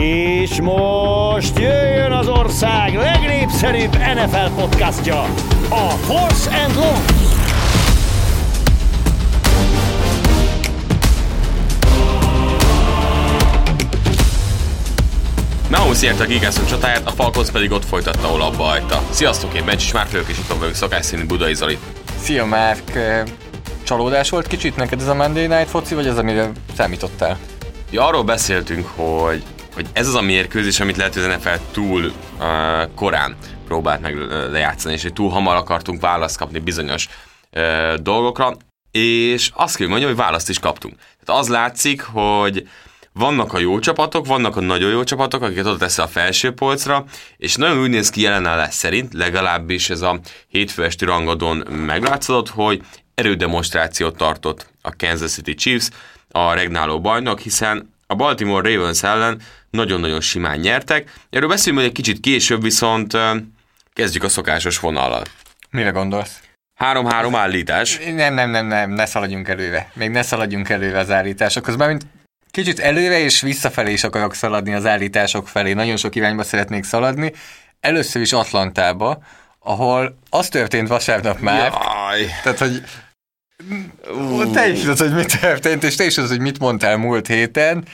És most jöjjön az ország legnépszerűbb NFL podcastja, a Force and Long. Mahomes nyerte a Gigászok csatáját, a Falcons pedig ott folytatta, ahol abba hagyta. Sziasztok, én Mencsis Márk vagyok, és itt vagyok szokás szerint Budai Zoli. Szia Márk, csalódás volt kicsit neked ez a Monday Night foci, vagy az, amire számítottál? Ja, arról beszéltünk, hogy, hogy ez az a mérkőzés, amit lehet, hogy az NFL túl uh, korán próbált meg lejátszani, és hogy túl hamar akartunk választ kapni bizonyos uh, dolgokra, és azt kell mondjam, hogy választ is kaptunk. Tehát az látszik, hogy vannak a jó csapatok, vannak a nagyon jó csapatok, akiket oda teszi a felső polcra, és nagyon úgy néz ki jelen lesz szerint, legalábbis ez a hétfő esti rangadón meglátszott, hogy erődemonstrációt tartott a Kansas City Chiefs, a regnáló bajnok, hiszen a Baltimore Ravens ellen nagyon-nagyon simán nyertek. Erről beszélünk majd egy kicsit később, viszont kezdjük a szokásos vonallal. Mire gondolsz? 3-3 állítás. Nem, nem, nem, nem, ne szaladjunk előre. Még ne szaladjunk előre az állításokhoz, mert mint kicsit előre és visszafelé is akarok szaladni az állítások felé. Nagyon sok irányba szeretnék szaladni. Először is Atlantába, ahol az történt vasárnap már, Jaj. tehát, hogy Uh. Te is tudod, hogy mi történt, és te is tudod, hogy mit mondtál múlt héten.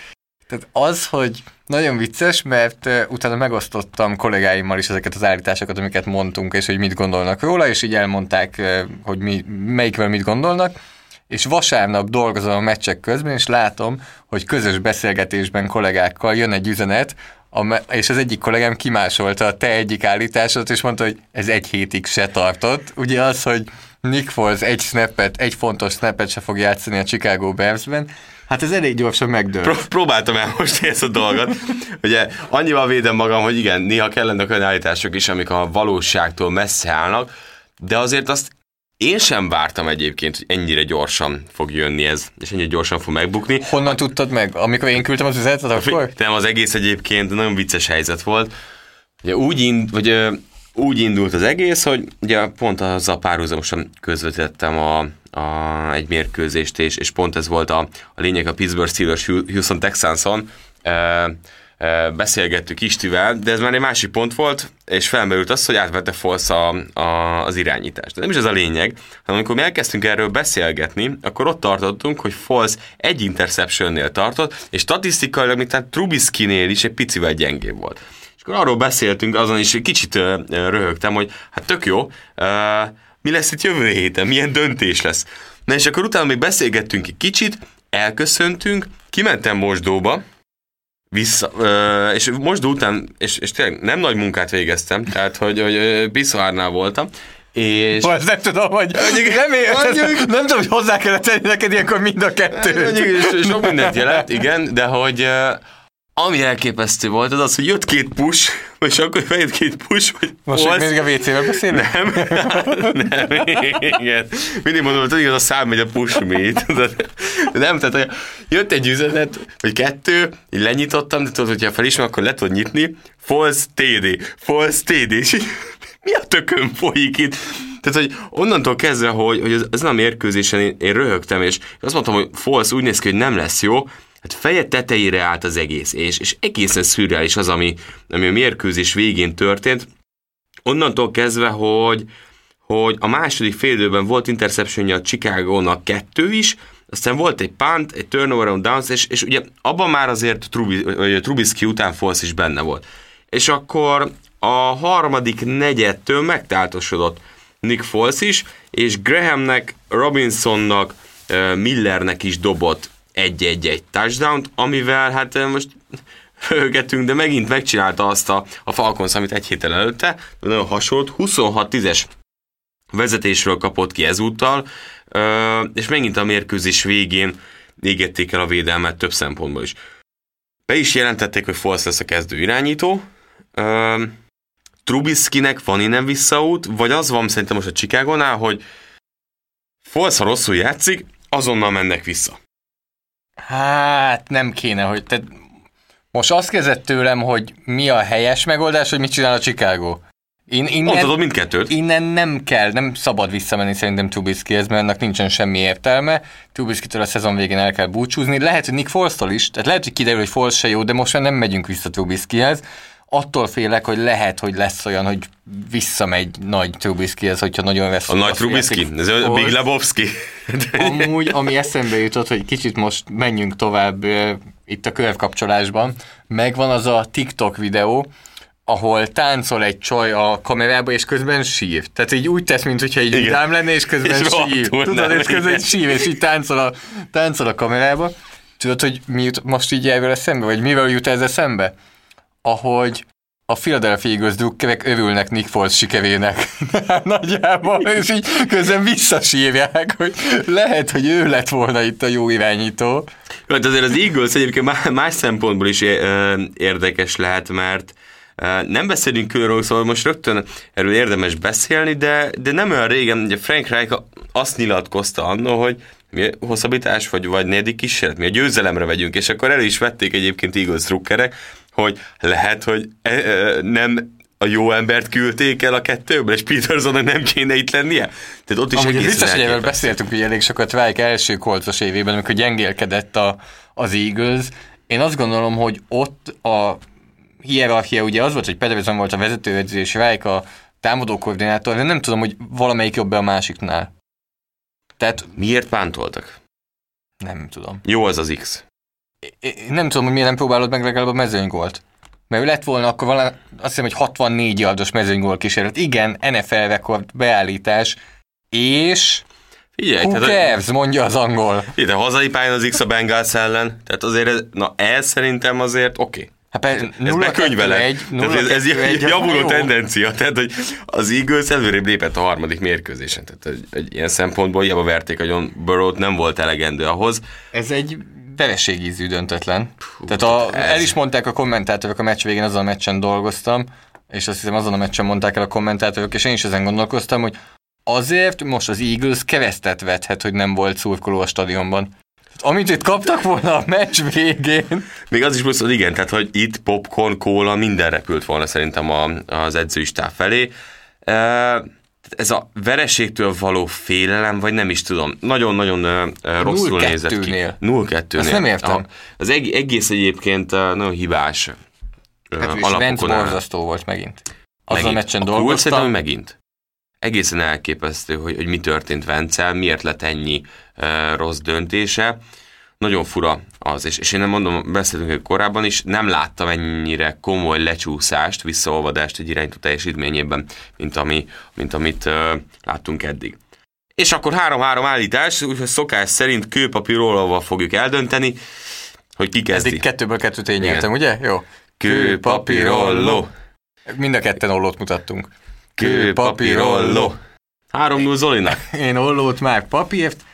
Tehát az, hogy nagyon vicces, mert utána megosztottam kollégáimmal is ezeket az állításokat, amiket mondtunk, és hogy mit gondolnak róla, és így elmondták, hogy mi, melyikvel mit gondolnak. És vasárnap dolgozom a meccsek közben, és látom, hogy közös beszélgetésben kollégákkal jön egy üzenet, és az egyik kollégám kimásolta a te egyik állításot, és mondta, hogy ez egy hétig se tartott. Ugye az, hogy Nick Foles egy snappet, egy fontos snappet se fog játszani a Chicago Bears-ben, Hát ez elég gyorsan megdőlt. Pró- próbáltam most ezt a dolgot. Ugye annyival védem magam, hogy igen, néha kellenek olyan állítások is, amik a valóságtól messze állnak, de azért azt én sem vártam egyébként, hogy ennyire gyorsan fog jönni ez, és ennyire gyorsan fog megbukni. Honnan tudtad meg? Amikor én küldtem az üzenetet, akkor? Nem, az egész egyébként nagyon vicces helyzet volt. Ugye úgy, ind, vagy, úgy indult az egész, hogy ugye pont az a párhuzamosan közvetítettem a, a, egy mérkőzést, és, és pont ez volt a, a lényeg a Pittsburgh Steelers Houston Texanson. E, beszélgettük Istivel, de ez már egy másik pont volt, és felmerült az, hogy átvette Foles a, a, az irányítást. De nem is ez a lényeg, hanem amikor mi elkezdtünk erről beszélgetni, akkor ott tartottunk, hogy Foles egy interceptionnél tartott, és statisztikailag, mint Trubisky-nél is egy picivel gyengébb volt. És akkor arról beszéltünk, azon is kicsit röhögtem, hogy hát tök jó, mi lesz itt jövő héten, milyen döntés lesz. Na és akkor utána még beszélgettünk egy kicsit, elköszöntünk, kimentem mosdóba, vissza, ö, és most után, és, és tényleg nem nagy munkát végeztem, tehát hogy, hogy Biszoárnál voltam, és... Most nem tudom, hogy mondjuk, nem, mondjuk, nem tudom, hogy hozzá kellett tenni neked ilyenkor mind a kettő. Mondjuk, sok mindent jelent, igen, de hogy ami elképesztő volt, az az, hogy jött két push, és akkor fejött két push, hogy Most hogy még a WC-vel beszélünk? Nem, nem, igen. Mindig mondom, hogy az a szám megy a push me Nem, tehát hogy jött egy üzenet, vagy kettő, így lenyitottam, de tudod, hogyha felismer, akkor le tudod nyitni, false TD, false TD, és így, mi a tökön folyik itt? Tehát, hogy onnantól kezdve, hogy, hogy ez a mérkőzésen én, én röhögtem, és azt mondtam, hogy false úgy néz ki, hogy nem lesz jó, hát feje tetejére állt az egész, és, és egészen szürreális az, ami, ami a mérkőzés végén történt. Onnantól kezdve, hogy, hogy a második félidőben volt interceptionja a Chicago-nak kettő is, aztán volt egy punt, egy turnover on downs, és, és ugye abban már azért Trubi, Trubisky után Falsz is benne volt. És akkor a harmadik negyedtől megtáltosodott Nick Foles is, és Grahamnek, Robinsonnak, Millernek is dobott egy-egy-egy touchdown amivel hát most hölgetünk, de megint megcsinálta azt a, a Falcons, amit egy héttel előtte, nagyon hasonlót, 26-10-es vezetésről kapott ki ezúttal, és megint a mérkőzés végén égették el a védelmet több szempontból is. Be is jelentették, hogy Falsz lesz a kezdő irányító, Trubiskynek van innen visszaút, vagy az van szerintem most a Chicagónál, hogy Falsz, ha rosszul játszik, azonnal mennek vissza. Hát nem kéne, hogy te most azt kezdett tőlem, hogy mi a helyes megoldás, hogy mit csinál a Chicago. Én, innen, Mondhatod mindkettőt. innen nem kell, nem szabad visszamenni szerintem Trubiskyhez, mert ennek nincsen semmi értelme. Trubiskytől a szezon végén el kell búcsúzni. Lehet, hogy Nick Foles-tól is, tehát lehet, hogy kiderül, hogy Foles se jó, de most már nem megyünk vissza Trubiskyhez. Attól félek, hogy lehet, hogy lesz olyan, hogy visszamegy nagy Trubiskyhez, hogyha nagyon lesz. A nagy Trubisky? Ez a Big Lebowski? Amúgy, ami eszembe jutott, hogy kicsit most menjünk tovább itt a körkapcsolásban, megvan az a TikTok videó, ahol táncol egy csaj a kamerába, és közben sír. Tehát így úgy tesz, mintha így vidám lenne, és közben És sír. Tudod, és közben így sír, és így táncol a, táncol a kamerába. Tudod, hogy mi jut most így erről eszembe, vagy mivel jut ez eszembe? Ahogy a Philadelphia Eagles drukkerek örülnek Nick Foles sikerének. Nagyjából, és így közben visszasírják, hogy lehet, hogy ő lett volna itt a jó irányító. Hát azért az Eagles egyébként má- más szempontból is ö, érdekes lehet, mert ö, nem beszélünk körül, szóval most rögtön erről érdemes beszélni, de, de nem olyan régen, ugye Frank Reich azt nyilatkozta annó, hogy mi hosszabbítás, vagy, vagy negyedik kísérlet, mi a győzelemre vegyünk, és akkor el is vették egyébként Eagles drukkerek, hogy lehet, hogy e, e, nem a jó embert küldték el a kettőből, és Petersonnak nem kéne itt lennie? Tehát ott is Amúgy egészen biztos, hogy beszéltünk ugye elég sokat Reich első kolcos évében, amikor gyengélkedett a, az Eagles. Én azt gondolom, hogy ott a hierarchia ugye az volt, hogy Pedersen volt a vezetőedző, és Reich a támadó koordinátor, de nem tudom, hogy valamelyik jobb a másiknál. Tehát Miért pántoltak? nem tudom. Jó az az X. Én nem tudom, hogy miért nem próbálod meg legalább a mezőnygolt. Mert ő lett volna akkor valami, azt hiszem, hogy 64 yardos mezőnygól kísérlet. Igen, NFL rekord beállítás, és Figyelj, who cares, mondja az angol. Ide hazai pályán az X a Bengals ellen, tehát azért, ez, na ez szerintem azért oké. Okay. Hát persze, Ez 0 bekönyveled. Tehát ez, ez javuló tendencia, tehát hogy az Eagles előrébb lépett a harmadik mérkőzésen. Tehát egy, egy ilyen szempontból hiába verték a John Burrow-t, nem volt elegendő ahhoz. Ez egy vereségízű döntetlen. Tehát a, ez- el is mondták a kommentátorok a meccs végén, azon a meccsen dolgoztam, és azt hiszem azon a meccsen mondták el a kommentátorok, és én is ezen gondolkoztam, hogy azért most az Eagles keresztet vethet, hogy nem volt szurkoló a stadionban. Amit itt kaptak volna a meccs végén, Még az is plusz, hogy igen, tehát hogy itt popcorn, kóla, minden repült volna szerintem a, az edzői stáb felé. E, ez a vereségtől való félelem, vagy nem is tudom, nagyon-nagyon rosszul nézett ki. 0-2-nél. 0-2-nél. Azt nem értem. A- Az eg- egész egyébként nagyon hibás hát és áll. borzasztó volt megint. Azon a Megint. meccsen a dolgoztam. hogy megint. Egészen elképesztő, hogy, hogy mi történt Vencel, miért lett ennyi uh, rossz döntése. Nagyon fura az, és, és én nem mondom, beszéltünk hogy korábban is, nem láttam ennyire komoly lecsúszást, visszaolvadást egy irányító teljesítményében, mint, ami, mint amit uh, láttunk eddig. És akkor 3-3 állítás, úgyhogy szokás szerint kőpapírólóval fogjuk eldönteni, hogy ki kezdi. Eddig kettőből kettőt én nyertem, ugye? Jó. Kőpapírolló. Mind a ketten ollót mutattunk. Kőpapírolló. 3-0 Zolinak. Én ollót, már papírt,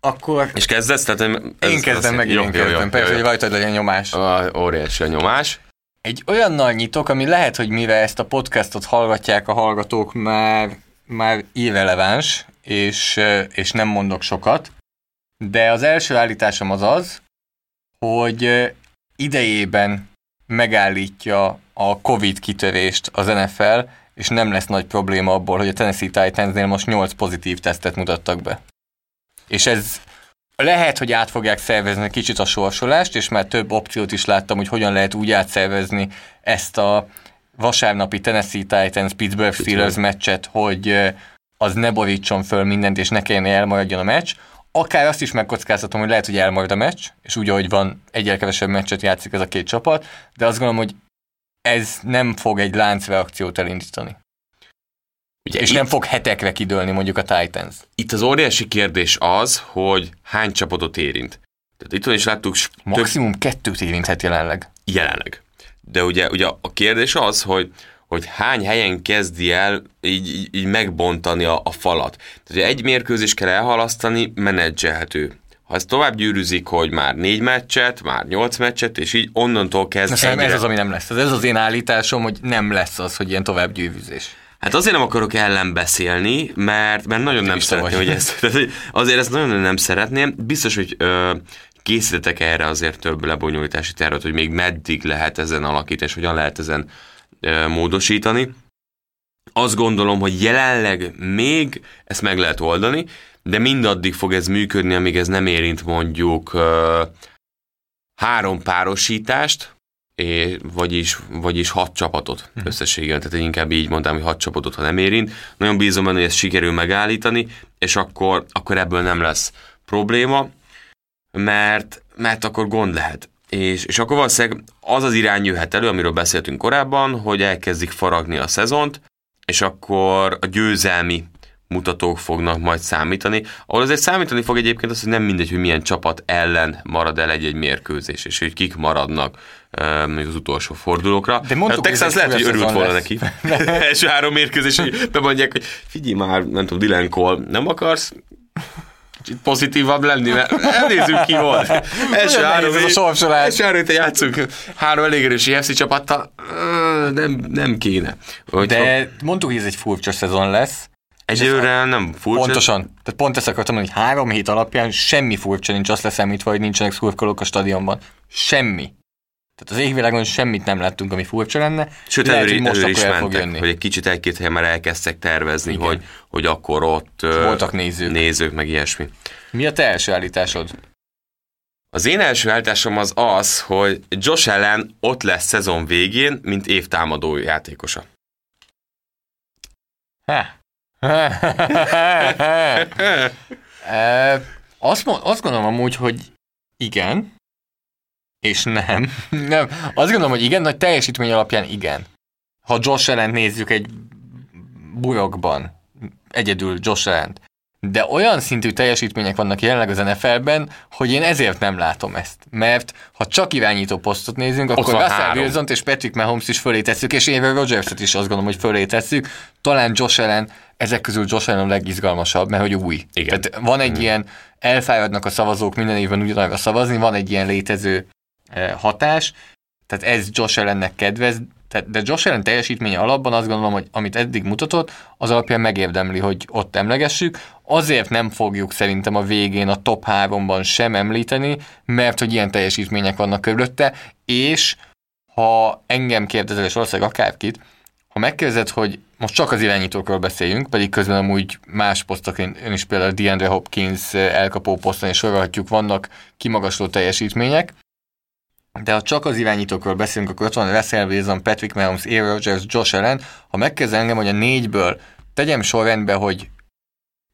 akkor És kezdesz? Tehát ez, én kezdem meg, én kezdem. Persze, hogy rajtad legyen nyomás. A, óriási a nyomás. Egy olyannal nyitok, ami lehet, hogy mivel ezt a podcastot hallgatják a hallgatók, már, már irreleváns, és, és nem mondok sokat, de az első állításom az az, hogy idejében megállítja a Covid kitörést az NFL, és nem lesz nagy probléma abból, hogy a Tennessee Titansnél most 8 pozitív tesztet mutattak be. És ez lehet, hogy át fogják szervezni kicsit a sorsolást, és már több opciót is láttam, hogy hogyan lehet úgy átszervezni ezt a vasárnapi Tennessee Titans Pittsburgh Steelers meccset, hogy az ne borítson föl mindent, és ne kelljen elmaradjon a meccs. Akár azt is megkockáztatom, hogy lehet, hogy elmarad a meccs, és úgy, ahogy van, egyre kevesebb meccset játszik ez a két csapat, de azt gondolom, hogy ez nem fog egy láncreakciót elindítani. Ugye És itt, nem fog hetekre kidőlni mondjuk a Titans. itt az óriási kérdés az, hogy hány csapatot érint. Tehát itt van is láttuk s- több Maximum kettőt érinthet jelenleg. jelenleg. De ugye, ugye a kérdés az, hogy, hogy hány helyen kezdi el így, így, így megbontani a, a falat. Tehát egy mérkőzés kell elhalasztani, menedzselhető. Ha ez tovább gyűrűzik, hogy már négy meccset, már nyolc meccset, és így onnantól kezd Na egyre- ez az, ami nem lesz. Ez az én állításom, hogy nem lesz az, hogy ilyen tovább gyűvűzés. Hát azért nem akarok ellen beszélni, mert, mert nagyon nem szeretném, hogy ezt, tehát, azért ezt nagyon nem szeretném. Biztos, hogy ö, készítetek erre azért több lebonyolítási tervet, hogy még meddig lehet ezen alakítani, és hogyan lehet ezen ö, módosítani. azt gondolom, hogy jelenleg még ezt meg lehet oldani, de mindaddig fog ez működni, amíg ez nem érint mondjuk uh, három párosítást, és, vagyis, vagyis hat csapatot uh-huh. összességében, tehát én inkább így mondtam, hogy hat csapatot, ha nem érint. Nagyon bízom benne, hogy ezt sikerül megállítani, és akkor, akkor ebből nem lesz probléma, mert, mert akkor gond lehet. És, és akkor valószínűleg az az irány jöhet elő, amiről beszéltünk korábban, hogy elkezdik faragni a szezont, és akkor a győzelmi mutatók fognak majd számítani. Ahol azért számítani fog egyébként az, hogy nem mindegy, hogy milyen csapat ellen marad el egy-egy mérkőzés, és hogy kik maradnak um, az utolsó fordulókra. De mondtuk, a Texas lehet, hogy örült volna neki. Első három mérkőzés, hogy bemondják, hogy figyelj már, nem tudom, Dylan Cole, nem akarsz kicsit pozitívabb lenni, mert elnézzük ki volt. Első három, ez a sorsolás. Első három játszunk három elég erős IFC csapattal, nem, nem kéne. Hogyha... De mondtuk, hogy ez egy furcsa szezon lesz. Egyelőre nem furcsa. Pontosan. Tehát pont ezt akartam mondani, hogy három hét alapján semmi furcsa nincs azt leszámítva, hogy nincsenek szurkolók a stadionban. Semmi. Tehát az égvilágon semmit nem láttunk, ami furcsa lenne. Sőt, Lehet, előre, hogy most előre is mentek, jönni. hogy egy kicsit egy-két helyen már elkezdtek tervezni, hogy, hogy akkor ott voltak nézők. nézők, meg ilyesmi. Mi a te első állításod? Az én első állításom az az, hogy Josh Allen ott lesz szezon végén, mint évtámadó játékosa. Ha. azt, azt gondolom amúgy, hogy igen, és nem. nem. Azt gondolom, hogy igen, nagy teljesítmény alapján igen. Ha Josh allen nézzük egy bujokban, egyedül Josh allen de olyan szintű teljesítmények vannak jelenleg az NFL-ben, hogy én ezért nem látom ezt. Mert ha csak irányító posztot nézünk, akkor Russell wilson és Patrick Mahomes is fölé tesszük, és én Rodgers-et is azt gondolom, hogy fölé tesszük. Talán Josh Allen, ezek közül Josh Allen a legizgalmasabb, mert hogy új. Igen. Tehát van egy mm. ilyen, elfáradnak a szavazók minden évben ugyanarra szavazni, van egy ilyen létező hatás, tehát ez Josh Allennek kedvez, tehát, de Josh Allen teljesítménye alapban azt gondolom, hogy amit eddig mutatott, az alapján megérdemli, hogy ott emlegessük. Azért nem fogjuk szerintem a végén a top 3-ban sem említeni, mert hogy ilyen teljesítmények vannak körülötte, és ha engem kérdezel, és valószínűleg akárkit, ha megkérdezed, hogy most csak az irányítókról beszéljünk, pedig közben amúgy más posztokon is például DeAndre Hopkins elkapó poszton is sorolhatjuk, vannak kimagasló teljesítmények, de ha csak az irányítókról beszélünk, akkor ott van Russell Wilson, Patrick Mahomes, Aaron Rodgers, Josh Allen. Ha megkezd engem, hogy a négyből tegyem sorrendbe, hogy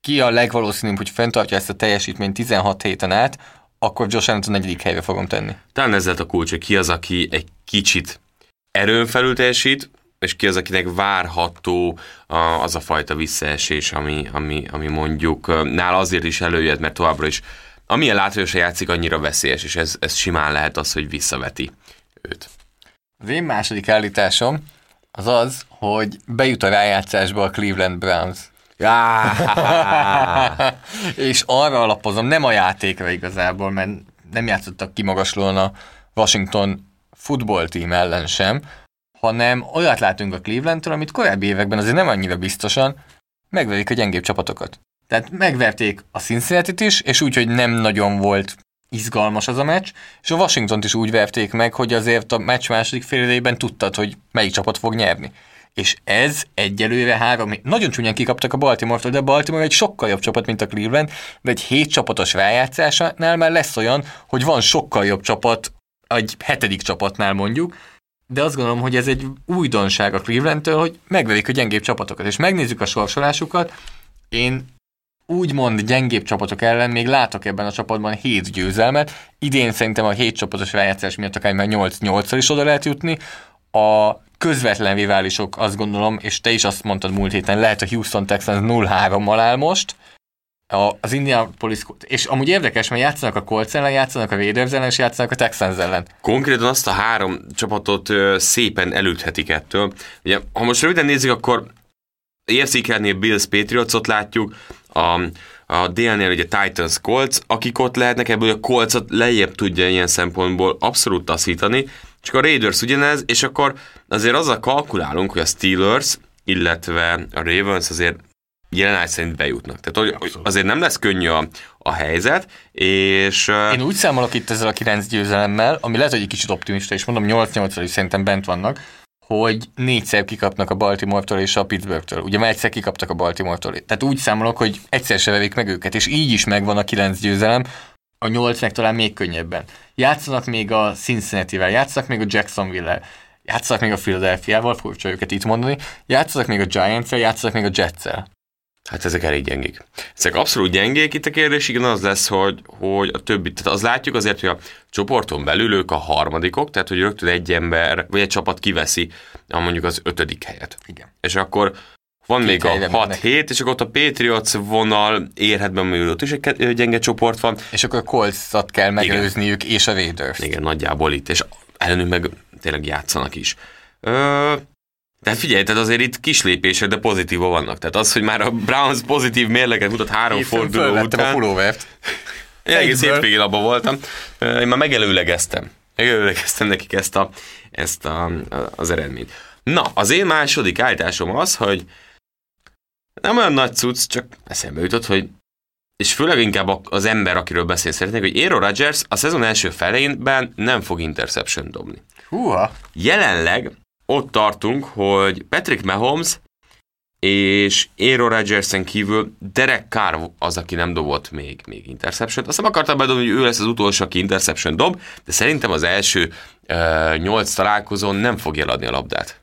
ki a legvalószínűbb, hogy fenntartja ezt a teljesítményt 16 héten át, akkor Josh Allen a negyedik helyre fogom tenni. Talán ez lett a kulcs, hogy ki az, aki egy kicsit erőn felül teljesít, és ki az, akinek várható az a fajta visszaesés, ami, ami, ami mondjuk nála azért is előjött, mert továbbra is amilyen látványosan játszik, annyira veszélyes, és ez, ez simán lehet az, hogy visszaveti őt. Az én második állításom az az, hogy bejut a rájátszásba a Cleveland Browns. és arra alapozom, nem a játékra igazából, mert nem játszottak kimagaslóan a Washington football team ellen sem, hanem olyat látunk a Clevelandtől, amit korábbi években azért nem annyira biztosan megverik a gyengébb csapatokat. Tehát megverték a cincinnati is, és úgy, hogy nem nagyon volt izgalmas az a meccs, és a washington is úgy verték meg, hogy azért a meccs második fél tudtad, hogy melyik csapat fog nyerni. És ez egyelőre három, nagyon csúnyán kikaptak a Baltimore-tól, de Baltimore egy sokkal jobb csapat, mint a Cleveland, de egy hét csapatos rájátszásánál már lesz olyan, hogy van sokkal jobb csapat, egy hetedik csapatnál mondjuk, de azt gondolom, hogy ez egy újdonság a Cleveland-től, hogy megverik a gyengébb csapatokat, és megnézzük a sorsolásukat, én úgymond gyengébb csapatok ellen még látok ebben a csapatban 7 győzelmet. Idén szerintem a 7 csapatos rájátszás miatt akár már 8-8-szor is oda lehet jutni. A közvetlen riválisok azt gondolom, és te is azt mondtad múlt héten, lehet a Houston Texans 0-3-mal áll most, a, az Indianapolis, és amúgy érdekes, mert játszanak a Colts ellen, játszanak a Raiders ellen, és játszanak a Texans ellen. Konkrétan azt a három csapatot ö, szépen elüthetik ettől. Ugye, ha most röviden nézzük, akkor EFC-kernél Bills Patriotsot látjuk, a, a DL-nél ugye Titans Colts, akik ott lehetnek, ebből a Coltsot lejjebb tudja ilyen szempontból abszolút taszítani, csak a Raiders ugyanez, és akkor azért azzal kalkulálunk, hogy a Steelers, illetve a Ravens azért jelenány szerint bejutnak. Tehát azért nem lesz könnyű a, a helyzet, és... Én úgy számolok itt ezzel a 9 győzelemmel, ami lehet, hogy egy kicsit optimista, és mondom 8 8 is szerintem bent vannak, hogy négyszer kikapnak a Baltimore-tól és a Pittsburgh-től. Ugye már egyszer kikaptak a Baltimore-tól. Tehát úgy számolok, hogy egyszer se vevik meg őket, és így is megvan a kilenc győzelem, a nyolc meg talán még könnyebben. Játszanak még a Cincinnati-vel, játszanak még a Jacksonville-vel, játszanak még a Philadelphia-val, furcsa őket itt mondani, játszanak még a Giants-el, játszanak még a Jets-el. Hát ezek elég gyengék. Ezek abszolút gyengék, itt a kérdés igen az lesz, hogy, hogy a többi, tehát az látjuk azért, hogy a csoporton belül ők a harmadikok, tehát hogy rögtön egy ember, vagy egy csapat kiveszi a mondjuk az ötödik helyet. Igen. És akkor van Két még a helyre 6 mennek. hét, és akkor ott a Patriots vonal érhet be, ott is egy gyenge csoport van. És akkor a Colts-ot kell megelőzniük, és a raiders Igen, nagyjából itt, és ellenük meg tényleg játszanak is. Ö, tehát figyelj, tehát azért itt kis lépések, de pozitívak vannak. Tehát az, hogy már a Browns pozitív mérleget mutat három forduló a után. pulóvert. Én egész hétvégén abban voltam. Én már megelőlegeztem. Megelőlegeztem nekik ezt, a, ezt a, az eredményt. Na, az én második állításom az, hogy nem olyan nagy cucc, csak eszembe jutott, hogy és főleg inkább az ember, akiről beszél szeretnék, hogy Aaron Rodgers a szezon első feleinben nem fog interception dobni. Húha. Jelenleg ott tartunk, hogy Patrick Mahomes és Aaron Rodgersen kívül Derek Carr az, aki nem dobott még, még interception Azt nem akartam bedobni, hogy ő lesz az utolsó, aki interception dob, de szerintem az első uh, nyolc találkozón nem fogja eladni a labdát.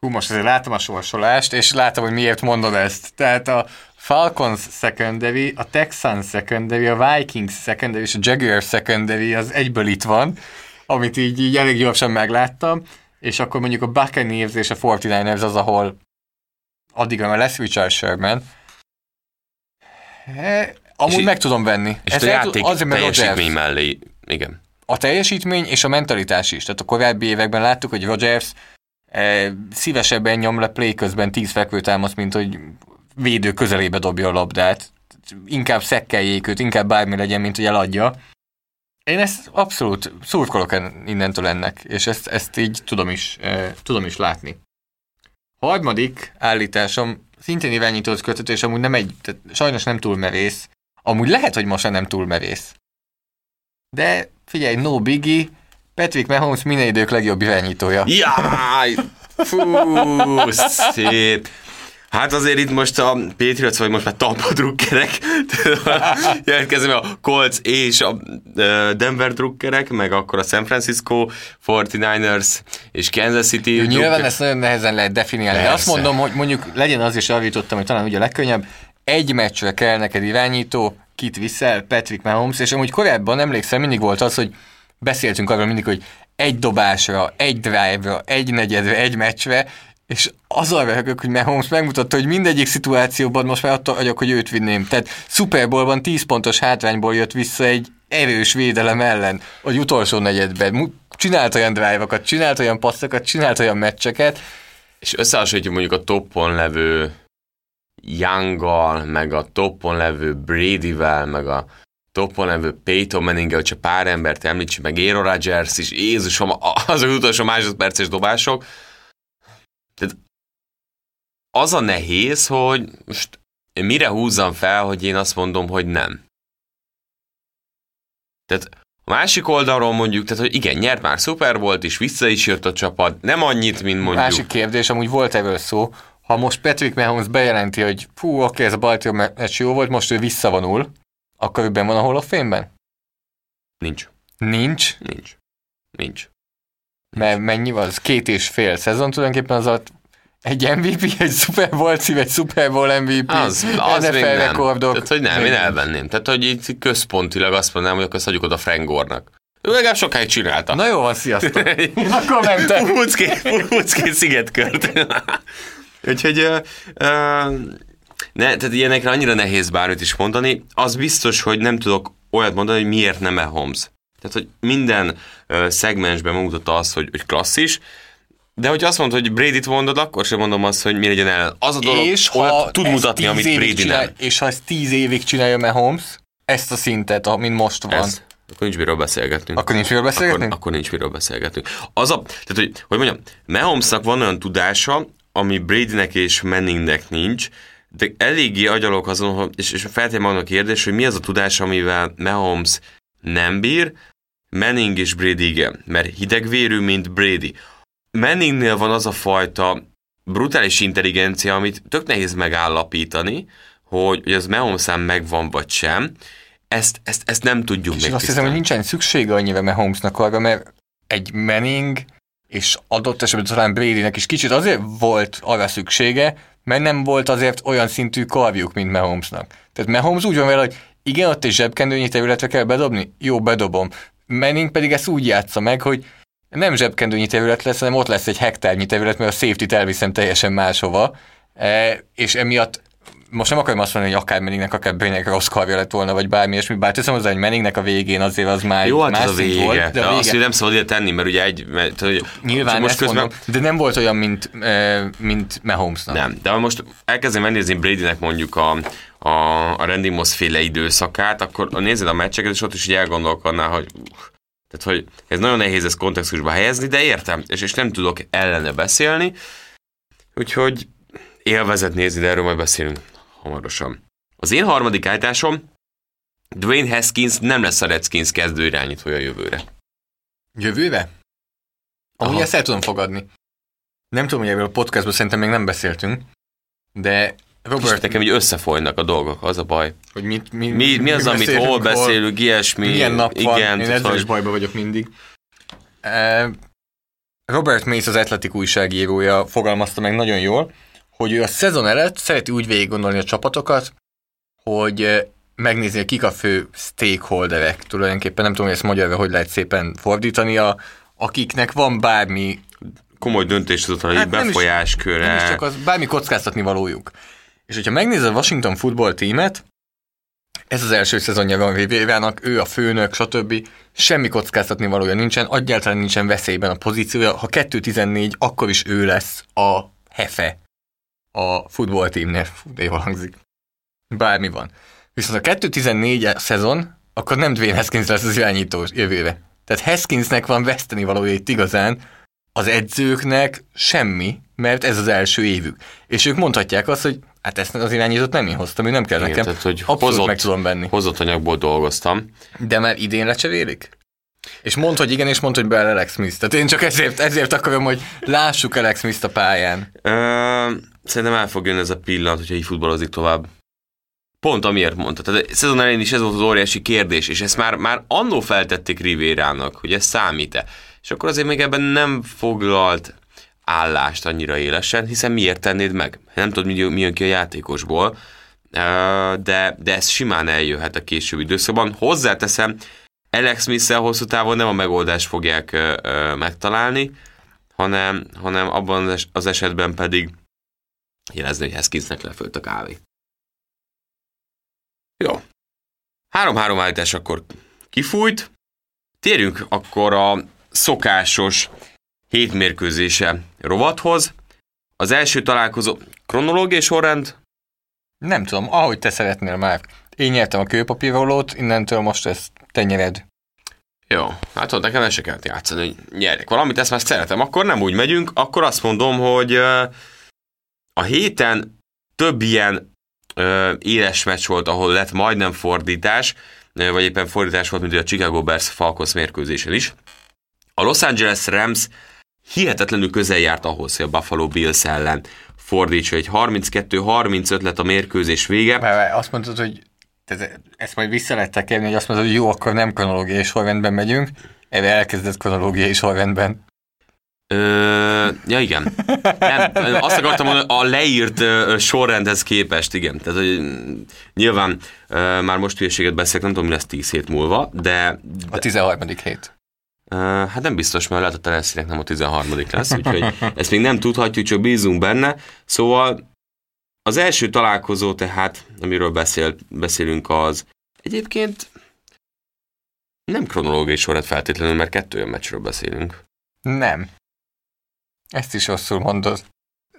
Hú, most azért látom a sorsolást, és látom, hogy miért mondod ezt. Tehát a Falcons secondary, a Texans secondary, a Vikings secondary és a Jaguars secondary az egyből itt van, amit így, így elég gyorsan megláttam, és akkor mondjuk a Buccaneers és a 49ers az, ahol addigra már lesz Richard Sherman. E, amúgy És- meg tudom venni. És Ez a játék azért, mert teljesítmény Rodgers. mellé, igen. A teljesítmény és a mentalitás is. Tehát a korábbi években láttuk, hogy Rodgers eh, szívesebben nyom le play közben 10 fekvőtámaszt, mint hogy védő közelébe dobja a labdát. Inkább szekkeljék őt, inkább bármi legyen, mint hogy eladja. Én ezt abszolút szurkolok en- innentől ennek, és ezt, ezt így tudom is, eh, tudom is látni. Harmadik állításom szintén irányítóhoz köthető, és amúgy nem egy, tehát sajnos nem túl merész. Amúgy lehet, hogy most nem túl merész. De figyelj, no biggie, Patrick Mahomes minden idők legjobb irányítója. Jaj! Fú, szép! Hát azért itt most a Patriots, vagy most már Tampa drukkerek, jelentkezem a Colts és a Denver drukkerek, meg akkor a San Francisco 49ers és Kansas City Jó, nyilván ezt nagyon nehezen lehet definiálni. De Persze. azt mondom, hogy mondjuk legyen az is javítottam, hogy talán ugye a legkönnyebb, egy meccsre kell neked irányító, kit viszel, Patrick Mahomes, és amúgy korábban emlékszem, mindig volt az, hogy beszéltünk arról mindig, hogy egy dobásra, egy drive-ra, egy negyedre, egy meccsre, és azzal röhögök, hogy Mahomes megmutatta, hogy mindegyik szituációban most már attól vagyok, hogy őt vinném. Tehát Super Bowlban 10 pontos hátrányból jött vissza egy erős védelem ellen, vagy utolsó negyedben. Csinált olyan drive-okat, csinált olyan passzokat, csinált olyan meccseket, És összehasonlítjuk mondjuk a toppon levő Younggal, meg a toppon levő Bradyvel, meg a toppon levő Peyton manning hogyha pár embert említsük, meg Aaron Rodgers is, Jézusom, azok az utolsó másodperces dobások. Tehát az a nehéz, hogy most mire húzzam fel, hogy én azt mondom, hogy nem. Tehát a másik oldalról mondjuk, tehát hogy igen, nyert már szuper volt, és vissza is jött a csapat, nem annyit, mint mondjuk. Másik kérdés, amúgy volt erről szó, ha most Patrick Mahomes bejelenti, hogy fú, oké, ez a Baltimore meccs jó volt, most ő visszavonul, akkor ő benn van a Hall of Fame-ben? Nincs. Nincs, Nincs. Nincs. Mert mennyi van? Az két és fél szezon tulajdonképpen az alatt egy MVP, egy Super Bowl cím, egy Super Bowl MVP, Az, az NFL nem. rekordok. Tehát, hogy nem, én elvenném. Tehát, hogy itt központilag azt mondanám, hogy akkor ezt adjuk oda Frank Gore-nak. Ő legalább sokáig csinálta. Na jó van, sziasztok. akkor mentem. Puckét, puckét szigetkört. Úgyhogy ö, ne, tehát ilyenekre annyira nehéz bármit is mondani. Az biztos, hogy nem tudok olyat mondani, hogy miért nem Holmes. Tehát, hogy minden ö, szegmensben megmutatta azt, hogy, hogy klasszis, de hogy azt mondod, hogy Brady-t mondod, akkor sem mondom azt, hogy mi legyen ellen. Az a dolog, és ha tud mutatni, 10 amit Brady csinál, nem. És ha ezt tíz évig csinálja Mahomes, ezt a szintet, amin most van, Ez. Akkor nincs miről beszélgetnünk. akkor nincs miről beszélgetni? Akkor, akkor nincs miről beszélgetünk. Az a, tehát, hogy, hogy mondjam, Mahomesnak van olyan tudása, ami Bradynek és Manningnek nincs, de eléggé agyalok azon, és, és feltétlenül van a kérdés, hogy mi az a tudás, amivel Mahomes nem bír, Manning és Brady igen, mert hidegvérű, mint Brady. Manningnél van az a fajta brutális intelligencia, amit tök nehéz megállapítani, hogy, hogy az Mahomeszán megvan vagy sem. Ezt, ezt, ezt nem tudjuk És még azt hiszem, hogy nincsen szüksége annyira Mahomesnak arra, mert egy Manning és adott esetben talán Bradynek is kicsit azért volt arra szüksége, mert nem volt azért olyan szintű karjuk, mint Mahomesnak. Tehát Mahomes úgy van vele, hogy igen, ott egy zsebkendőnyi területre kell bedobni? Jó, bedobom. Manning pedig ezt úgy játsza meg, hogy nem zsebkendőnyi terület lesz, hanem ott lesz egy hektárnyi terület, mert a safety-t elviszem teljesen máshova, e, és emiatt most nem akarom azt mondani, hogy akár Manningnek, akár Brainek rossz karja lett volna, vagy bármi ilyesmi, bár teszem hozzá, hogy Manningnek a végén azért az már Jó, hát más ez a vége. volt, de, de a azt, vége hogy nem szabad ide tenni, mert ugye egy... Mert, hogy Nyilván most közben... mondom, de nem volt olyan, mint, mint Mahomesnak. Nem, de ha most elkezdem megnézni Bradynek mondjuk a, a, a Randy Moss féle időszakát, akkor nézed a meccseket, és ott is így elgondolkodnál, hogy tehát, hogy ez nagyon nehéz ezt kontextusba helyezni, de értem, és, és nem tudok ellene beszélni, úgyhogy élvezet nézni, de erről majd beszélünk hamarosan. Az én harmadik állításom, Dwayne Haskins nem lesz a Redskins kezdő irányítója jövőre. Jövőre? Amúgy Aha. ezt el tudom fogadni. Nem tudom, hogy erről a podcastban szerintem még nem beszéltünk, de Robert, Robert, nekem így összefolynak a dolgok, az a baj. hogy mit, mi, Mi, mi az, amit hol beszélünk, ilyesmi. milyen nap igen, van, én ezzel is hogy- bajba vagyok mindig. Eh, Robert Mace, az Atletik újságírója fogalmazta meg nagyon jól, hogy ő a szezon előtt szereti úgy végig gondolni a csapatokat, hogy megnézni, hogy kik a fő stakeholderek. Tulajdonképpen nem tudom, hogy ezt magyarra hogy lehet szépen fordítani, a, akiknek van bármi komoly döntéshozatali Hát hát nem is- befolyásköre. Nem is csak az, bármi kockáztatni valójuk. És hogyha megnézed a Washington football tímet, ez az első szezonja van Rivérának, ő a főnök, stb. Semmi kockáztatni valója nincsen, egyáltalán nincsen veszélyben a pozíciója. Ha 2-14, akkor is ő lesz a hefe a football teamnél. Fú, de jól hangzik. Bármi van. Viszont a 2-14 szezon, akkor nem Dwayne Haskins lesz az irányító jövőre. Tehát Haskinsnek van veszteni valója itt igazán, az edzőknek semmi, mert ez az első évük. És ők mondhatják azt, hogy hát ezt az irányítót nem én hoztam, ő nem kell Igen, nekem. tehát, hogy Abszolút hozott- meg tudom venni. Hozott anyagból dolgoztam. De már idén lecserélik? És mondd, hogy igen, és mondd, hogy bele Alex Smith. Tehát én csak ezért, ezért akarom, hogy lássuk Alex Smith a pályán. Ö, szerintem el fog jönni ez a pillanat, hogyha így futballozik tovább. Pont amiért mondta. Tehát szezon elején is ez volt az óriási kérdés, és ezt már, már annó feltették Rivérának, hogy ez számít-e. És akkor azért még ebben nem foglalt állást annyira élesen, hiszen miért tennéd meg? Nem tudod, mi mi jön ki a játékosból, de, de ez simán eljöhet a későbbi időszakban. Hozzáteszem, Alex smith hosszú távon nem a megoldást fogják ö, ö, megtalálni, hanem, hanem abban az es- az esetben pedig jelezni, hogy Haskinsnek lefőtt a kávé. Jó. Három-három állítás akkor kifújt. Térjünk akkor a szokásos hétmérkőzése rovathoz. Az első találkozó kronológiai sorrend, Nem tudom, ahogy te szeretnél már. Én nyertem a kőpapírolót, innentől most ezt te nyered. Jó, hát tudod, nekem el se kellett játszani, hogy nyerjek valamit, ezt már szeretem. Akkor nem úgy megyünk, akkor azt mondom, hogy a héten több ilyen éles meccs volt, ahol lett majdnem fordítás, vagy éppen fordítás volt, mint a Chicago Bears Falcons mérkőzésen is. A Los Angeles Rams hihetetlenül közel járt ahhoz, hogy a Buffalo Bills ellen fordítsa. Egy 32-35 lett a mérkőzés vége. Már azt mondtad, hogy te- ezt majd vissza lehet tekerni, hogy azt mondod, hogy jó, akkor nem kronológiai sorrendben megyünk. Erre elkezdett kronológiai sorrendben. Ö, ja, igen. Nem, azt akartam mondani, a leírt ö, sorrendhez képest, igen. Tehát, hogy nyilván ö, már most hülyeséget beszélek, nem tudom, mi lesz 10 hét múlva, de, A 13. hét. ö, hát nem biztos, mert lehet a tennessee nem a 13 lesz, úgyhogy ezt még nem tudhatjuk, csak bízunk benne. Szóval az első találkozó tehát, amiről beszél, beszélünk, az egyébként nem kronológiai sorrend feltétlenül, mert kettő olyan meccsről beszélünk. Nem. Ezt is rosszul mondod.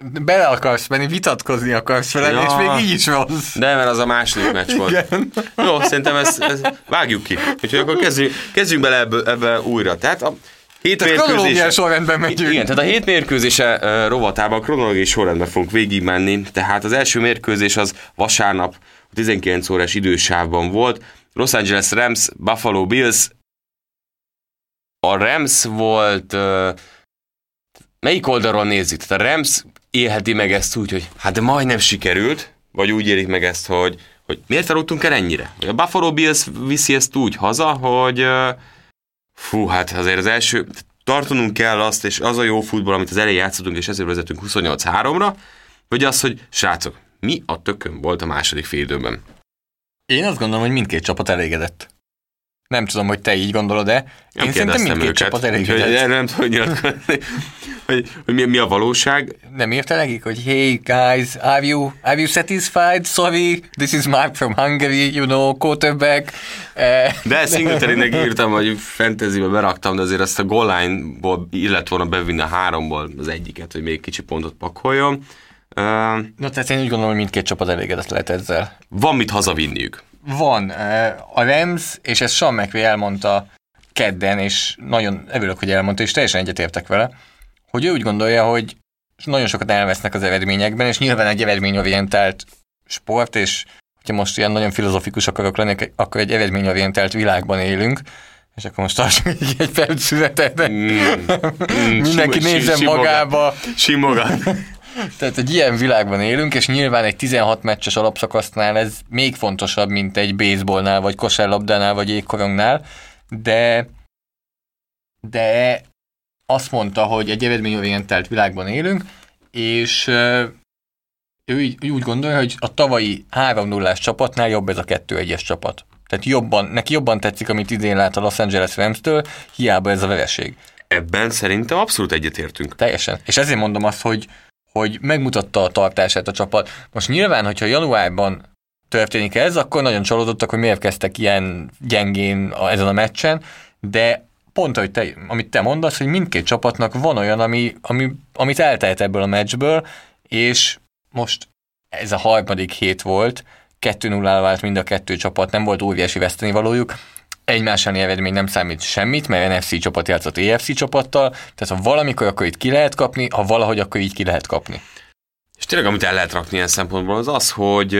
Bele akarsz menni, vitatkozni akarsz velem, Ja. és még így is rossz. De mert az a második meccs volt. Igen. Jó, szerintem ezt, ezt vágjuk ki. Úgyhogy akkor kezdjünk, kezdjünk bele ebbe, ebbe újra. Tehát a hét Tehát kronológiai sorrendben megyünk. Igen, tehát a hét mérkőzése uh, rovatában kronológiai sorrendben fogunk végigmenni. Tehát az első mérkőzés az vasárnap a 19 órás idősávban volt. Los Angeles Rams, Buffalo Bills. A Rams volt uh, melyik oldalról nézzük? Tehát a Rams élheti meg ezt úgy, hogy hát de majdnem sikerült, vagy úgy élik meg ezt, hogy, hogy miért aludtunk el ennyire? A Buffalo Bills viszi ezt úgy haza, hogy fú, hát azért az első, tartanunk kell azt, és az a jó futball, amit az elején játszottunk, és ezért vezetünk 28-3-ra, vagy az, hogy srácok, mi a tökön volt a második fél időben? Én azt gondolom, hogy mindkét csapat elégedett. Nem tudom, hogy te így gondolod-e. Nem Én szerintem mindkét őket, csapat elégedett. erre nem tudom nyilatkozni, hogy, hogy mi, mi, a valóság. Nem írta nekik, hogy hey guys, are you, are you satisfied? Sorry, this is Mark from Hungary, you know, quarterback. Eh, De Singletarynek írtam, hogy fantasybe beraktam, de azért azt a goal line-ból illet volna bevinni a háromból az egyiket, hogy még kicsi pontot pakoljon. Uh, Na, tehát én úgy gondolom, hogy mindkét csapat elégedett lehet ezzel. van mit hazavinniük. Van. eh, A Rams, és ezt Sean McVay elmondta kedden, és nagyon örülök, hogy elmondta, és teljesen egyetértek vele, hogy ő úgy gondolja, hogy nagyon sokat elvesznek az eredményekben, és nyilván egy eredményorientált sport, és hogyha most ilyen nagyon filozofikus akarok lenni, akkor egy eredményorientált világban élünk, és akkor most tartsunk egy, egy perc szünetet, Mm, mm, mindenki sim- nézzen simogat. magába. Simogat. Tehát egy ilyen világban élünk, és nyilván egy 16 meccses alapszakasznál ez még fontosabb, mint egy baseballnál, vagy kosárlabdánál, vagy jégkorongnál, de de azt mondta, hogy egy eredményorientált világban élünk, és ő így, úgy gondolja, hogy a tavalyi 3 0 csapatnál jobb ez a 2-1-es csapat. Tehát jobban, neki jobban tetszik, amit idén lát a Los Angeles Rams-től, hiába ez a vereség. Ebben szerintem abszolút egyetértünk. Teljesen. És ezért mondom azt, hogy, hogy megmutatta a tartását a csapat. Most nyilván, hogyha januárban történik ez, akkor nagyon csalódottak, hogy miért kezdtek ilyen gyengén a, ezen a meccsen, de pont, hogy te, amit te mondasz, hogy mindkét csapatnak van olyan, ami, ami, amit eltehet ebből a meccsből, és most ez a harmadik hét volt, 2-0 vált mind a kettő csapat, nem volt óriási vesztenivalójuk, egymás elleni eredmény nem számít semmit, mert NFC csapat játszott EFC csapattal, tehát ha valamikor, akkor itt ki lehet kapni, ha valahogy, akkor így ki lehet kapni. És tényleg, amit el lehet rakni ilyen szempontból, az az, hogy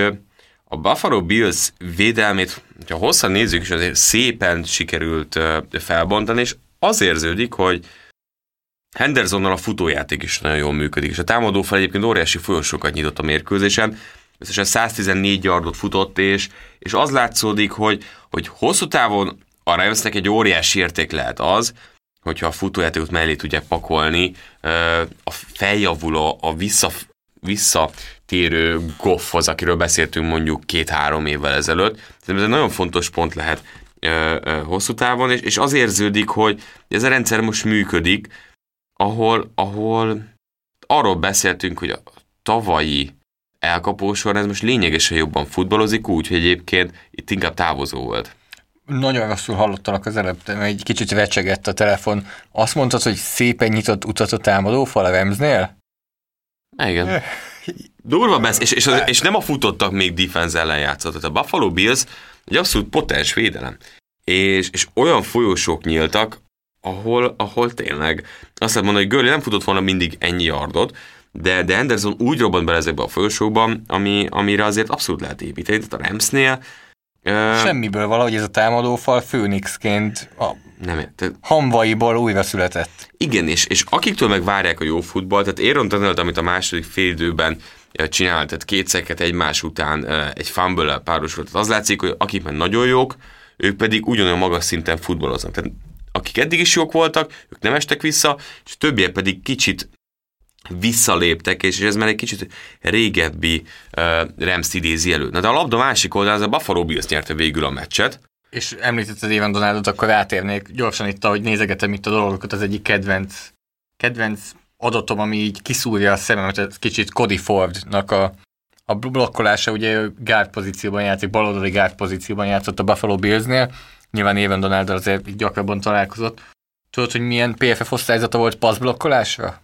a Buffalo Bills védelmét, ha hosszan nézzük, és azért szépen sikerült felbontani, és az érződik, hogy Hendersonnal a futójáték is nagyon jól működik, és a támadó fel egyébként óriási folyosókat nyitott a mérkőzésen, összesen 114 yardot futott, és, és az látszódik, hogy, hogy hosszú távon a Ramsnek egy óriási érték lehet az, hogyha a futójátékot mellé tudják pakolni, a feljavuló, a vissza, visszatérő goffhoz, akiről beszéltünk mondjuk két-három évvel ezelőtt. Szerintem ez egy nagyon fontos pont lehet hosszú távon, és, és az érződik, hogy ez a rendszer most működik, ahol, ahol arról beszéltünk, hogy a tavalyi elkapósor ez most lényegesen jobban futballozik, úgy, hogy egyébként itt inkább távozó volt. Nagyon rosszul hallottalak az előbb, mert egy kicsit recsegett a telefon. Azt mondtad, hogy szépen nyitott utat a támadó fal a Ramsnél? Igen. Durva besz, és, és, és, nem a futottak még defense ellen játszott. A Buffalo Bills egy abszolút potens védelem. És, és olyan folyósok nyíltak, ahol, ahol tényleg azt lehet mondani, hogy Gurley nem futott volna mindig ennyi yardot, de, de Anderson úgy robbant bele ezekbe a folyosókban, ami, amire azért abszolút lehet építeni. Tehát a Ramsnél ö, Semmiből valahogy ez a támadó fal főnixként a nem, tehát hamvaiból újra született. Igen, és, és akiktől meg várják a jó futball, tehát Aaron Donald, amit a második fél időben csinált, tehát két szeket egymás után egy fumble párosul. Tehát az látszik, hogy akik meg nagyon jók, ők pedig ugyanolyan magas szinten futballoznak. Tehát akik eddig is jók voltak, ők nem estek vissza, és többiek pedig kicsit visszaléptek, és ez már egy kicsit régebbi uh, Rams idézi elő. Na de a labda másik oldalán az a Buffalo Bills nyerte végül a meccset, És említetted Évan Donaldot, akkor rátérnék gyorsan itt, ahogy nézegetem itt a dolgokat, az egyik kedvenc, kedvenc adatom, ami így kiszúrja a szememet, ez kicsit Cody Fordnak a, a blokkolása, ugye guard pozícióban játszik, baloldali guard pozícióban játszott a Buffalo Billsnél, nyilván Évan Donald azért gyakrabban találkozott. Tudod, hogy milyen PFF osztályzata volt passzblokkolásra?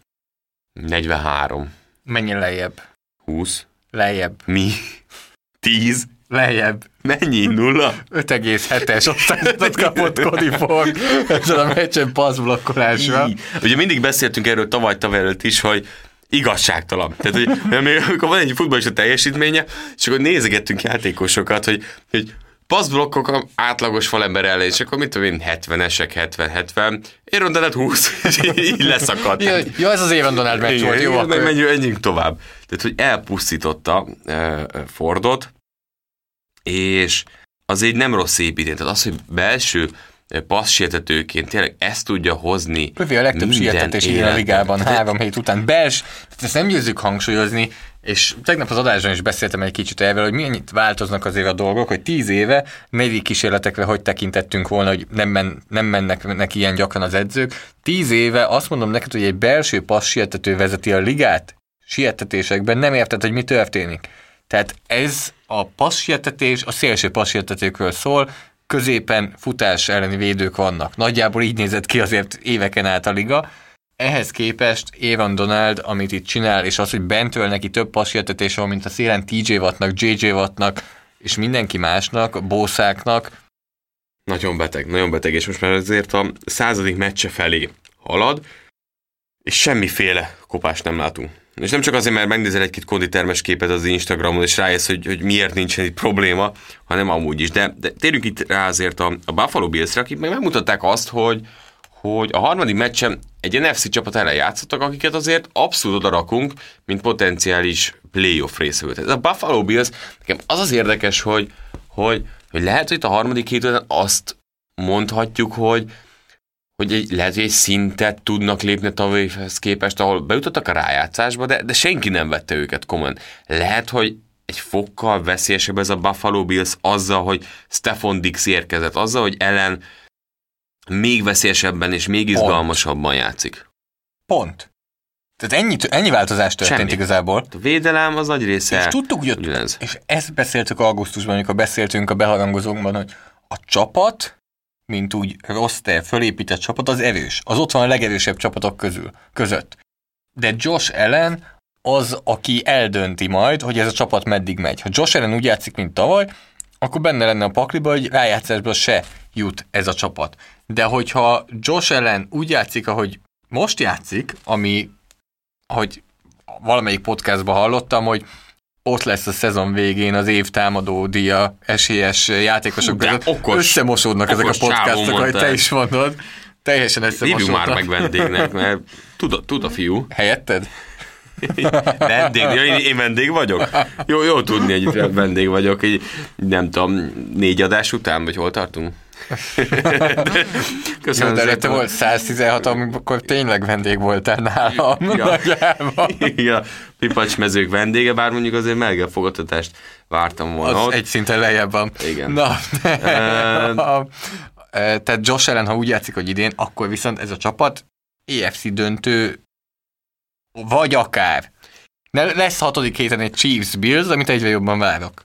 43, Menjen lejjebb. 20, Lejjebb. mi? 10, Lejjebb. Mennyi? Nulla? 5,7-es osztályzatot kapott Cody Ford ezen a meccsen passzblokkolásra. Ugye mindig beszéltünk erről tavaly tavaly előtt is, hogy igazságtalan. Tehát, hogy amikor van egy futballista teljesítménye, és akkor nézegettünk játékosokat, hogy, hogy passzblokkok átlagos falember ellen, és akkor mit tudom én, 70-esek, 70-70, Aaron Donald 20, és így, leszakadt. Ja, ja, ez az Aaron Donald meccs volt, jó, akkor... menjünk, menjünk tovább. Tehát, hogy elpusztította uh, Fordot, és az egy nem rossz építés. Tehát az, hogy belső passzsietetőként tényleg ezt tudja hozni. Lövi a legtöbb minden sietetés idén a ligában három hét után. Bels, tehát ezt nem győzzük hangsúlyozni, és tegnap az adásban is beszéltem egy kicsit erről, hogy mennyit változnak azért a dolgok, hogy tíz éve meddig kísérletekre hogy tekintettünk volna, hogy nem, men, nem mennek neki ilyen gyakran az edzők. Tíz éve azt mondom neked, hogy egy belső passz sietető vezeti a ligát sietetésekben, nem érted, hogy mi történik. Tehát ez a passzsietetés a szélső passzsietetőkről szól, középen futás elleni védők vannak. Nagyjából így nézett ki azért éveken át a liga. Ehhez képest Aaron Donald, amit itt csinál, és az, hogy bentől neki több passzsietetés van, mint a szélen TJ Wattnak, JJ Wattnak, és mindenki másnak, bószáknak, Nagyon beteg, nagyon beteg, és most már azért a századik meccse felé halad, és semmiféle kopást nem látunk. És nem csak azért, mert megnézel egy-két konditermes képet az Instagramon, és rájössz, hogy, hogy miért nincsen itt probléma, hanem amúgy is. De, de térjünk itt rá azért a, a Buffalo Bills-re, akik meg megmutatták azt, hogy, hogy a harmadik meccsen egy NFC csapat ellen játszottak, akiket azért abszolút oda rakunk, mint potenciális playoff részvevőt. Ez a Buffalo Bills, nekem az az érdekes, hogy, hogy, hogy lehet, hogy itt a harmadik hét után azt mondhatjuk, hogy, hogy egy, lehet, hogy egy szintet tudnak lépni a tavalyihez képest, ahol bejutottak a rájátszásba, de, de senki nem vette őket komolyan. Lehet, hogy egy fokkal veszélyesebb ez a Buffalo Bills azzal, hogy Stefan Dix érkezett, azzal, hogy ellen még veszélyesebben és még izgalmasabban játszik. pont. Tehát ennyi, ennyi változás történt Semmi. igazából. A védelem az nagy része És tudtuk, hogy ott, és ezt beszéltük augusztusban, amikor beszéltünk a beharangozókban, hogy a csapat, mint úgy roster, fölépített csapat, az erős. Az ott van a legerősebb csapatok közül, között. De Josh Allen az, aki eldönti majd, hogy ez a csapat meddig megy. Ha Josh Allen úgy játszik, mint tavaly, akkor benne lenne a pakliba, hogy rájátszásba se jut ez a csapat. De hogyha Josh Allen úgy játszik, ahogy most játszik, ami, hogy valamelyik podcastban hallottam, hogy ott lesz a szezon végén az év támadó díja esélyes játékosok között. okos- összemosódnak ezek a okos podcastok, ahogy te is mondod. Teljesen Hívjuk összemosódnak. már meg vendégnek, mert tud a, tud a fiú. Helyetted? Vendég, ja, én, én vendég vagyok? Jó, jó tudni, hogy vendég vagyok, egy, nem tudom, négy adás után, vagy hol tartunk? Jó, de előtte volt 116, amikor tényleg vendég voltál nálam. Ja. Nagyjából. Igen, a pipacs mezők vendége, bár mondjuk azért melge fogadtatást vártam volna Az ott. egy szinten lejjebb van. Igen. Na, Ehm. a, e, tehát Josh Allen, ha úgy játszik, hogy idén, akkor viszont ez a csapat EFC döntő, vagy akár. Ne, lesz hatodik héten egy Chiefs Bills, amit egyre jobban várok.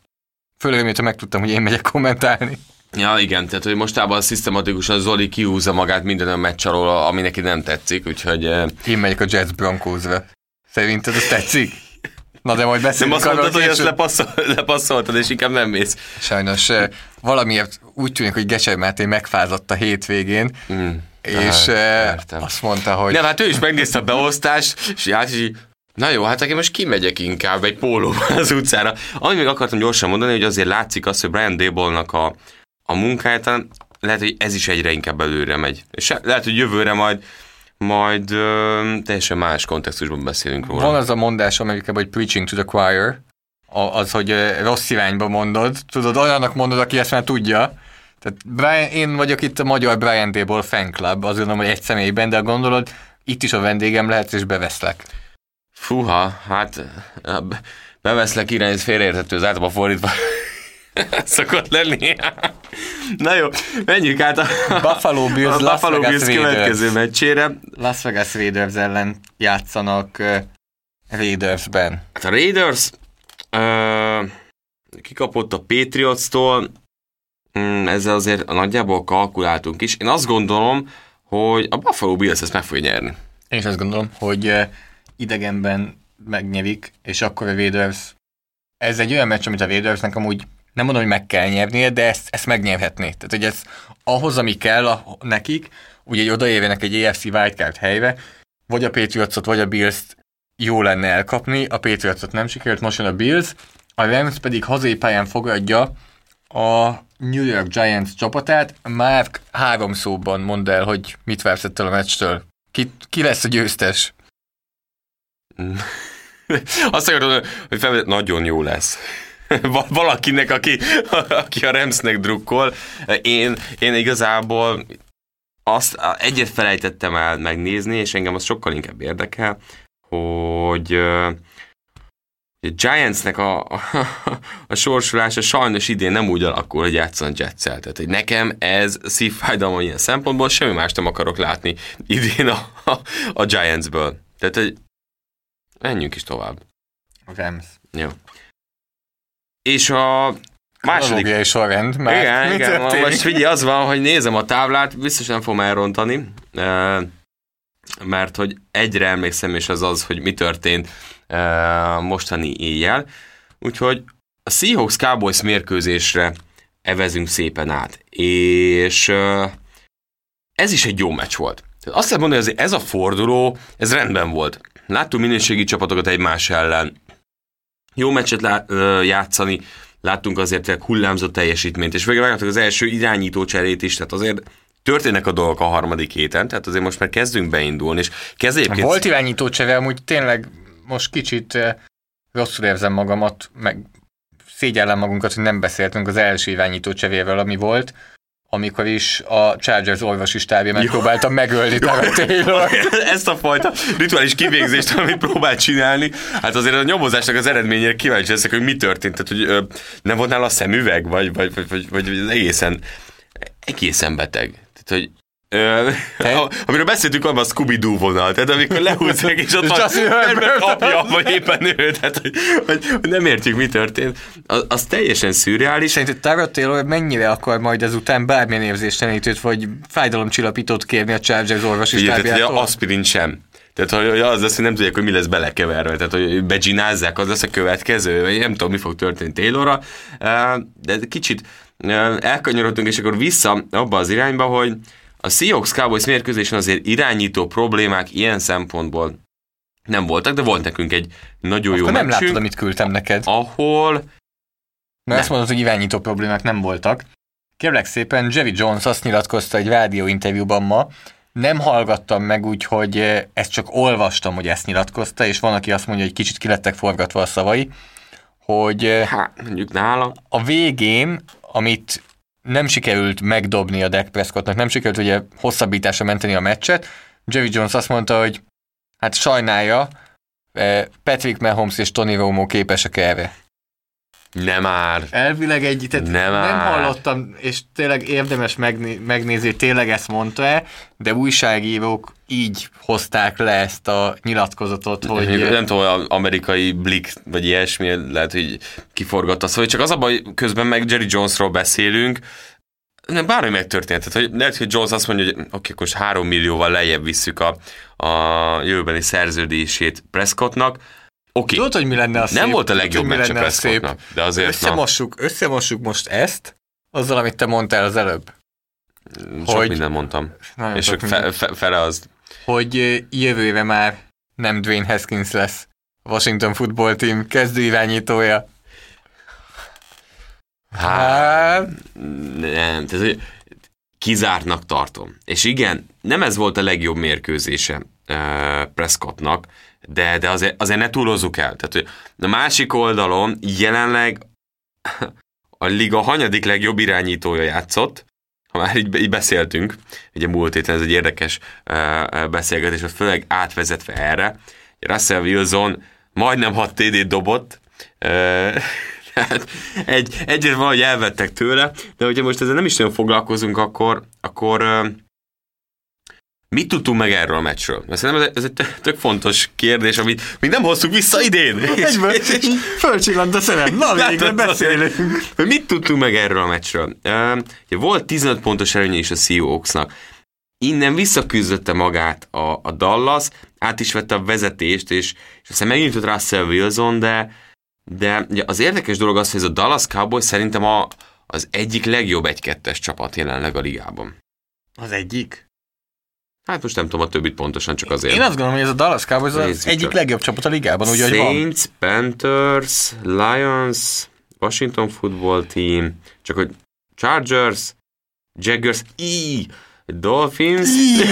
Főleg, amióta megtudtam, hogy én megyek kommentálni. Ja, igen, tehát hogy mostában szisztematikusan Zoli kiúzza magát minden olyan meccs alól, ami neki nem tetszik, úgyhogy Én megyek a Jets Broncosra. Szerinted ez tetszik? Na de majd nem beszélünk azt mondtad, hogy ezt lepasszol, lepasszoltad, és inkább nem mész. Sajnos valamiért úgy tűnik, hogy Gecser Máté megfázott a hétvégén, Mm. és Ah, azt mondta, hogy Nem, hát ő is megnézte a beosztást, és így, na jó, hát akkor most kimegyek inkább egy pólóban az utcára. Ami még akartam gyorsan mondani, hogy azért látszik az, hogy Brian Dable-nak a, a munkáját, lehet, hogy ez is egyre inkább előre megy. És lehet, hogy jövőre majd majd ö, teljesen más kontextusban beszélünk róla. Van az a mondás Amerikában, hogy preaching to the choir, az, hogy rossz irányba mondod. Tudod, olyannak mondod, aki ezt már tudja. Tehát Brian, én vagyok itt a magyar Brian Dable fan club, azt gondolom, hogy egy személyben, de gondolod, itt is a vendégem lehetsz, és beveszlek. Fúha, hát beveszlek irányt félreérthető, az általában fordítva szokott lenni. Na jó, menjünk át a, Buffalo Bills, a Las Buffalo Vegas Bills Raiders. következő meccsére. Las Vegas Raiders ellen játszanak ö, Raidersben. Hát a Raiders ö, kikapott a Patriots-tól, mm, ezzel azért nagyjából kalkuláltunk is. Én azt gondolom, hogy a Buffalo Bills ezt meg fogja nyerni. Én is azt gondolom, hogy ö, idegenben megnyerik, és akkor a Raiders... Ez egy olyan meccs, amit a Raidersnek amúgy nem mondom, hogy meg kell nyernie, de ezt, ezt megnyerhetné. Tehát, hogy ez ahhoz, ami kell a, nekik, ugye egy odaérjenek egy EFC wildcard helyre, vagy a Patriotsot, vagy a Bills-t jó lenne elkapni, a Patriotsot nem sikerült, most jön a Bills, a Rams pedig hazai pályán fogadja a New York Giants csapatát. Már három szóban mondd el, hogy mit vársz ettől a meccstől. Ki, ki lesz a győztes? Azt akarom, hogy fel, nagyon jó lesz. Valakinek, aki, aki a Remsznek drukkol. Én, én igazából azt egyet felejtettem el megnézni, és engem az sokkal inkább érdekel, hogy a Giantsnek a, a, a sorsolása sajnos idén nem úgy alakul, hogy játszan Jetszel. Tehát, hogy nekem ez szívfájdalom ilyen szempontból, semmi mást nem akarok látni idén a, a, a Giantsből. Tehát, hogy menjünk is tovább. Rams. Jó. És a második... is sorrend, mert igen, igen, most figyelj, az van, hogy nézem a táblát, biztos nem fogom elrontani, mert hogy egyre emlékszem, és az az, hogy mi történt mostani éjjel. Úgyhogy a Seahawks Cowboys mérkőzésre evezünk szépen át. És ez is egy jó meccs volt. Azt lehet mondani, hogy ez a forduló, ez rendben volt. Láttunk minőségi csapatokat egymás ellen. Jó meccset lá- játszani, láttunk azért egy hullámzott teljesítményt, és végre az első irányító cserét is, tehát azért történnek a dolgok a harmadik héten, tehát azért most már kezdünk beindulni, és kezd egyébként... Volt irányító csere, amúgy tényleg most kicsit rosszul érzem magamat, meg szégyellem magunkat, hogy nem beszéltünk az első irányító csevével, ami volt, amikor is a Chargers orvosi stábja megpróbálta megölni Taylor. Ezt a fajta rituális kivégzést, amit próbált csinálni, hát azért a nyomozásnak az eredményére kíváncsi leszek, hogy mi történt. Tehát, hogy ö, nem volt nála a szemüveg, vagy, vagy, vagy, vagy, vagy egészen, egészen beteg. Tehát, hogy amiről beszéltünk, abban a Scooby-Doo vonal, tehát amikor lehúzzák, és ott van Herbert apja, vagy éppen ő, tehát hogy, hogy, hogy, nem értjük, mi történt. Az, az teljesen szürreális. Szerinted Tyrod Taylor mennyire akar majd ezután bármilyen érzéstelenítőt, vagy fájdalomcsillapítót kérni a Chargers orvosi stábjától? aspirin sem. Tehát hogy az lesz, hogy nem tudják, hogy mi lesz belekeverve, tehát hogy becsinázzák, az lesz a következő, vagy nem tudom, mi fog történni Taylorra, de kicsit elkanyarodtunk, és akkor vissza abba az irányba, hogy a Seahawks Cowboys mérkőzésen azért irányító problémák ilyen szempontból nem voltak, de volt nekünk egy nagyon Akkor jó nem láttad, amit küldtem neked. Ahol... Mert nem. azt mondod, hogy irányító problémák nem voltak. Kérlek szépen, Jerry Jones azt nyilatkozta egy rádió interjúban ma, nem hallgattam meg úgy, hogy ezt csak olvastam, hogy ezt nyilatkozta, és van, aki azt mondja, hogy kicsit kilettek forgatva a szavai, hogy hát, mondjuk nála. a végén, amit nem sikerült megdobni a Dak Prescottnak, nem sikerült ugye hosszabbításra menteni a meccset. Jerry Jones azt mondta, hogy hát sajnálja, eh, Patrick Mahomes és Tony Romo képesek erre. Nem már. Elvileg egy, tehát nem, nem hallottam, és tényleg érdemes megné- megnézni, tényleg ezt mondta-e, de újságírók így hozták le ezt a nyilatkozatot, hogy... Nem, nem tudom, amerikai blik, vagy ilyesmi, lehet, hogy kiforgatta. Szóval csak az a baj, közben meg Jerry Jonesról beszélünk, nem, bármi megtörtént. Tehát, hogy lehet, hogy Jones azt mondja, hogy oké, okay, akkor most három millióval lejjebb visszük a, a jövőbeni szerződését Prescottnak, Okay. Tudod, hogy mi lenne a szép? Nem volt a legjobb meccs a szép. de azért összemossuk, na. összemossuk most ezt, azzal, amit te mondtál az előbb. Sok hogy, minden mondtam. És sok fe, fe, fele az. Hogy jövőre már nem Dwayne Haskins lesz Washington Football Team kezdő irányítója. Hát, nem, tehát, kizártnak tartom. És igen, nem ez volt a legjobb mérkőzése uh, Prescottnak, de, de azért, azért ne túlozzuk el. Tehát, hogy a másik oldalon jelenleg a liga hanyadik legjobb irányítója játszott, ha már így, így beszéltünk, ugye múlt héten ez egy érdekes uh, beszélgetés, főleg átvezetve erre, Russell Wilson majdnem 6 TD dobott, uh, egy, egyre valahogy elvettek tőle, de hogyha most ezzel nem is nagyon foglalkozunk, akkor, akkor uh, Mit tudtunk meg erről a meccsről? Szerintem ez egy tök fontos kérdés, amit még nem hoztuk vissza idén. Egyből fölcsillant a szemem. Na, végre beszélünk. Mit tudtunk meg erről a meccsről? Uh, volt 15 pontos előnye is a Seahawksnak. Innen visszaküzdötte magát a, a Dallas, át is vette a vezetést, és, és aztán megint Russell Wilson, de, de az érdekes dolog az, hogy ez a Dallas Cowboys szerintem a, az egyik legjobb egy-kettes csapat jelenleg a ligában. Az egyik? Hát most nem tudom a többit pontosan, csak azért. Én azt gondolom, hogy ez a Dallas Cowboys az egyik csak. legjobb csapat a ligában, úgy, Saints, van. Panthers, Lions, Washington Football Team, csak hogy Chargers, Jaguars, í, Dolphins,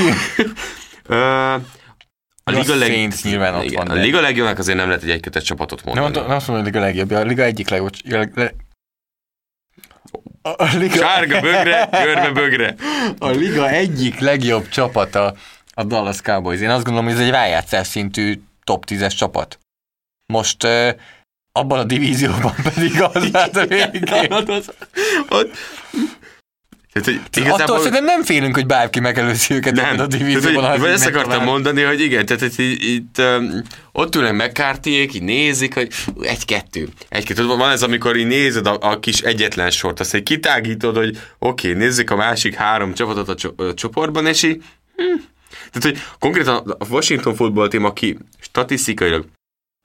a liga, leg... Saints nyilván ott igen, van, a liga legjobbnak azért nem lehet egy egykötet csapatot Nem, mondani. mondom, nem azt mondom, hogy a liga legjobb, a liga egyik legjobb. A, a, liga, Sárga bögre, görbe bögre. a liga egyik legjobb csapata a Dallas Cowboys. Én azt gondolom, hogy ez egy rájátszás szintű top 10-es csapat. Most uh, abban a divízióban pedig az lát a végén. Ott. Tehát, hogy Attól igazából... szerintem nem félünk, hogy bárki megelőzi őket Nem, a tehát, divízióban. hogy, vagy így ezt akartam mondani, hogy igen, tehát hogy itt, itt um, ott ülnek megkártiék, így nézik, hogy egy-kettő, egy-kettő. Van ez, amikor így nézed a, a kis egyetlen sort, azt egy kitágítod, hogy oké, okay, nézzük a másik három csapatot a, cso- a csoportban, és így, hm. Tehát, hogy konkrétan a Washington Football Team, aki statisztikailag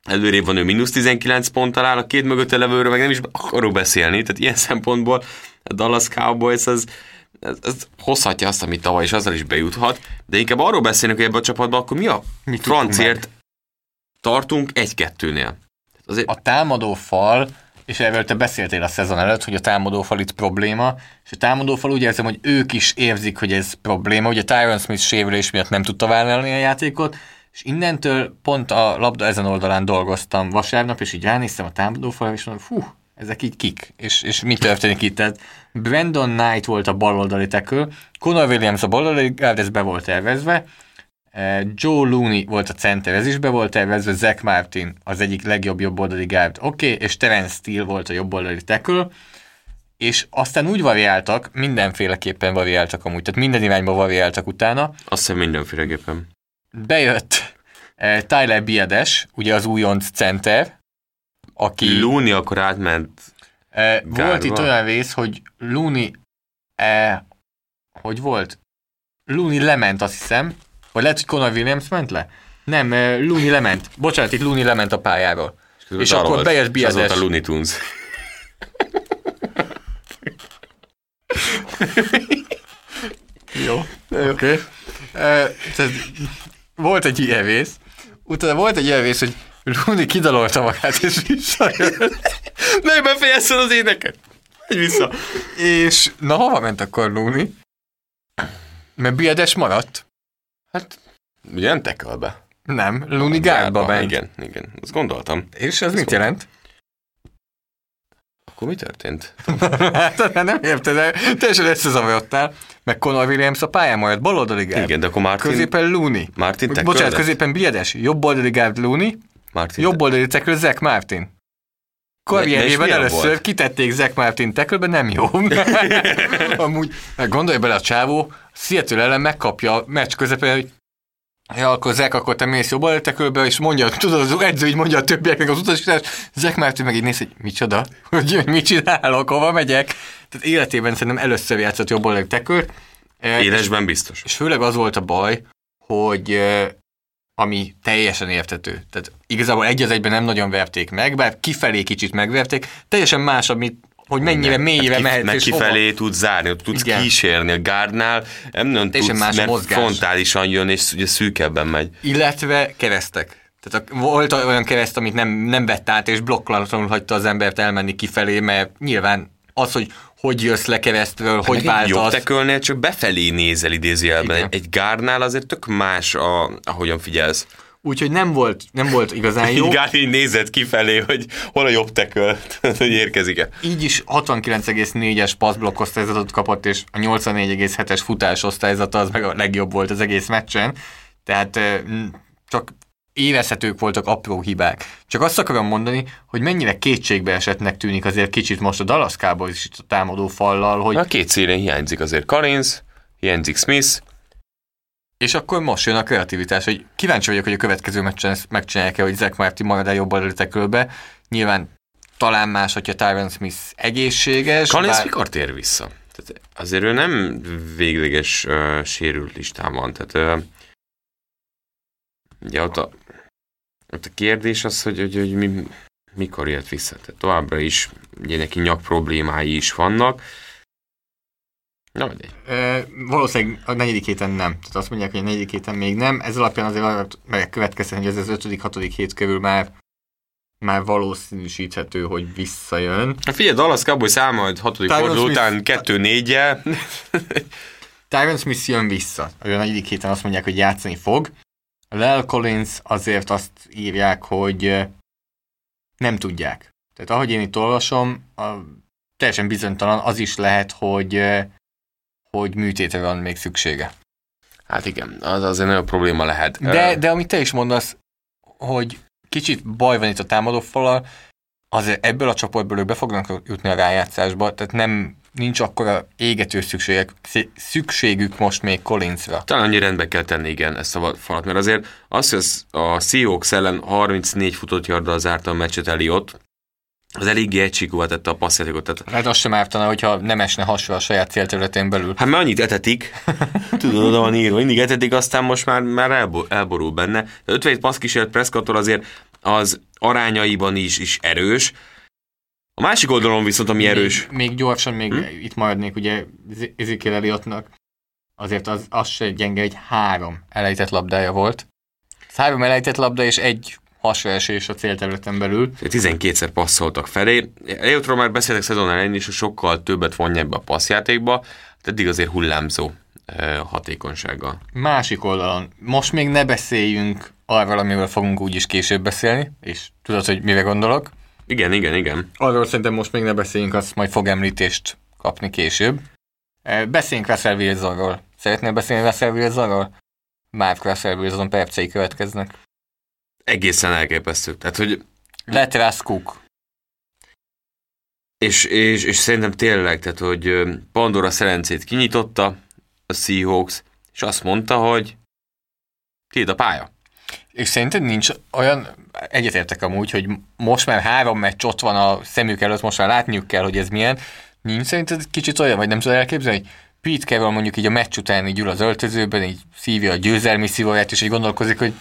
előrébb van, ő mínusz 19 ponttal áll, a két mögött levőről meg nem is akarok beszélni, tehát ilyen szempontból a Dallas Cowboys az, ez, ez hozhatja azt, amit tavaly, és azzal is bejuthat, de inkább arról beszélünk, hogy ebben a csapatban akkor mi a Mit francért tartunk egy-kettőnél. Azért, a támadó fal, és erről te beszéltél a szezon előtt, hogy a támadó fal itt probléma, és a támadó fal úgy érzem, hogy ők is érzik, hogy ez probléma. Ugye Tyron Smith sérülés miatt nem tudta vállalni a játékot, és innentől pont a labda ezen oldalán dolgoztam vasárnap, és így ránéztem a támadó falra, és mondom, fú, ezek így kik, és, és mi történik itt? Tehát Brandon Knight volt a baloldali tekő, Conor Williams a baloldali guard, ez be volt tervezve, Eh, Joe Looney volt a center, ez is be volt tervezve, Zach Martin az egyik legjobb jobboldali guard, oké, okay, és Terence Steele volt a jobboldali tackle, és aztán úgy variáltak, mindenféleképpen variáltak amúgy, tehát minden irányba variáltak utána, azt hiszem mindenféleképpen. Bejött eh, Tyler Biades, ugye az újonc center, aki... Looney akkor átment, Eh, volt itt olyan rész, hogy Looney, eh, hogy volt? Looney lement, azt hiszem, vagy lehet, hogy Conor Williams ment le? Nem, eh, Looney lement. Bocsánat, itt Looney lement a pályáról. És dalolt. akkor bejött És az volt Biades. a Looney Tunes. Jó, oké. Okay. Eh, tehát volt egy ilyen rész, utána volt egy ilyen rész, hogy Looney kidalolta magát, és visszajött. Ne befejezzen az éneket! Megy vissza. És na hova ment akkor Looney? Mert Biades maradt. Hát, ugye nem tekölbe. Nem, Looney gárdba ment. Igen, igen, azt gondoltam. És ez mit jelent? Akkor mi történt? hát nem érted, teljesen összezavarodtál. Meg Conor Williams a pályán maradt, baloldali gárd. Igen, de akkor Martin, Középen Looney. Martin tackle Bocsánat, lett? középen Biedes, jobb oldali gárd Looney, Martin jobb oldali tackle Zach Martin. Karrierjében először volt? kitették Zach Martin tackle nem jó. Amúgy, gondolj bele a csávó, Seattle ellen megkapja a meccs közepén, hogy Ja, akkor Zach, akkor te mész jobb tackle és mondja, tudod, az edző így mondja a többieknek az utasítást, Zach Martin meg így néz, hogy micsoda, hogy mit csinálok, hova megyek. Tehát életében szerintem először játszott jobb oldali tackle Élesben biztos. és főleg az volt a baj, hogy eh, ami teljesen értető. Tehát igazából egy az egyben nem nagyon verték meg, bár kifelé kicsit megverték, teljesen más, amit, hogy mennyire mélyre Hát mehetsz, Meg és hova. kifelé tudsz zárni, tudsz Igen. kísérni. A gárdnál nem Teljesen tudsz, más mert mozgás. frontálisan jön, és ugye szűkebben megy. Illetve keresztek. Tehát a, volt olyan kereszt, amit nem, nem vett át, és blokkolatlanul hagyta az embert elmenni kifelé, mert nyilván az, hogy hogy jössz le keresztről, hogy Meg egy jobb váltasz. tekölnél csak befelé nézel idézőjelben. Egy, egy gárnál azért tök más, a, ahogyan figyelsz. Úgyhogy nem volt, nem volt igazán jó. Gár így nézed kifelé, hogy hol a jobb teköl, hogy érkezik-e. így is 69,4-es passzblokk osztályzatot kapott, és a 84,7-es futás osztályzata az meg a legjobb volt az egész meccsen. Tehát eh, csak érezhetők voltak apró hibák. Csak azt akarom mondani, hogy mennyire kétségbe esetnek tűnik azért kicsit most a Dallas Cowboys is a támadó fallal, hogy A két szélén hiányzik azért Collins, hiányzik Smith, és akkor most jön a kreativitás, hogy kíváncsi vagyok, hogy a következő meccsen ezt megcsinálják-e, hogy Zach Martin marad-e jobb oldali Nyilván talán más, hogyha Tyron Smith egészséges. Collins bár- mikor tér vissza? Tehát azért ő nem végleges uh, sérült listán van. Tehát uh, ugye ott a, ott a kérdés az, hogy, hogy, hogy mi, mikor jött vissza. Tehát továbbra is ugye neki nyak problémái is vannak. Na mindegy. Ö, valószínűleg a negyedik héten nem. Tehát azt mondják, hogy a negyedik héten még nem. Ez alapján azért arra megkövetkezhet, hogy ez az ötödik, hatodik hét körül már már valószínűsíthető, hogy visszajön. Hát figyelj, Dallas Cowboy szám majd hatodik Tyron forduló Smith- után 2-4-jel. Tyron Smith jön vissza. A negyedik héten azt mondják, hogy játszani fog. Lel Collins azért azt írják, hogy nem tudják. Tehát ahogy én itt olvasom, a, teljesen bizonytalan az is lehet, hogy, hogy műtétre van még szüksége. Hát igen, az azért nagyon probléma lehet. De, de amit te is mondasz, hogy kicsit baj van itt a támadófalal, azért ebből a csoportból ők be fognak jutni a rájátszásba, tehát nem, nincs akkora égető szükségek, szükségük most még Collinsra. Talán annyi rendbe kell tenni, igen, ezt a falat, mert azért az, hogy a Seahawks ellen 34 futott yarddal zárta a meccset Eliott, az eléggé egysíkúvá tette a passzjátékot. Tehát, Hát az sem ártana, hogyha nem esne hasra a saját célterületén belül. hát már annyit etetik, tudod, oda van írva, mindig etetik, aztán most már, már elbo- elborul benne. De 57 passz kísérlet Prescotttól azért az arányaiban is, is erős. A másik oldalon viszont, ami erős, Még, még gyorsan, még Hm? itt maradnék, ugye Ez- Ezekiel Elliottnak azért az, az se gyenge, hogy három elejtett labdája volt. Három elejtett labda és egy hasraesés a célterületen belül. 12-szer passzoltak felé. Eliottról már beszéltek szezon elején is, hogy sokkal többet vonja ebbe a passzjátékba, de eddig azért hullámzó eh, hatékonysággal. Másik oldalon, most még ne beszéljünk arról, amiről fogunk úgyis később beszélni, és tudod, hogy mire gondolok. Igen, igen, igen. Arról szerintem most még ne beszéljünk, azt majd fog említést kapni később. Eh, Beszéljünk Russell Wilsonról. Szeretnél beszélni Russell Wilsonról? Mark Russell Wilson percei következnek. Egészen elképesztő. Tehát, hogy Lett Russ Cook. és, és, és szerintem tényleg, tehát, hogy Pandora szerencét kinyitotta a Seahawks, és azt mondta, hogy tiéd a pálya. És szerinted nincs olyan, egyetértek amúgy, hogy most már három meccs ott van a szemük előtt, most már látniuk kell, hogy ez milyen. Nincs szerinted kicsit olyan, vagy nem tudod elképzelni, hogy Pete Carroll mondjuk így a meccs után így ül az öltözőben, így szívja a győzelmi szívóját, és így gondolkozik, hogy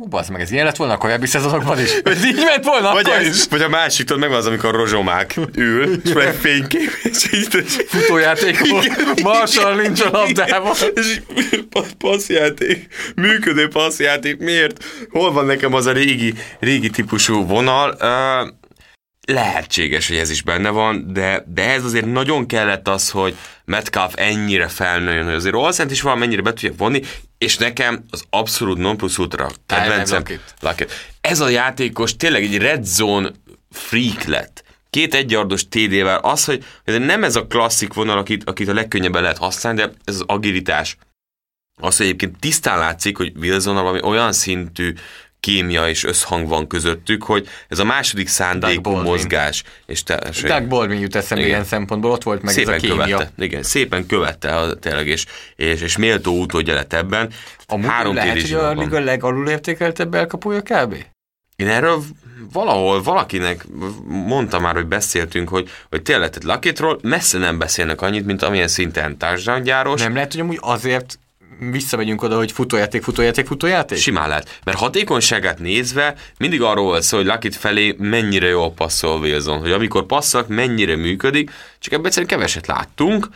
hú, bazd meg, ez ilyen lett volna a korábbi szezonokban is. Ez így ment volna Vagy, akkor is. vagy a másik, tudod, meg az, amikor rozsomák ül, és meg fénykép, és így, Futójátékból Marshall nincs a labdában. És passzjáték, működő passzjáték, miért? Hol van nekem az a régi, régi típusú vonal? Uh, lehetséges, hogy ez is benne van, de, de ez azért nagyon kellett az, hogy Metcalf ennyire felnőjön, hogy azért Olszent is valamennyire be tudja vonni, és nekem az abszolút non plus ultra kedvencem. Ez a játékos tényleg egy red zone freak lett. Két egyardos TD-vel. Az, hogy ez nem ez a klasszik vonal, akit, akit a legkönnyebben lehet használni, de ez az agilitás. Az, hogy egyébként tisztán látszik, hogy wilson valami olyan szintű kémia és összhang van közöttük, hogy ez a második szándékú mozgás, és teljesen Doug Baldwin jut eszembe Igen. ilyen szempontból, ott volt meg szépen ez a kémia. követte. Igen, szépen követte a- tényleg, és, és, és méltó útódja lett ebben. Amúgy Három lehet, hogy a liga legalul értékeltebb elkapója kb. Én erről valahol valakinek mondta már, hogy beszéltünk, hogy, hogy tényleg, tehát Lakitról messze nem beszélnek annyit, mint amilyen szinten társadalomgyáros. Nem lehet, hogy amúgy azért visszamegyünk oda, hogy futójáték, futójáték, futójáték? Simán lehet. Mert hatékonyságát nézve mindig arról volt szó, hogy Lakit felé mennyire jól passzol Wilson, hogy amikor passzak, mennyire működik, csak ebben egyszerűen keveset láttunk.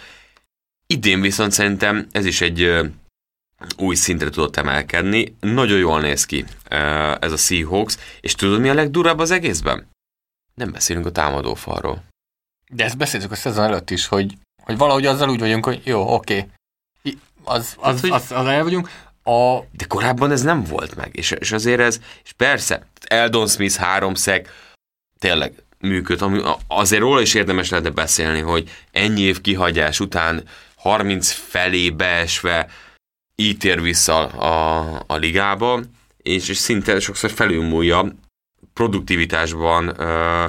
Idén viszont szerintem ez is egy ö, új szintre tudott emelkedni. Nagyon jól néz ki ö, ez a Seahawks, és tudod mi a legdurább az egészben? Nem beszélünk a támadófalról. De ezt beszéltük a szezon előtt is, hogy, hogy valahogy azzal úgy vagyunk, hogy jó, oké. Az, az, hogy- az, az el vagyunk. A, De korábban ez nem volt meg, és, és azért ez, és persze, Eldon Smith három szeg, tényleg működ, ami, azért róla is érdemes lehetne beszélni, hogy ennyi év kihagyás után 30 felé beesve így tér vissza a, a ligába, és, és szinte sokszor felülmúlja produktivitásban ö,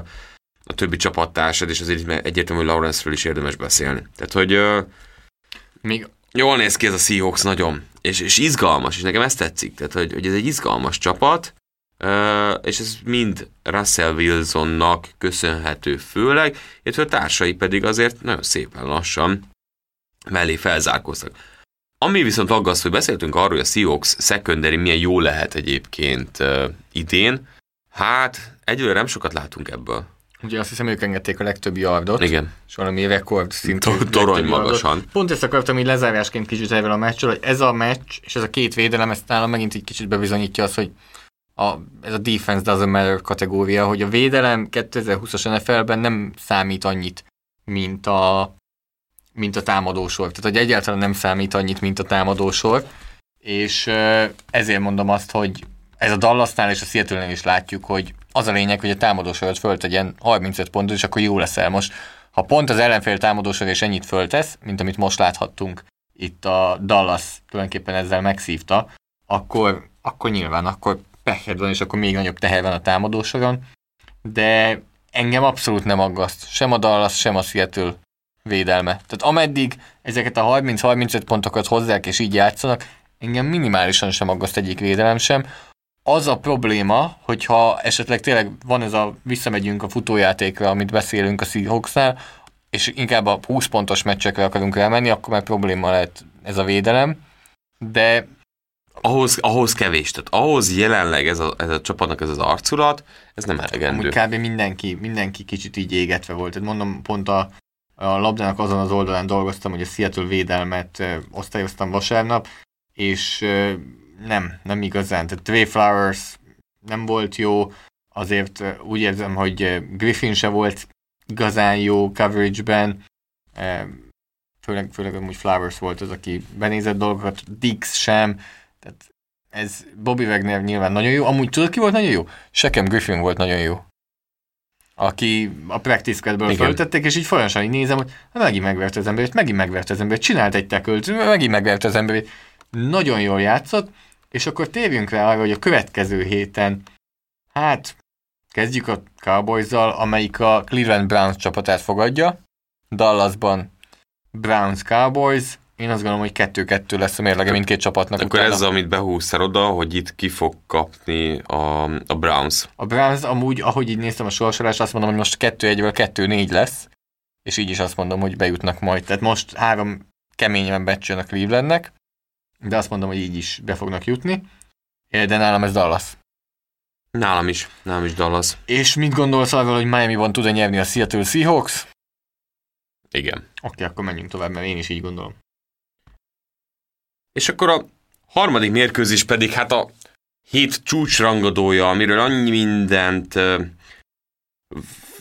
a többi csapattársad, és azért egyértelmű, hogy Lawrence-ről is érdemes beszélni. Tehát, hogy ö, még Jól néz ki ez a Seahawks nagyon, és, és izgalmas, és nekem ezt tetszik, tehát hogy, hogy ez egy izgalmas csapat, és ez mind Russell Wilsonnak köszönhető főleg, illetve társai pedig azért nagyon szépen lassan mellé felzárkóztak. Ami viszont aggaszt, hogy beszéltünk arról, hogy a Seahawks secondary milyen jó lehet egyébként idén, hát egyőre nem sokat látunk ebből. Ugye azt hiszem ők engedték a legtöbb yardot. Igen. És valami rekord szintű. To- torony legtöbb yardot. magasan. Pont ezt akartam így lezárásként kicsit ezzel a meccsről, hogy ez a meccs és ez a két védelem, ezt nálam megint egy kicsit bebizonyítja azt, hogy a, ez a defense doesn't matter kategória, hogy a védelem 2020-as NFL-ben nem számít annyit, mint a, mint a támadósor. Tehát, hogy egyáltalán nem számít annyit, mint a támadósor, és ezért mondom azt, hogy ez a Dallasnál és a seattle is látjuk, hogy az a lényeg, hogy a támadósor föltegyen 35 pontot, és akkor jó leszel most. Ha pont az ellenfél támadósor és ennyit föltesz, mint amit most láthattunk, itt a Dallas tulajdonképpen ezzel megszívta, akkor, akkor nyilván, akkor pehed van, és akkor még nagyobb teher van a támadósoron, de engem abszolút nem aggaszt, sem a Dallas, sem a Seattle védelme. Tehát ameddig ezeket a 30-35 pontokat hozzák és így játszanak, engem minimálisan sem aggaszt egyik védelem sem. Az a probléma, hogyha esetleg tényleg van ez a, visszamegyünk a futójátékra, amit beszélünk a Seahawksnál, és inkább a 20 pontos meccsekre akarunk elmenni, akkor már probléma lehet ez a védelem, de ahhoz, ahhoz kevés, tehát ahhoz jelenleg ez a, ez a csapatnak ez az arculat, ez nem elegendő. Amúgy kb. mindenki, mindenki kicsit így égetve volt. Tehát mondom, pont a, a labdának azon az oldalán dolgoztam, hogy a Seattle védelmet ö, osztályoztam vasárnap, és ö, nem, nem igazán. Tehát Trey Flowers nem volt jó, azért úgy érzem, hogy Griffin se volt igazán jó coverage-ben, főleg, főleg amúgy Flowers volt az, aki benézett dolgokat, Dix sem, tehát ez Bobby Wagner nyilván nagyon jó. Amúgy tudod, ki volt nagyon jó? Sekem Griffin volt nagyon jó. Aki a practice squadből föltették, és így folyamatosan így nézem, hogy hát megint megverte az emberét, megint megverte az emberét, csinált egy tekölt, megint megverte az emberét. Nagyon jól játszott, és akkor térjünk rá arra, hogy a következő héten, hát kezdjük a cowboys amelyik a Cleveland Browns csapatát fogadja. Dallasban Browns Cowboys, én azt gondolom, hogy kettő-kettő lesz a mérlege mindkét csapatnak. Akkor utána. ez, amit behúztál oda, hogy itt ki fog kapni a, a Browns. A Browns amúgy, ahogy így néztem a sorsolást, azt mondom, hogy most 2-1-vel 2-4 lesz, és így is azt mondom, hogy bejutnak majd. Tehát most három keményen becsön a Clevelandnek, de azt mondom, hogy így is be fognak jutni. De nálam ez Dallas. Nálam is, nálam is Dallas. És mit gondolsz arról, hogy Miami-ban tud-e nyerni a Seattle Seahawks? Igen. Oké, okay, akkor menjünk tovább, mert én is így gondolom. És akkor a harmadik mérkőzés pedig hát a hét csúcsrangadója, amiről annyi mindent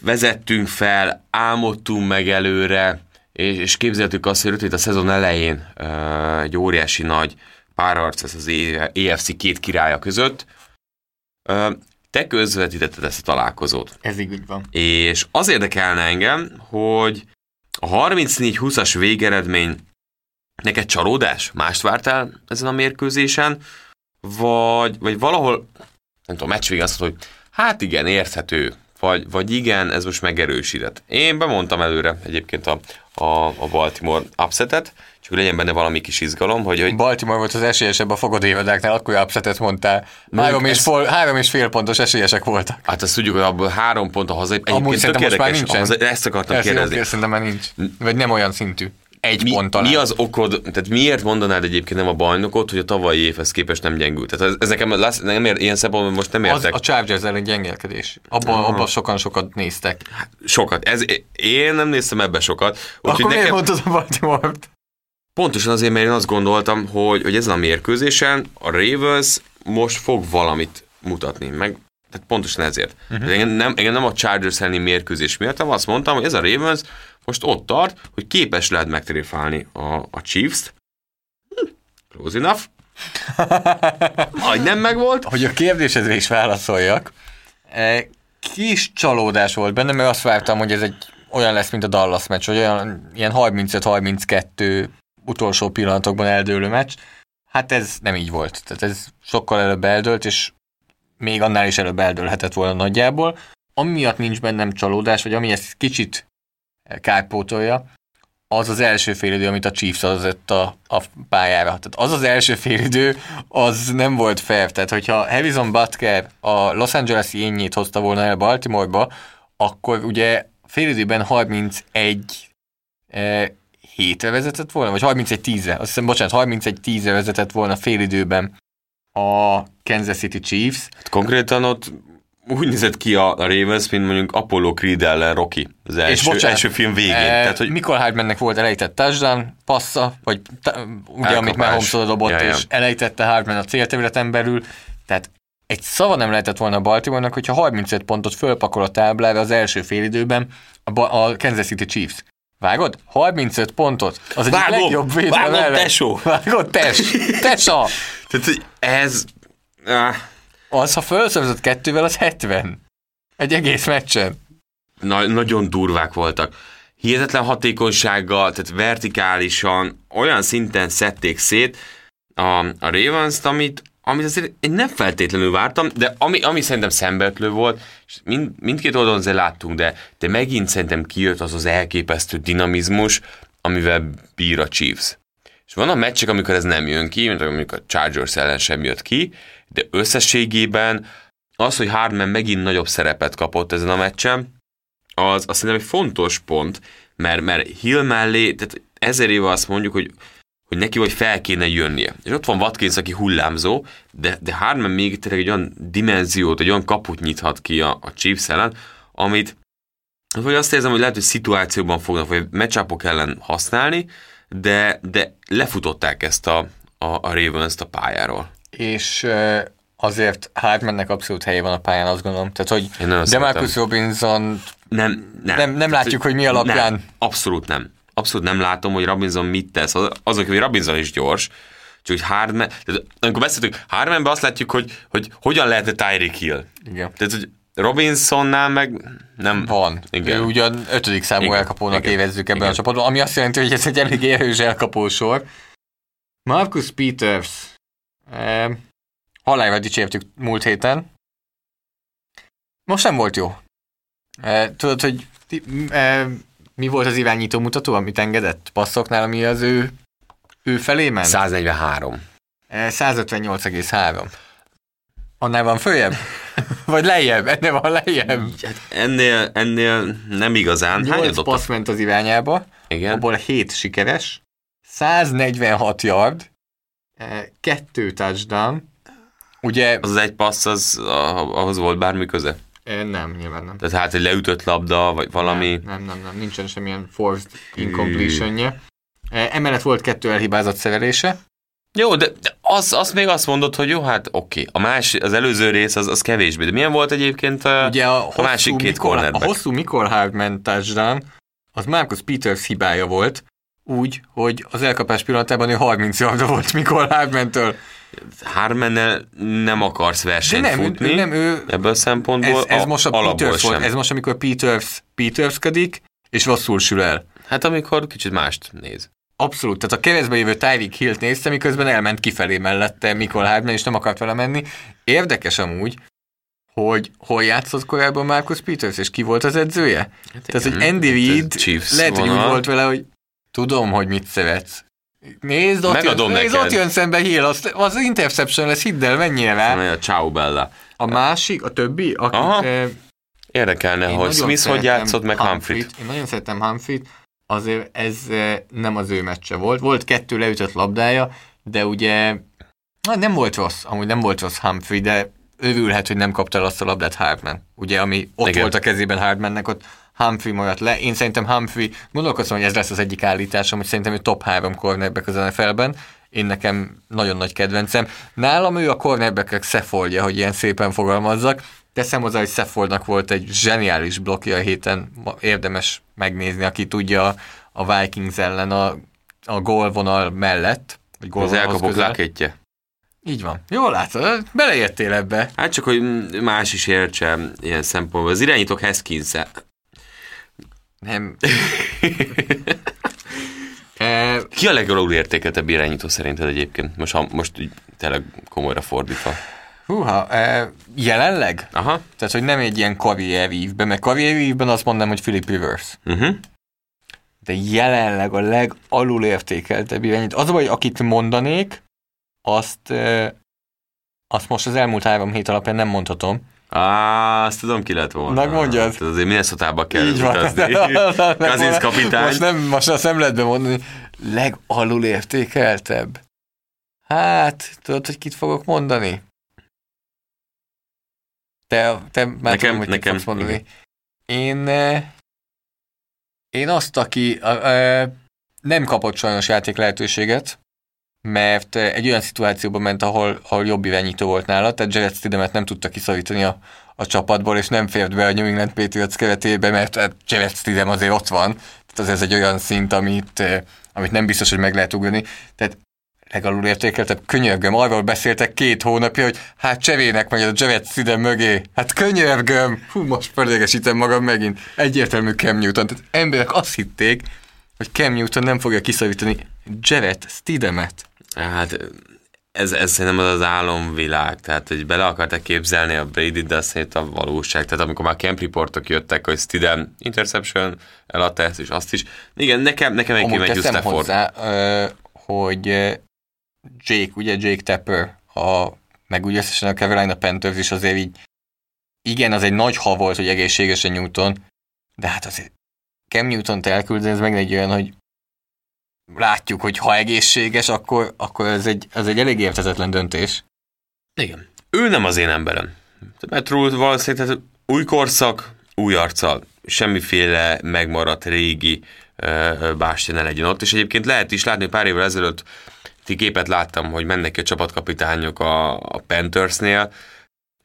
vezettünk fel, álmodtunk meg előre, és, és képzeltük azt, hogy itt a szezon elején egy óriási nagy párharc ez az EFC két királya között. Te közvetítetted ezt a találkozót. Ez így van. És az érdekelne engem, hogy a 34-20-as végeredmény Neked csalódás? Mást vártál ezen a mérkőzésen? Vagy, vagy valahol, nem tudom, meccs azt hogy hát igen, érthető, vagy, vagy igen, ez most megerősített. Én bemondtam előre egyébként a, a, a Baltimore upsetet, csak hogy legyen benne valami kis izgalom, hogy... hogy... Baltimore volt az esélyesebb a fogadévadáknál, akkor upsetet mondtál. Három, és, fol, három és fél pontos esélyesek voltak. Hát azt tudjuk, hogy abból három pont a hazai. Amúgy szerintem most már nincsen. Haza, ezt akartam Persze, kérdezni. Jó, szerintem már nincs. Vagy nem olyan szintű egy mi, ponttal. Mi az okod, tehát miért mondanád egyébként nem a bajnokot, hogy a tavalyi évhez képest nem gyengült? Tehát ez, ez nekem lesz, nem ér, ilyen szempontból most nem értek. Az a Chargers ellen gyengélkedés. Abban, uh-huh. abban sokan sokat néztek. Hát, sokat. Ez, én nem néztem ebbe sokat. Akkor miért nekem... mondtad a Baltimore-t? Pontosan azért, mert én azt gondoltam, hogy, hogy ezen a mérkőzésen a Ravens most fog valamit mutatni, meg tehát pontosan ezért. Uh-huh. Engem, nem, engem nem a Chargers elleni mérkőzés miatt, hanem azt mondtam, hogy ez a Ravens most ott tart, hogy képes lehet megtréfálni a, a Chiefs-t. Hm, close enough. Majd nem megvolt. Hogy a kérdésedre is válaszoljak. E, kis csalódás volt benne, mert azt vártam, hogy ez egy olyan lesz, mint a Dallas meccs, hogy olyan ilyen 35-32 utolsó pillanatokban eldőlő meccs. Hát ez nem így volt. Tehát ez sokkal előbb eldőlt, és még annál is előbb eldőlhetett volna nagyjából. Amiatt nincs bennem csalódás, vagy ami ezt kicsit kárpótolja, az az első félidő, amit a Chiefs adott a, a pályára. Tehát az az első félidő, az nem volt fair. Tehát, hogyha Harrison Butker a Los Angeles énjét hozta volna el Baltimoreba, akkor ugye félidőben 31 eh, hétre vezetett volna, vagy 31 10 azt hiszem, bocsánat, 31 10 vezetett volna félidőben a Kansas City Chiefs. Hát konkrétan ott úgy nézett ki a, Ravens, mint mondjuk Apollo Creed ellen Rocky az első, és bocsánat, első film végén. E, Tehát, hogy... Mikor Hardmannek volt elejtett touchdown, passza, vagy t- ugye, Elkapás. amit Mahomes dobott, ja, ja. és elejtette Hardman a célterületen belül, tehát egy szava nem lehetett volna a Baltimore-nak, hogyha 35 pontot fölpakol a táblára az első félidőben a, a Kansas City Chiefs. Vágod? 35 pontot. Az egyik Vágom! legjobb védelem ellen. tesó! Vágod, tes! Tesa! Tehát, ez... Ah, Az, ha felszörzött kettővel, az 70. Egy egész meccsen. na, nagyon durvák voltak. Hihetetlen hatékonysággal, tehát vertikálisan, olyan szinten szedték szét a, a ravens amit, amit azért én nem feltétlenül vártam, de ami, ami szerintem szembeötlő volt, és mind, mindkét oldalon azért láttunk, de, de megint szerintem kijött az az elképesztő dinamizmus, amivel bír a Chiefs. És van a meccsek, amikor ez nem jön ki, mint amikor a Chargers ellen sem jött ki, de összességében az, hogy Hardman megint nagyobb szerepet kapott ezen a meccsen, az, az szerintem egy fontos pont, mert, mert Hill mellé, tehát ezer éve azt mondjuk, hogy, hogy neki vagy fel kéne jönnie. És ott van Watkins, aki hullámzó, de, de Hardman még tényleg egy olyan dimenziót, egy olyan kaput nyithat ki a, a Chiefs ellen, amit vagy azt érzem, hogy lehet, hogy szituációban fognak, vagy matchupok ellen használni, de, de lefutották ezt a, a, a Ravens-t a pályáról. És azért Hardmannek abszolút helye van a pályán, azt gondolom. Tehát, hogy Demarcus. Robinson Nem, nem. Nem- nem látjuk, hogy mi alapján. Nem, abszolút nem. Abszolút nem látom, hogy Robinson mit tesz. Az, azok, hogy Robinson is gyors, csak hogy Hardman, tehát amikor beszéltünk, Hardmanben azt látjuk, hogy, hogy hogyan lehet a Tyreek Hill. igen. Tehát, hogy Robinsonnál meg nem... van. Igen. Ő ugyan ötödik számú Igen. elkapónak Igen. évezzük ebben Igen. a csapatban, ami azt jelenti, hogy ez egy elég erős elkapósor. Marcus Peters. Eh, halálra dicsértük múlt héten. Most nem volt jó. Eh, tudod, hogy ti- eh, mi volt az irányító mutató, amit engedett passzoknál, ami az ő, ő felé ment? 143. Eh, 158,3. Annál van följebb? Vagy lejjebb? Ennél van lejjebb? Hát ennél, ennél nem igazán. Hányat 8 dobtak? passz ment az irányába, Igen. abból 7 sikeres, 146 yard, 2 touchdown, ugye Az egy passz, az, ah- ahhoz volt bármi köze? eh, nem, nyilván nem. Tehát hát egy leütött labda, vagy valami... Nem, nem, nem, nem nincsen semmilyen forced incompletionje. Eh, Emellett volt kettő elhibázott szerelése, Jó, de, az, azt még azt mondod, hogy jó, hát oké. A más, az előző rész az, az kevésbé. De milyen volt egyébként a, Ugye a, a másik két Mikol, a hosszú Mikol Hardman touchdown, az Marcus Peters hibája volt, úgy, hogy az elkapás pillanatában ő 30 yardra volt Mikol Hardman-től. Harmennel nem akarsz De versenyt nem, ő, futni. ő, nem, ő, Ebből a szempontból ez, ez a, most a Peters volt, ez most amikor Peters Petersködik, és rosszul sül el. Hát amikor kicsit mást néz. Abszolút, tehát a keresztbe jövő Tyreek Hill-t nézte, miközben elment kifelé mellette Mikol Hardman, és nem akart vele menni. Érdekes amúgy, hogy hol játszott korábban Marcus Peters, és ki volt az edzője? Hát Tehát, igen, hogy Andy hát Reid lehet, hogy úgy volt vele, hogy tudom, hogy mit szeretsz. Nézd, ott, Megadom jön, nézd, ott jön szembe Hill, az, az interception lesz, hidd el, menjél rá. A Ciao Bella. A másik, a többi, akik... Aha. eh, Érdekelne, hogy Smith hogy játszott, meg Humphrey. Én nagyon szeretem Humphrey-t, azért ez nem az ő meccse volt. Volt kettő leütött labdája, de ugye nem volt rossz, amúgy nem volt rossz Humphrey, de örülhet, hogy nem kapta el azt a labdát Hardman. Ugye, ami ott Igen. volt a kezében Hardmannek, ott Humphrey maradt le. Én szerintem Humphrey, gondolkozom, hogy ez lesz az egyik állításom, hogy szerintem ő top 3 cornerback az NFL-ben. Én nekem nagyon nagy kedvencem. Nálam ő a cornerbackek Seffoldja, hogy ilyen szépen fogalmazzak. Teszem hozzá, hogy Seffoldnak volt egy zseniális blokja a héten, érdemes megnézni, aki tudja a- Vikings ellen a, a gólvonal mellett. Vagy Az gólvonalhoz elkapok közel. lákétje. Így van. Jól látod, beleértél ebbe. Hát csak, hogy más is értse ilyen szempontból. Az irányítók haskins Nem. Ki a legalul értékeltebb irányító szerinted egyébként? Most, ha, most tényleg komolyra fordítva. húha, e, jelenleg? Aha. Tehát, hogy nem egy ilyen karrierívben, mert karrierívben azt mondanám, hogy Philip Rivers. Uh-huh. De jelenleg a legalul értékeltebb irányít. Az a baj, akit mondanék, azt, e, azt most az elmúlt három hét alapján nem mondhatom. Á, azt tudom, ki lett volna. Megmondjad. Hát azért minnesota kell Így van. utazni. Nem, Kazinsz kapitány. Most nem, most a szemletbe mondani. Legalul értékeltebb. Hát, tudod, hogy kit fogok mondani? Te, te már Nekem- tudom, hogy nekem, fogsz mondani. igen. Én, eh, én azt, aki eh, eh, nem kapott sajnos játék lehetőséget, mert egy olyan szituációban ment, ahol, ahol jobb irányító volt nála, tehát Jared Stidemet nem tudta kiszorítani a, a csapatból, és nem fért be a New England Patriots keretébe, mert hát Jared Stidem azért ott van, tehát ez egy olyan szint, amit, amit nem biztos, hogy meg lehet ugrani. Tehát legalul értékeltebb, könyörgöm, arról beszéltek két hónapja, hogy hát cserének majd a Jared Stidem mögé. Hát könyörgöm, hú, most földégesítem magam megint. Egyértelmű Cam Newton. Tehát emberek azt hitték, hogy Cam Newton nem fogja kiszavítani Jared Stidemet. Hát ez, ez szerintem az az álomvilág, tehát hogy bele akarták képzelni a Brady, de azt a valóság. Tehát amikor már camp reportok jöttek, hogy Stidem interception, eladta ezt és azt is. Igen, nekem, nekem egy Amúgy teszem hozzá, hogy Jake, ugye Jake Tapper, a, meg ugye összesen a Carolina Panthers is azért így, igen, az egy nagy ha volt, hogy egészségesen Newton, de hát azért Cam Newton-t elküldeni, ez meg egy olyan, hogy látjuk, hogy ha egészséges, akkor, akkor ez, egy, ez egy elég értetetlen döntés. Igen. Ő nem az én emberem. Mert Rule valószínűleg új korszak, új arccal, semmiféle megmaradt régi uh, bástya ne legyen ott, és egyébként lehet is látni, pár évvel ezelőtt ti képet láttam, hogy mennek ki a csapatkapitányok a, a Panthersnél,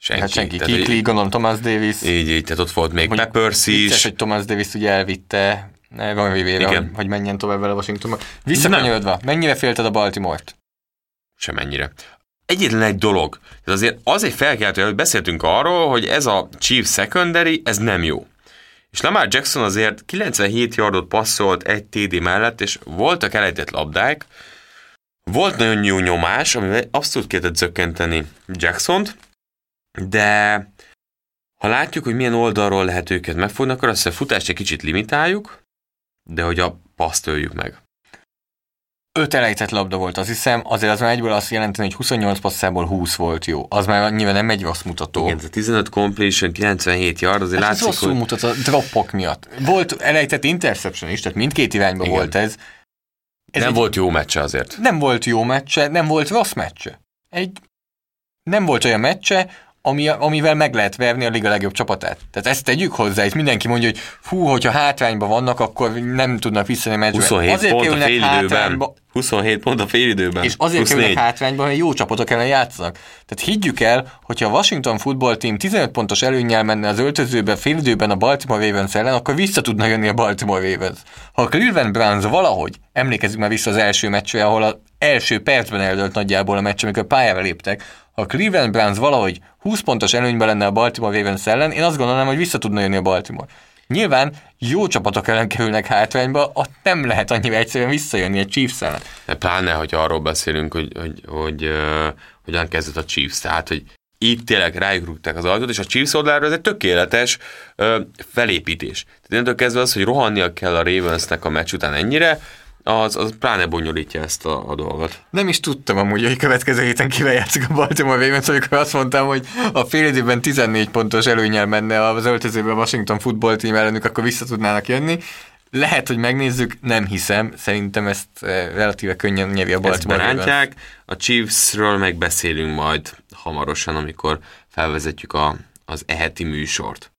Senki. Hát senki. Kikli, gondolom Thomas Davis. Így, így, tehát ott volt még Peppers is. Vicces, hogy Thomas Davis ugye elvitte van véve, hogy menjen tovább vele Washingtonba. Visszakanyarodva, mennyire félted a Baltimore-t? Semennyire. Egyetlen egy dolog, ez azért az egy felkeltő, hogy beszéltünk arról, hogy ez a Chief secondary, ez nem jó. És Lamar Jackson azért 97 yardot passzolt egy TD mellett, és voltak elejtett labdák, volt nagyon jó nyomás, amivel abszolút kellett zökkenteni Jackson-t, de ha látjuk, hogy milyen oldalról lehet őket megfogni, akkor azt a futást egy kicsit limitáljuk, de hogy a paszt öljük meg. Öt elejtett labda volt, azt hiszem, azért az már egyből azt jelenteni, hogy 28 passzából 20 20 volt jó. Az már nyilván nem egy rossz mutató. Igen, 15 completion, 97 yard, azért hát látszik, rosszul hogy... mutat a droppok miatt. Volt elejtett interception is, tehát mindkét irányba Igen. volt ez. ez nem egy... volt jó meccse azért. Nem volt jó meccse, nem volt rossz meccse. Egy nem volt olyan meccse, ami, amivel meg lehet verni a liga legjobb csapatát. Tehát ezt tegyük hozzá, és mindenki mondja, hogy hú, hogyha hátrányban vannak, akkor nem tudnak visszani a meccsbe. 27 azért pont a félidőben. 27 pont a félidőben. És azért 24. kerülnek hátrányban, hogy jó csapatok ellen játszanak. Tehát higgyük el, hogyha a Washington Football Team 15 pontos előnyel menne az öltözőbe félidőben a Baltimore Ravens ellen, akkor vissza tudna jönni a Baltimore Ravens. Ha a Cleveland Browns valahogy, emlékezzük már vissza az első meccsre, ahol az első percben eldőlt nagyjából a meccs, amikor pályára léptek, a Cleveland Browns valahogy 20 pontos előnyben lenne a Baltimore Ravens ellen, én azt gondolom, hogy vissza tudna jönni a Baltimore. Nyilván jó csapatok ellen kerülnek hátrányba, ott nem lehet annyira egyszerűen visszajönni egy Chiefs ellen. De pláne, hogy arról beszélünk, hogy, hogy, hogy uh, hogyan kezdett a Chiefs, tehát, hogy itt tényleg rájuk rúgták az ajtót, és a Chiefs oldaláról ez egy tökéletes uh, felépítés. Tehát innentől kezdve az, hogy rohannia kell a Ravensnek a meccs után ennyire, az, az pláne bonyolítja ezt a, a dolgot. Nem is tudtam amúgy, hogy következő héten kivel játszik a Baltimore Ravens, amikor azt mondtam, hogy a fél időben 14 pontos előnyel menne az öltözőben a Washington football team ellenük, akkor vissza tudnának jönni. Lehet, hogy megnézzük, nem hiszem. Szerintem ezt eh, relatíve könnyen nyeri a Baltimore Ravens. A Chiefsről megbeszélünk majd hamarosan, amikor felvezetjük a, az eheti műsort.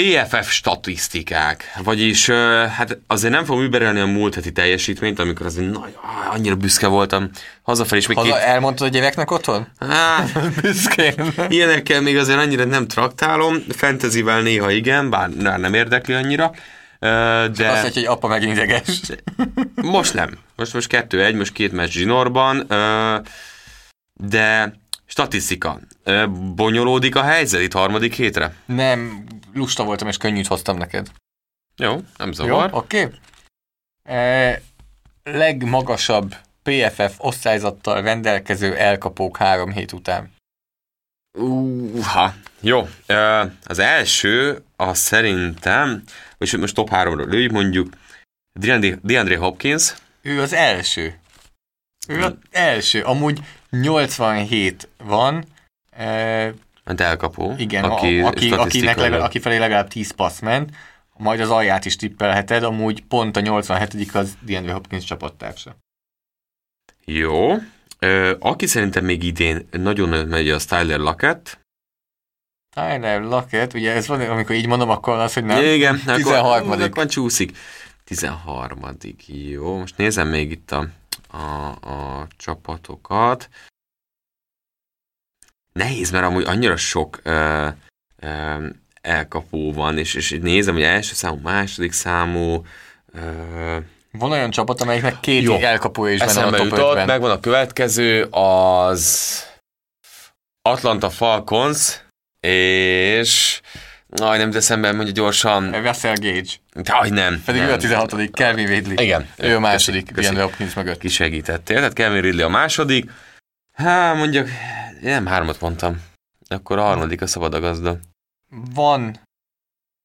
PFF statisztikák, vagyis hát azért nem fogom überelni a múlt heti teljesítményt, amikor azért nagy, annyira büszke voltam hazafelé. És még Haza, két... elmondtad a gyereknek otthon? Hát, Büszkén. Ilyenekkel még azért annyira nem traktálom, fantasyvel néha igen, bár nem érdekli annyira. De... Csak azt hogy apa megint ideges. Most nem. Most most kettő-egy, most két meccs zsinórban, de statisztika. Bonyolódik a helyzet itt harmadik hétre? Nem, lusta voltam, és könnyűt hoztam neked. Jó, nem zavar. Jó, oké. Okay. E, legmagasabb PFF osztályzattal rendelkező elkapók három hét után. Uha, jó. E, az első, a szerintem, és most top háromra lőjük, mondjuk DeAndre, DeAndre Hopkins. Ő az első. Ő az első. Amúgy 87 van, e, Hát elkapó. Igen, aki, a, aki, akinek legalább, aki felé legalább 10 passz ment, majd az alját is tippelheted, amúgy pont a 87 az DeAndre Hopkins csapattársa. Jó. Aki szerintem még idén nagyon megy a Tyler Lockett. Tyler Lockett, ugye ez van, amikor így mondom, akkor az, hogy nem. Igen, 13. Akkor, akkor csúszik. 13. Jó, most nézem még itt a, a, a csapatokat. Nehéz, mert amúgy annyira sok ö, ö, elkapó van, és, és nézem, hogy első számú, második számú, ö, Van olyan csapat, amelyiknek két Jó. elkapója is benne a eszembe top jutott, 5-ben. megvan a következő, az Atlanta Falcons, és Aj, nem teszem be, mondja gyorsan. Russell Gage. Aj, nem. Pedig nem. ő a 16 Kelvin Ridley. Igen. Ő a második. DeAndre Hopkins mögött. Kisegítettél, tehát Kevin Ridley a második. Hát mondjuk, én nem hármat mondtam. Akkor a harmadik a szabad a gazda. Van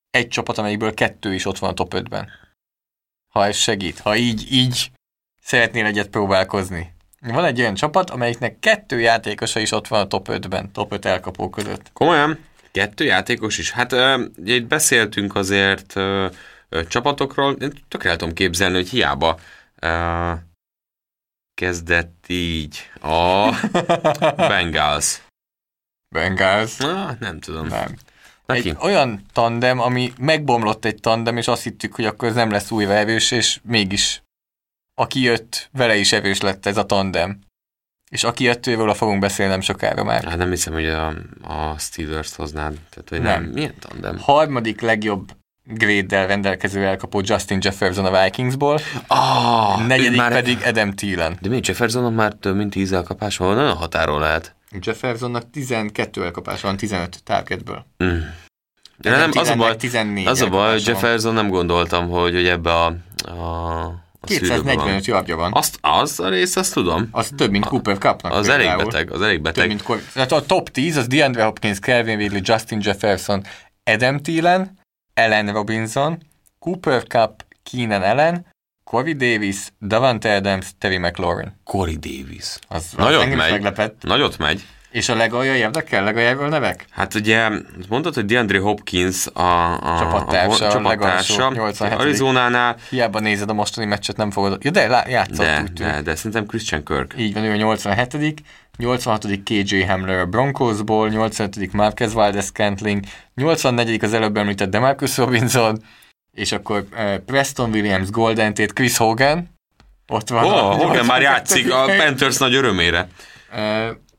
egy csapat, amelyikből kettő is ott van a top 5-ben. Ha ez segít. Ha így, így szeretnél egyet próbálkozni. Van egy olyan csapat, amelyiknek kettő játékosa is ott van a top 5-ben, top 5 elkapó között. Komolyan? Kettő játékos is? Hát ö, itt beszéltünk azért ö, ö, csapatokról, én tökre el tudom képzelni, hogy hiába ö, kezdett így a Bengals. Bengals. Ah, nem tudom. Nem. Neki? Egy olyan tandem, ami megbomlott egy tandem, és azt hittük, hogy akkor ez nem lesz újra erős, és mégis aki jött, vele is erős lett ez a tandem. És aki jött, őről fogunk beszélni nem sokára már. Hát nem hiszem, hogy a, a Steelers-t hoznád. Tehát, hogy nem. Nem. Milyen tandem? Harmadik legjobb grade-del rendelkező elkapó Justin Jefferson a Vikingsból, Ah, negyedik már... pedig Adam Thielen. De mi Jeffersonnak már több mint 10 elkapás van, nagyon határól lehet. Jeffersonnak 12 elkapás van 15 targetből. Mm. De nem, az a baj, 14 az a baj, van. Jefferson nem gondoltam, hogy, hogy ebbe a, a, a szűrőbe 245 yardja van. Azt, az a rész, azt tudom. Az több, mint Cooper Cupnak. Az elég például. beteg, az elég Több, beteg. mint Cor- Tehát a top 10 az DeAndre Hopkins, Calvin Ridley, Justin Jefferson, Adam Thielen, Allen Robinson, Cooper Cup, Keenan Allen, Corey Davis, Davante Adams, Terry McLaurin. Corey Davis. Az, Nagyot az is megy. meglepett. Nagyot megy. És a legalja érdekel? Legaljából nevek? Hát ugye mondtad, hogy DeAndre Hopkins a, a Csapattársa, a, a csapattársa 87. Arizonánál, Hiába nézed a mostani meccset, nem fogod... Ja, de játszott, de, úgy de, de szerintem Christian Kirk. Így van, ő a 87 86 KJ Hamler a Broncosból, 85 Marquez Valdez Scantling, 84 az előbb említett Demarcus Robinson, és akkor uh, Preston Williams Golden Tate, Chris Hogan, ott van. Ó, a oh, Hogan már 82. játszik a Panthers nagy örömére. Uh,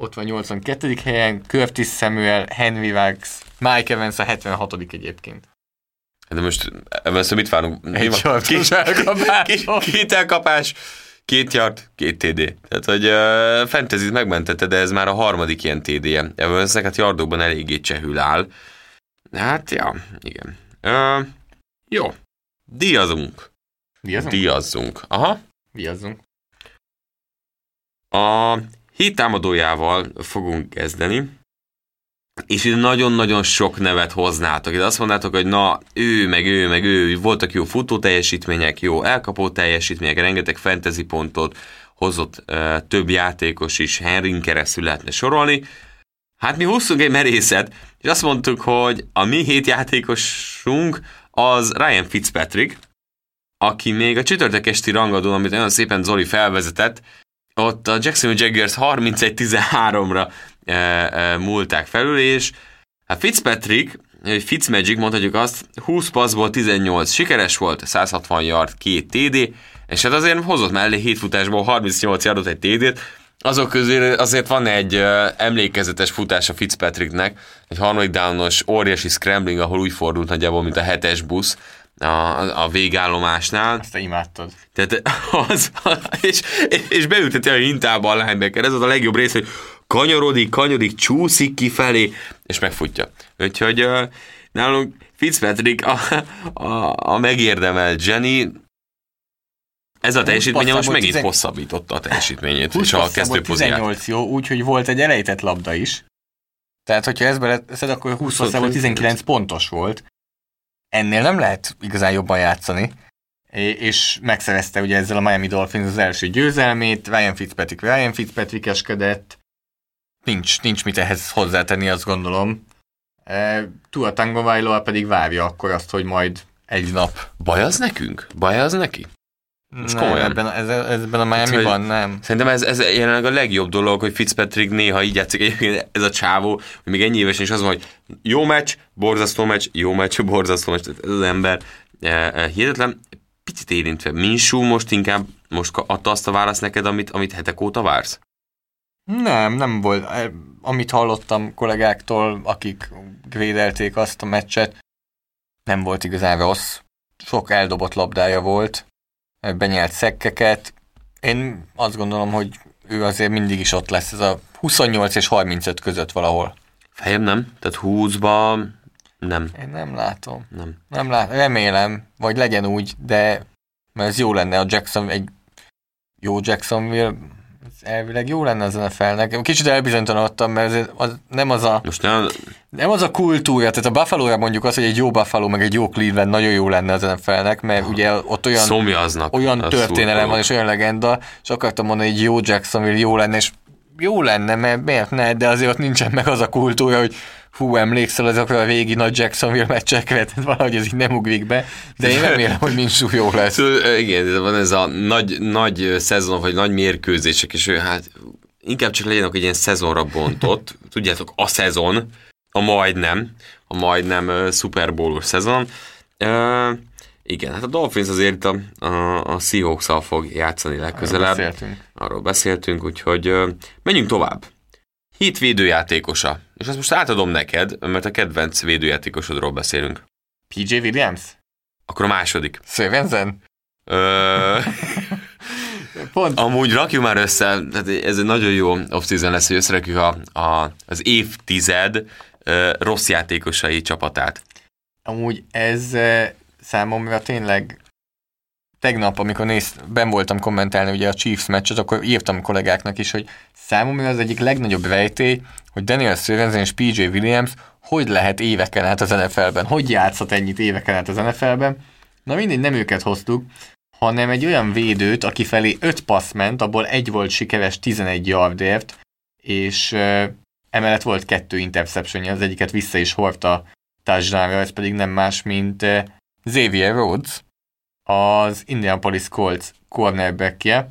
ott van 82. helyen, Curtis Samuel, Henry Wags, Mike Evans a 76. egyébként. De most először mit várunk? Egy sarkos Két- elkapás. két- Két elkapás, két yard, két TD. Tehát, hogy uh, fantasy megmentette, de ez már a harmadik ilyen TD-je. Evansnek hát yardokban eléggé csehül áll. Hát, ja, igen. Uh, jó. Díjazunk. Viazunk? Díjazzunk. Aha. Viazzunk. A hét támadójával fogunk kezdeni, és itt nagyon-nagyon sok nevet hoznátok. Itt azt mondnátok, hogy na, ő, meg ő, meg ő, voltak jó futó teljesítmények, jó elkapó teljesítmények, rengeteg fantasy pontot hozott uh, több játékos is, Henryn keresztül lehetne sorolni. Hát mi húztunk egy merészet, és azt mondtuk, hogy a mi hét játékosunk az Ryan Fitzpatrick, aki még a csütörtök esti rangadón, amit nagyon szépen Zoli felvezetett, ott a Jacksonville Jaguars 31-13-ra e, e, múlták felül, és hát Fitzpatrick, Fitzmagic, mondhatjuk azt, 20 passzból 18 sikeres volt, 160 yard, két TD, és hát azért hozott mellé 7 futásból 38 yardot egy TD-t, azok közül azért van egy uh, emlékezetes futás a Fitzpatricknek, egy harmadik downos óriási scrambling, ahol úgy fordult nagyjából, mint a hetes busz a, a végállomásnál. Azt te imádtad. Tehát az, és, és beülteti a hintába a linebacker. Ez az a legjobb rész, hogy kanyarodik, kanyarodik, csúszik kifelé, és megfutja. Úgyhogy nálunk Fitzpatrick a, a, a megérdemelt Jenny, ez a teljesítménye most megint tizen- hosszabbította a teljesítményét, 20 és a kezdőpoziát. 18 jó, úgyhogy volt egy elejtett labda is. Tehát, hogyha ezt beleteszed, akkor 20 passzából 19 pontos volt. Ennél nem lehet igazán jobban játszani. És megszerezte ugye ezzel a Miami Dolphins az első győzelmét, Ryan Fitzpatrick Ryan Fitzpatrickeskedett. Nincs, nincs mit ehhez hozzátenni, azt gondolom. E, Tua Tagovailoa pedig várja akkor azt, hogy majd egy nap. Baj az nekünk? Baj az neki? Most Nem, komolyan. ebben, ez, ebben a Miami-ban nem. Szerintem ez, ez jelenleg a legjobb dolog, hogy Fitzpatrick néha így játszik, egyébként ez a csávó, hogy még ennyi évesen is az van, hogy jó meccs, borzasztó meccs, jó meccs, borzasztó meccs, Tehát ez az ember eh, eh, hihetetlen. picit érintve. Minsú most inkább most adta azt a választ neked, amit, amit hetek óta vársz? Nem, nem volt. Eh, Amit hallottam kollégáktól, akik védelték azt a meccset, nem volt igazán rossz. Sok eldobott labdája volt, benyelt szekkeket. Én azt gondolom, hogy ő azért mindig is ott lesz, ez a 28 és 35 között valahol. Fejem nem, tehát 20-ba nem, Én nem látom. nem. Nem látom, remélem, vagy legyen úgy, de mert ez jó lenne a Jackson, egy jó Jacksonville, elvileg jó lenne az NFL-nek. Kicsit elbizonytalanodtam, mert ez az, nem az a Most nem, nem az a kultúra, tehát a buffalo mondjuk az, hogy egy jó Buffalo, meg egy jó Cleveland nagyon jó lenne az NFL-nek, mert ugye ott olyan, szomjaznak. olyan a történelem van, és olyan legenda, és akartam mondani, hogy jó Jacksonville jó lenne, és jó lenne, mert miért ne, de azért ott nincsen meg az a kultúra, hogy hú, emlékszel azokra a régi nagy Jacksonville meccsekre, tehát valahogy ez így nem ugrik be, de én remélem, hogy Minsú jó lesz. Igen, van ez a nagy, nagy szezon, vagy nagy mérkőzések, és ő, hát inkább csak legyenek egy ilyen szezonra bontott, tudjátok, a szezon, a majdnem, a majdnem uh, Super Bowl-os szezon. Uh, igen, hát a Dolphins azért a, a, a seahawks fog játszani legközelebb. Beszéltünk. Arról beszéltünk, úgyhogy menjünk tovább. Hit védőjátékosa. És ezt most átadom neked, mert a kedvenc védőjátékosodról beszélünk. PJ Williams? Akkor a második. Sörensen? Ö, Pont amúgy rakjuk már össze, tehát ez egy nagyon jó off-season lesz, hogy összerakjuk a, a, az évtized ö, rossz játékosai csapatát. Amúgy ez számomra tényleg tegnap, amikor néz, ben voltam kommentálni ugye a Chiefs meccset, akkor írtam kollégáknak is, hogy számomra az egyik legnagyobb rejtély, hogy Daniel Sörensen és PJ Williams hogy lehet éveken át az NFL-ben, hogy játszhat ennyit éveken át az NFL-ben. Na mindegy, nem őket hoztuk, hanem egy olyan védőt, aki felé 5 passz ment, abból egy volt sikeres 11 yardért, és uh, emellett volt kettő interception az egyiket vissza is hordta touchdownra, ez pedig nem más, mint Xavier Rhodes, az Indianapolis Colts cornerbackje,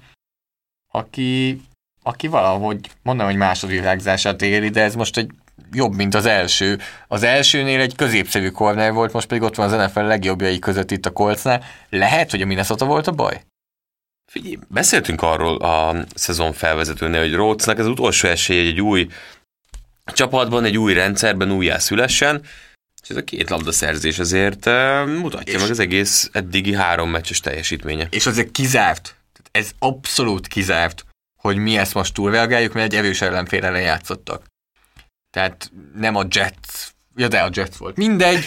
aki, aki valahogy, mondom, hogy második virágzását éli, de ez most egy jobb, mint az első. Az elsőnél egy középszerű corner volt, most pedig ott van az NFL legjobbjai között itt a Coltsnál. Lehet, hogy a Minnesota volt a baj? Figyelj, beszéltünk arról a szezon felvezetőnél, hogy Rhodesnak ez utolsó esély egy új csapatban, egy új rendszerben újjászülessen, és ez a két labdaszerzés azért mutatja És- meg az egész eddigi három meccses teljesítménye. És azért kizárt, ez abszolút kizárt, hogy mi ezt most túlreagáljuk, mert egy erős ellenfél ellen játszottak. Tehát nem a Jets, ja de a Jets volt. Mindegy.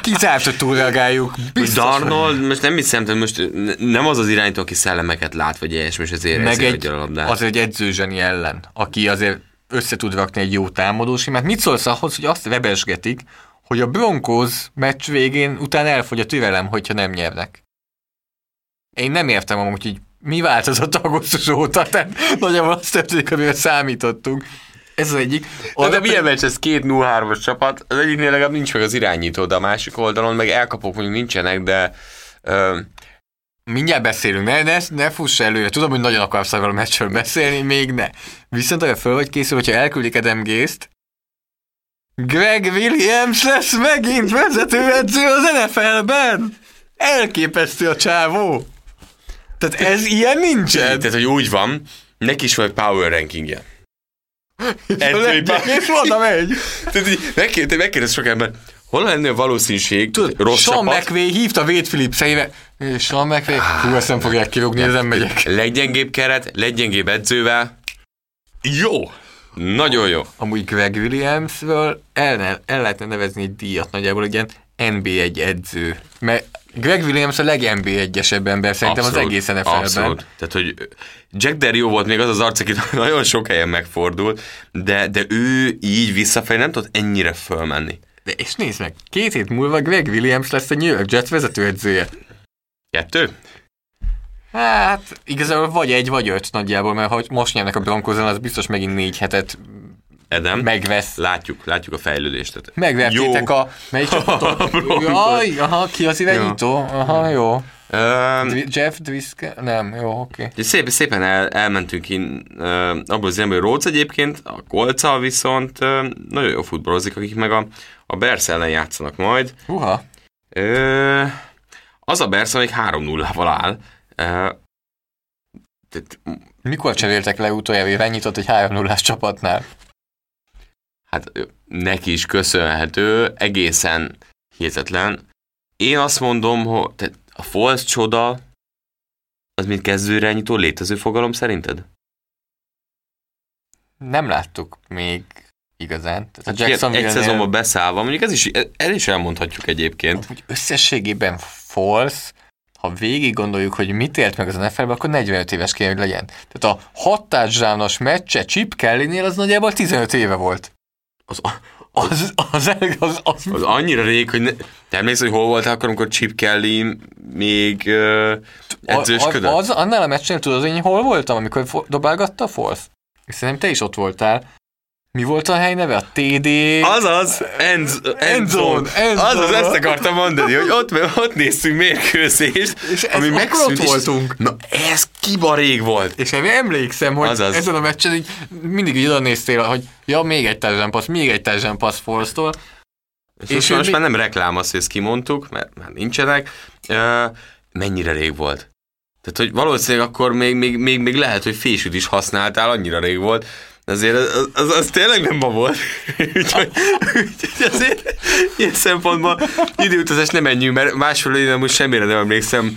Kizárt, hogy túlreagáljuk. Biztos, hogy- Darnold, most nem hiszem, hogy most ne- nem az az irányító, aki szellemeket lát, vagy ilyesmi, és ezért, meg egy, a labdát. az egy edzőzseni ellen, aki azért össze tud rakni egy jó támadósimát. Mit szólsz ahhoz, hogy azt rebesgetik, hogy a Broncos meccs végén utána elfogy a türelem, hogyha nem nyernek? Én nem értem amúgy, hogy mi változott augusztus óta, tehát nagyjából azt történik, amire számítottunk. Ez az egyik. De, Arra de pedig- milyen meccs, ez két 0-3-as csapat, az egyiknél legalább nincs meg az irányító, de a másik oldalon meg elkapok mondjuk nincsenek, de ö, Mindjárt beszélünk, ne, ne, ne fuss előre. Tudom, hogy nagyon akarsz arról a meccsről beszélni, még ne. Viszont arra föl vagy készül, hogyha elküldik Adam Gaze-t, Greg Williams lesz megint vezetőedző az NFL-ben. Elképesztő a csávó. Tehát ez ilyen nincsen. tehát hogy úgy van, neki is van egy power rankingje. edzői Edzői és oda megy. Tehát így megkérdez, megkérdez sok ember, hol lenne a valószínűség, Tudod, rossz Sean csapat, McVay hívta Wade Phillips helyébe. És Sean McVay, hú, ezt nem fogják kirúgni, ezen megyek. leggyengébb keret, leggyengébb edzővel, jó, nagyon jó. Amúgy Greg Williamsről el, el lehetne nevezni egy díjat nagyjából, egy ilyen NB1 edző. Mert Greg Williams a leg-NB1-esebb ember szerintem az egész NFL-ben. Abszolút. Tehát, hogy Jack Del jó volt még az az arc, aki nagyon sok helyen megfordult, de, de ő így visszafelé nem tudott ennyire fölmenni. De és nézd meg, két hét múlva Greg Williams lesz a New York Jets vezetőedzője. Kettő? Hát igazából vagy egy, vagy öt nagyjából, mert ha most nyernek a Broncos-on, az biztos megint négy hetet Edem? megvesz. Látjuk, látjuk a fejlődést. Megvertétek Jó. a... Melyik csapatot? Broncos. Jaj, aha, ki az irányító? Aha, jó. Ö, Dwi- Jeff Driscoll? Nem, jó, oké. Úgyhogy szép, szépen el, elmentünk in, uh, abból az irányból, hogy Rhodes egyébként, a Kolca viszont uh, nagyon jó futballozik, akik meg a, a Bears ellen játszanak majd. Uha. Ö, Az a Bears, amelyik 3-0-val áll, uh, tehát, Mikor cseréltek le utoljára irányított egy 3 0 csapatnál? hát neki is köszönhető, egészen hihetetlen. Én azt mondom, hogy tehát a Falls csoda, az mint kezdőirányító létező fogalom szerinted? Nem láttuk még igazán. Tehát Hát a Jacksonville egy szezonban beszállva, mondjuk ez is, el is elmondhatjuk egyébként. Úgy összességében false, ha végig gondoljuk, hogy mit élt meg az NFL-be, akkor 45 éves kéne, hogy legyen. Tehát a hat touchdownos meccse Chip Kellynél az nagyjából 15 éve volt. Az, Az, az, az, az, az, annyira rég, hogy ne, te emlékszel, hogy hol voltál akkor, amikor Chip Kelly még uh, edzősködött? az, annál a meccsen tudod, hogy én hol voltam, amikor dobálgatta a? És szerintem te is ott voltál. Mi volt a hely neve? A TD... Azaz, Endzone, zone. endzone. Azaz, ezt akartam mondani, hogy ott, ott néztünk mérkőzést, És ez ami akkor megszűnt. ott és- voltunk. Na, ez kiba rég volt. És erre emlékszem, hogy Azaz. ezen a meccsen így mindig így oda néztél, hogy ja, még egy touchdown pass, még egy touchdown pass Force-tól. És, És most, most már nem reklám azt, hogy ezt kimondtuk, mert már nincsenek. Uh, mennyire rég volt? Tehát, hogy valószínűleg akkor még, még, még, még lehet, hogy fésűt is használtál, annyira rég volt. Azért az, az, az tényleg nem ma volt. úgyhogy, úgyhogy azért ilyen szempontból időutazás nem menjünk, mert másfelől én most semmire nem emlékszem,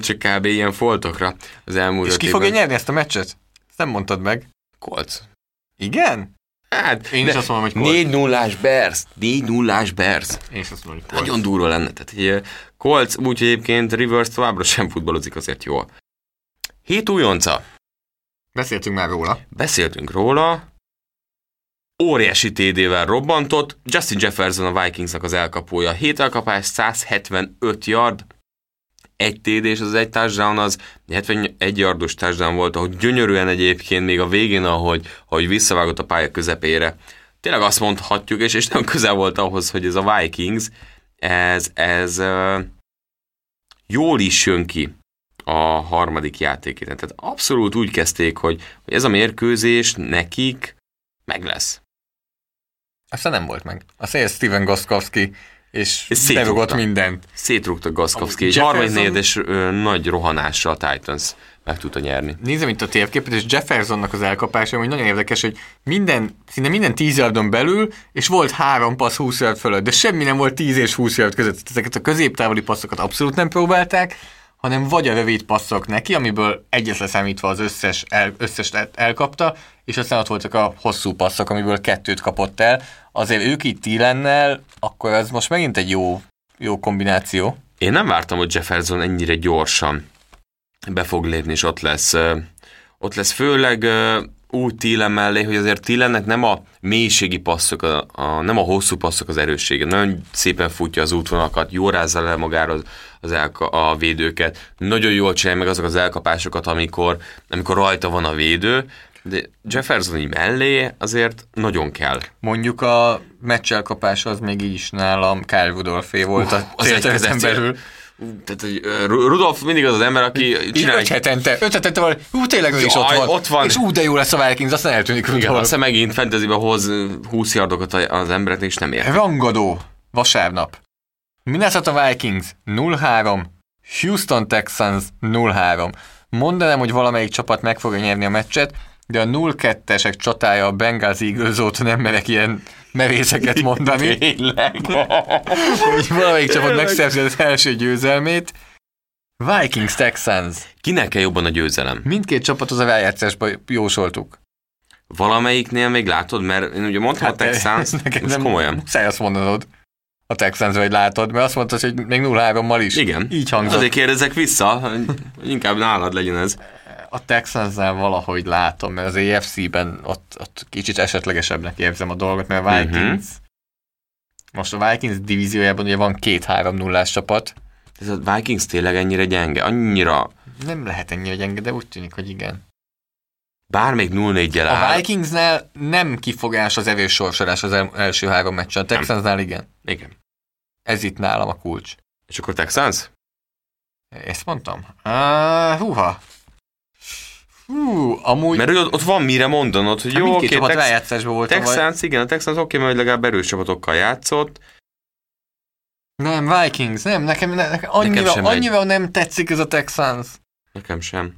csak kb. ilyen foltokra az elmúlt És ki évben. fogja nyerni ezt a meccset? Ezt nem mondtad meg. Colts. Igen? Hát, Én is de azt mondom, hogy Colts. 4 0 Bears. 4 0 Bears. Én is azt mondom, hogy Colts. Nagyon durva lenne. Tehát, hogy ö, Colts, úgyhogy egyébként Rivers továbbra sem futballozik azért jól. Hét újonca. Beszéltünk már róla. Beszéltünk róla. Óriási TD-vel robbantott. Justin Jefferson a Vikingsnak az elkapója. 7 elkapás, 175 yard, egy TD és az egy touchdown az 71 yardos touchdown volt, ahogy gyönyörűen egyébként még a végén, ahogy, ahogy visszavágott a pálya közepére. Tényleg azt mondhatjuk, és, és nem közel volt ahhoz, hogy ez a Vikings, ez, ez jól is jön ki a harmadik játékén. Tehát abszolút úgy kezdték, hogy, hogy ez a mérkőzés nekik meg lesz. Aztán nem volt meg. A szél Steven Goskowski, és berugott mindent. Szétrúgta Gaszkowski, A és Jefferson- harmadik negyedes ö, nagy rohanással a Titans meg tudta nyerni. Nézem itt a térképet, és Jeffersonnak az elkapása, hogy nagyon érdekes, hogy minden, szinte minden 10 yardon belül, és volt három passz 20 yard fölött, de semmi nem volt 10 és 20 yard között. Ezeket a középtávoli passzokat abszolút nem próbálták, hanem vagy a rövid passzok neki, amiből egyet leszámítva az összes, el, összes elkapta, és aztán ott voltak a hosszú passzok, amiből kettőt kapott el. Azért ők itt Tillennel, akkor ez most megint egy jó, jó kombináció. Én nem vártam, hogy Jefferson ennyire gyorsan be fog lépni, és ott lesz. Ott lesz főleg úgy Thielen mellé, hogy azért Thielennek nem a mélységi passzok, a, a, nem a hosszú passzok az erőssége. Nagyon szépen futja az útvonalakat, jól rázza le magára az, az elka, a védőket. Nagyon jól csinálja meg azok az elkapásokat, amikor, amikor rajta van a védő, de Jefferson így mellé azért nagyon kell. Mondjuk a meccselkapás az még így is nálam Kyle Rudolfé volt a az egy célterületen belül. Tehát, hogy Rudolf mindig az az ember, aki csinál öt hetente, öt hetente van, hú, tényleg ő is ott van. ott van. És ú, de jó lesz a Vikings, aztán eltűnik Igen, Rudolf. aztán megint fantasybe hoz 20 yardokat az embereknek, és nem ér. Rangadó, vasárnap. Minnesota Vikings 0-3, Houston Texans 0-3. Mondanám, hogy valamelyik csapat meg fogja nyerni a meccset, de a 0-2-esek csatája a Bengals Eagles óta nem merek ilyen merészeket mondani. Tényleg. hogy valamelyik csapat megszerzi az első győzelmét. Vikings Texans. Kinek kell jobban a győzelem? Mindkét csapat az a rájátszásba jósoltuk. Valamelyiknél még látod, mert én ugye mondtam hát, a Texans, most komolyan. Muszáj azt mondanod. A Texans vagy látod, mert azt mondtad, hogy még 0-3-mal is. Igen. Így hangzott. Azért kérdezek vissza, hogy inkább nálad legyen ez. A Texansnál valahogy látom, mert az AFC-ben ott, ott kicsit esetlegesebbnek érzem a dolgot, mert a Vikings... Mhm. Most a Vikings divíziójában ugye van két 3 0 csapat. Ez a Vikings tényleg ennyire gyenge, annyira, Nem lehet ennyire gyenge, de úgy tűnik, hogy igen. bár még 0-4-jel A áll. Vikingsnál nem kifogás az erős sorsolás az el- első három meccsen, a Texansnál igen. Igen. Ez itt nálam a kulcs. És akkor Texans? Ezt mondtam? Uh, húha. Hú, amúgy... Mert hogy ott, ott van mire mondanod, hogy Hát jó, oké, csapat Tex- volt. Texans, igen, a Texans oké, mert legalább erős csapatokkal játszott. Nem, Vikings, nem, nekem, ne, nekem annyira, sem megy. annyira nem tetszik ez a Texans. Nekem sem.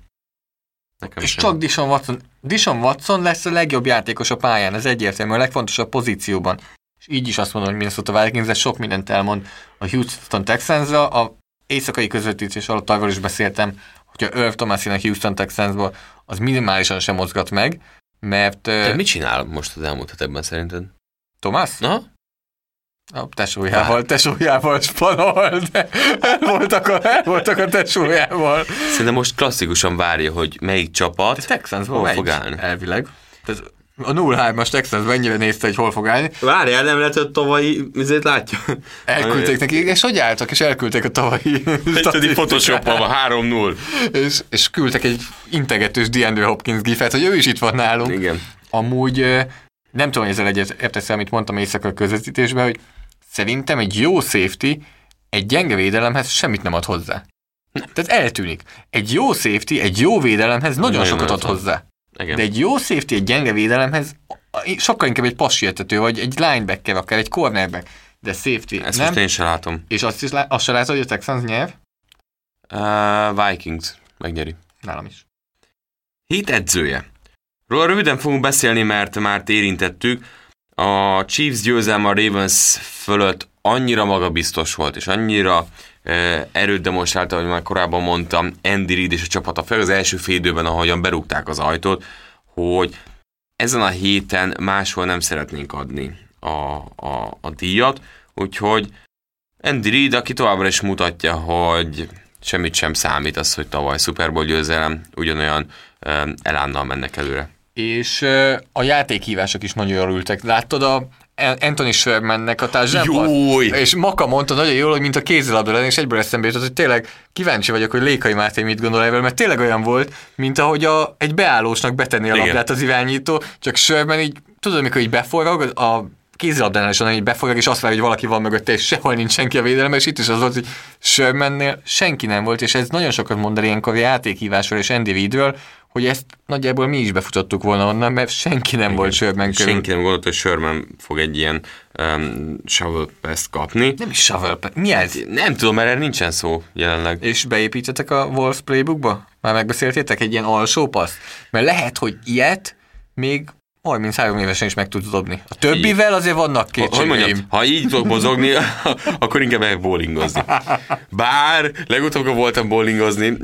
Nekem És sem. csak Dishon Watson. Dishon Watson lesz a legjobb játékos a pályán, ez egyértelmű, a legfontosabb pozícióban. És így is azt mondom, hogy Minnesota Vikings, ez sok mindent elmond a Houston Texansra. A éjszakai közvetítés alatt arról is beszéltem, hogyha Irv Thomas jön a Houston Texansból, az minimálisan sem mozgat meg, mert Te mit csinál most az elmúlt hetekben szerinted? Thomas Na? a tesójával, tesójával spanol, de el voltak a, el voltak a tesójával. Szerintem most klasszikusan várja, hogy melyik csapat Texansból hol fog állni. elvileg. Tehát a 0-3-as Texans mennyire nézte, hogy hol fog állni. Várjál, nem lehet, hogy tavalyi vizét látja. Elküldték neki, és hogy álltak, és elküldték a tavalyi Egy statisztikát. photoshopolva 3-0. és, és küldtek egy integetős DeAndre Hopkins gifet, hogy ő is itt van nálunk. Igen. Amúgy nem tudom, hogy ezzel egyet értesz amit mondtam éjszaka közvetítésben, hogy szerintem egy jó safety egy gyenge védelemhez semmit nem ad hozzá. Tehát eltűnik. Egy jó safety egy jó védelemhez nagyon, Nagyon sokat ad. hozzá. Igen. De egy jó safety egy gyenge védelemhez sokkal inkább egy passértető, vagy egy linebacker, akár egy cornerback. De safety Ezt nem. most én sem látom. És azt is lá- azt se látod, hogy a Texans nyer? Uh, Vikings megnyeri. Nálam is. Hét edzője. Róla röviden fogunk beszélni, mert már érintettük. A Chiefs győzelme a Ravens fölött annyira magabiztos volt, és annyira erőt demonstrálta, hogy már korábban mondtam, Andy Reid és a csapata fel az első fél időben, ahogyan berúgták az ajtót, hogy ezen a héten máshol nem szeretnénk adni a, a, a díjat, úgyhogy Andy Reid, aki továbbra is mutatja, hogy semmit sem számít az, hogy tavaly Super Bowl győzelem, ugyanolyan elánnal mennek előre. És a játékhívások is nagyon jól ültek. Láttad a Anthony Shermannek a társadalmat? És Maka mondta nagyon jól, hogy mint a kézilabda lenne, és egyből eszembe jutott, hogy tényleg kíváncsi vagyok, hogy Lékai Máté mit gondol erről, mert tényleg olyan volt, mint ahogy a, egy beállósnak betenni a Igen. labdát az irányító, csak Sherman így, tudod, amikor így beforog, a kézilabdánál is onnan így beforog, és azt várja, hogy valaki van mögötte, és sehol nincs senki a védelemben, és itt is az volt, hogy Shermannél senki nem volt, és ez nagyon sokat mond el ilyenkor a játékhívásról és Andy Reidről, hogy ezt nagyjából mi is befutottuk volna onnan, mert senki nem volt Sherman körül. Senki nem gondolta, hogy Sherman fog egy ilyen um, shovel pass kapni. Nem is shovel, pass. mi ez? Nem tudom, mert erre nincsen szó jelenleg. És beépítettek a Wolves playbookba? Már megbeszéltétek egy ilyen alsó passz? Mert lehet, hogy ilyet még 33 évesen is meg tudsz dobni. A többivel azért vannak Ha- Hogy mondjam, kétségeim. ha így tudok mozogni, akkor inkább megyek bowlingozni. Bár legutóbb, voltam bowlingozni,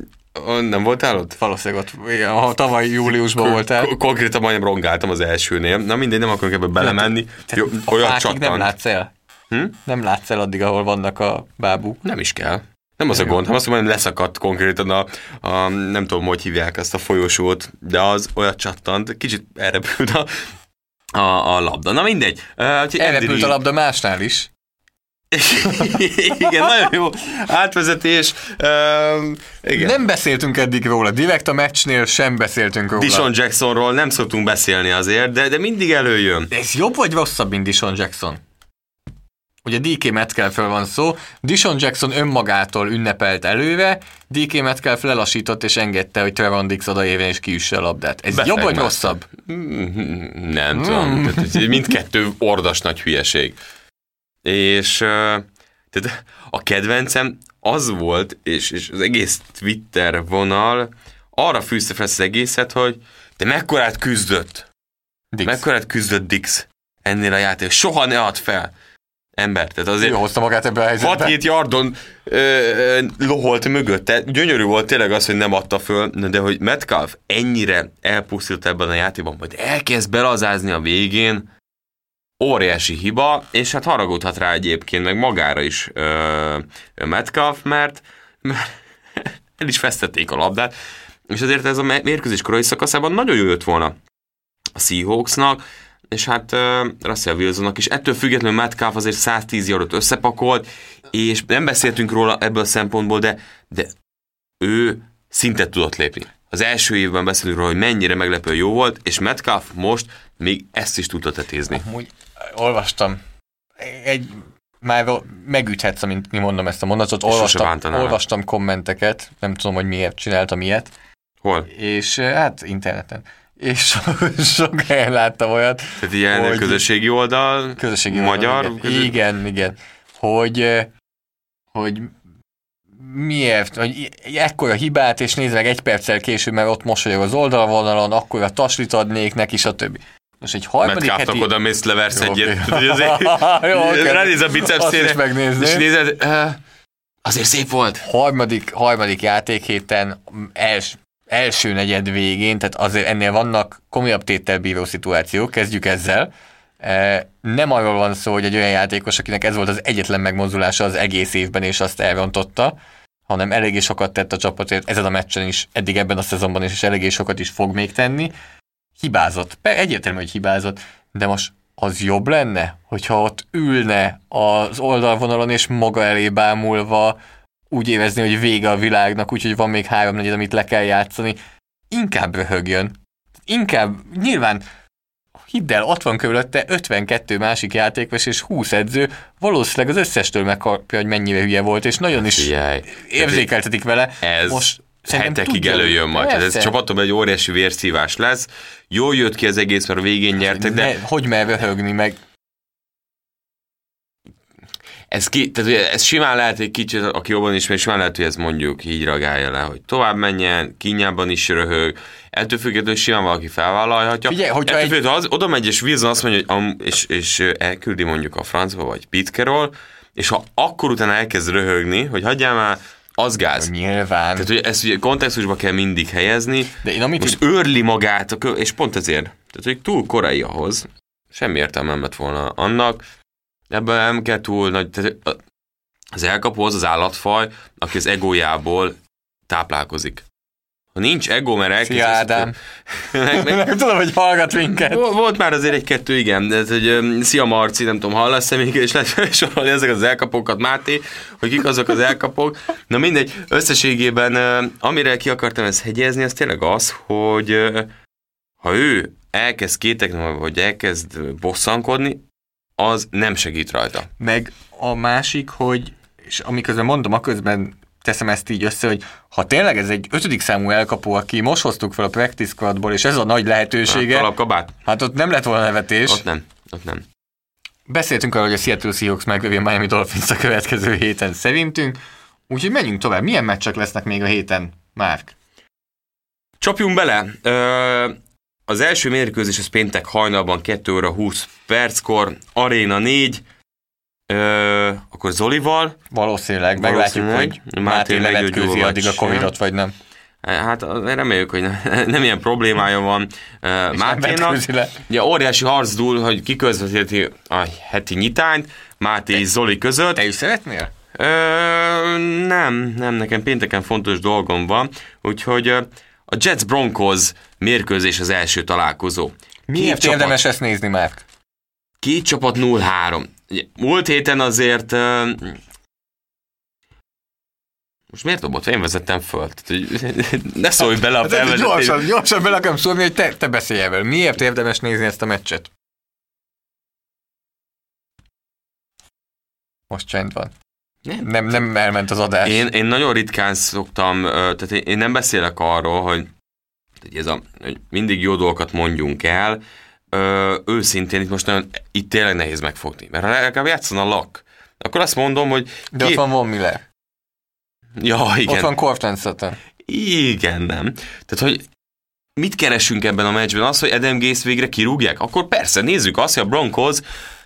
nem voltál ott? Valószínűleg ott, igen, ha tavaly júliusban voltál. Ko- konkrétan majdnem rongáltam az elsőnél. Na mindegy, nem akarok ebbe belemenni. Jó, olyat fákig nem látsz el? Hm? Nem látsz el addig, ahol vannak a bábuk. Nem is kell. Nem az a gond, hanem azt mondom, hogy leszakadt konkrétan a, a, nem tudom, hogy hívják ezt a folyosót, de az olyat csattant, kicsit elrepült a, a, a labda. Na mindegy. Uh, úgyhogy Andy Elrepült a labda másnál is. igen, nagyon jó átvezetés. Um, igen. Nem beszéltünk eddig róla, direkt a meccsnél sem beszéltünk róla. Dishon Jacksonról nem szoktunk beszélni azért, de, de mindig előjön. Ez jobb vagy rosszabb, mint Dishon Jackson? Ugye DK Metcalfről van szó, Dishon Jackson önmagától ünnepelt előre, DK Metcalf lelassított és engedte, hogy Trevon Dix odaérjen és kiüsse a labdát. Ez jobb vagy rosszabb? Nem tudom. Hogy mindkettő ordas nagy hülyeség. És tehát a kedvencem az volt, és, és az egész Twitter vonal arra fűzte fel az egészet, hogy de mekkorát küzdött. Dix. Mekkorát küzdött Dix ennél a játék. Soha ne add fel. Ember, tehát azért Ő hozta magát ebbe a helyzetbe. 6-7 yardon ö, ö, loholt mögötte. Gyönyörű volt tényleg az, hogy nem adta föl, de hogy Metcalf ennyire elpusztult ebben a játékban, majd elkezd belazázni a végén, óriási hiba, és hát haragudhat rá egyébként, meg magára is ö, Metcalf, mert, mert el is vesztették a labdát, és azért ez a mérkőzés korai szakaszában nagyon jó jött volna a Seahawksnak, és hát uh, Russell Wilsonnak is. Ettől függetlenül Metcalf azért 110 yardot összepakolt, és nem beszéltünk róla ebből a szempontból, de, de ő szintet tudott lépni. Az első évben beszélünk róla, hogy mennyire meglepő jó volt, és Metcalf most még ezt is tudta tetézni. Amúgy olvastam. Egy, már megüthetsz, amint mi mondom ezt a mondatot. Olvastam, olvastam kommenteket, nem tudom, hogy miért csináltam ilyet, Hol? és eh, hát interneten. És sok, sok helyen láttam olyat, Tehát ilyen Hogy- közösségi oldal, közösségi magyar, közö- igen. igen, igen, hogy eh, hogy miért, hogy ekkora hibát, és nézd meg egy perccel később, mert ott mosolyog az oldalvonalon, akkor a taslit adnék neki, stb. Most egy harmadik Mert heti... oda mész, leversz Jó, egyet. Jó. Ránéz a bicepszére, és nézed, "Ö, azért szép volt. harmadik, harmadik játékhéten els, első negyed végén, tehát azért ennél vannak komolyabb tételbíró szituációk, kezdjük ezzel. Nem arról van szó, hogy egy olyan játékos, akinek ez volt az egyetlen megmozdulása az egész évben, és azt elrontotta, hanem eléggé sokat tett a csapatért ezen a meccsen is, eddig ebben a szezonban is, és eléggé sokat is fog még tenni. Hibázott. Egyértelmű, hogy hibázott, de most az jobb lenne, hogyha ott ülne az oldalvonalon, és maga elé bámulva úgy érezni, hogy vége a világnak, úgyhogy van még három negyed, amit le kell játszani. Inkább röhögjön. Inkább, nyilván, hidd el, ott van körülötte 52 másik játékos és 20 edző, valószínűleg az összestől megkapja, hogy mennyire hülye volt, és nagyon is Figyelj, érzékeltetik vele. ez Most szerintem hetekig tudja, előjön majd. Tehát ez Persze. csapatom egy óriási vérszívás lesz. Jól jött ki az egész, mert a végén nyertek, de ne, hogy mer röhögni, meg ez, ki, tehát ez simán lehet egy kicsit, aki jobban ismer, simán lehet, hogy ez mondjuk így reagálja le, hogy tovább menjen, kínjában is röhög, ettől függetlenül simán valaki felvállalhatja. Figyelj, hogyha ettől egy- az, oda megy, és Wilson azt mondja, hogy am, és, és elküldi mondjuk a francba, vagy Pitkerol, és ha akkor utána elkezd röhögni, hogy hagyjál már, az gáz. nyilván. Tehát ugye ezt ugye kontextusba kell mindig helyezni, De én amit most őrli magát, a kö- és pont ezért. Tehát, hogy túl korai ahhoz, semmi értelme nem lett volna annak, ebben nem kell túl nagy, tehát az elkapó az az állatfaj, aki az egójából táplálkozik. Ha nincs ego, mert elkezd... Szia, Ádám. meg, meg, nem tudom, hogy hallgat minket. Vol- Volt már azért egy-kettő, igen, de ez, öm, szia Marci, nem tudom, hallasz-e még, és lehet felsorolni ezek az elkapókat, Máté, hogy kik azok az elkapók. Na mindegy, összességében, amire ki akartam ezt hegyezni, az tényleg az, hogy ha ő elkezd kétekni, vagy elkezd bosszankodni, az nem segít rajta. Meg a másik, hogy, és amiközben mondom, aközben teszem ezt így össze, hogy ha tényleg ez egy ötödik számú elkapó, aki most hoztuk fel a practice squadból, és ez a nagy lehetősége, Alapkabát? hát ott nem lett volna nevetés. Ott nem, ott nem. Beszéltünk arról, hogy a Seattle Seahawks meglövi a Miami Dolphins a következő héten szerintünk, úgyhogy menjünk tovább. Milyen meccsek lesznek még a héten, Márk? Csapjunk bele! Ö, az első mérkőzés az péntek hajnalban 2 óra 20 perckor, Aréna 4, ö, akkor Zolival, Valószínűleg, meglátjuk, hogy Máté Máté levetkőzi addig a Covidot, vagy nem. hát reméljük, hogy ne- nem ilyen problémája van nem Máténak. Ugye óriási harc dúl, hogy ki közvetíti a heti nyitányt, Máté és Zoli között. Te is szeretnél? Ö, nem, nem, nekem pénteken fontos dolgom van, úgyhogy a Jets Broncos mérkőzés az első találkozó. Miért csapat- érdemes ezt nézni, Márk? Két csapat 0-3. Múlt héten azért... Most miért dobott? Én vezettem föl. Ne szólj bele a Hát, ez felvezetésbe. gyorsan, gyorsan bele akarom szólni, hogy te, te beszélj ebből. Miért érdemes nézni ezt a meccset? Most csend van. Nem. Nem, nem elment az adás. Én, én nagyon ritkán szoktam, tehát én nem beszélek arról, hogy, hogy ez a, hogy mindig jó dolgokat mondjunk el. Ö, őszintén itt most nagyon, itt tényleg nehéz megfogni. Mert ha legalább a lak, akkor azt mondom, hogy De ott van Von Miller. Ja, igen. Ott van Cortland Sutton. Igen, nem. Tehát, hogy mit keresünk ebben a meccsben? Az, hogy Adam Gase végre kirúgják? Akkor persze, nézzük azt, hogy a Broncos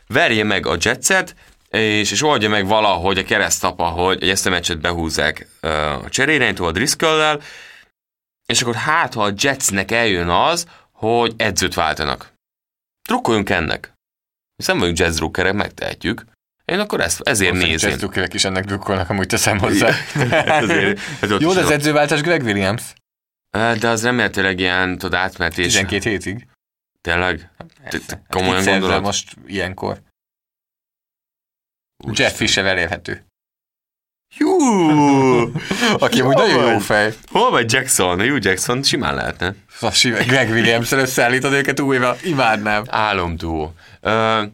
verje meg a Jetset, és, és oldja meg valahogy a keresztapa, hogy, ezt a meccset behúzzák a cseréránytól, a driscoll és akkor hát, ha a Jetsnek eljön az, hogy edzőt váltanak. Drukkoljunk ennek. Hiszen nem vagyunk jazz drukkerek, megtehetjük. Én akkor ezt, ezért nézném. Jazz is ennek drukkolnak, amúgy teszem hozzá. Ezért- hát ott Jó, is de az edzőváltás Greg Williams. De az remélhetőleg ilyen, tudod, átmetés. 12 hétig. Tényleg? Komolyan gondolod? most ilyenkor. Jeff Fisher elérhető. Jú! Aki amúgy nagyon jó fej. Hol vagy Jackson? Hugh Jackson simán lehetne. A sime- Greg Williams-el összeállítod őket újra. Imádnám. Álomduó. Ö,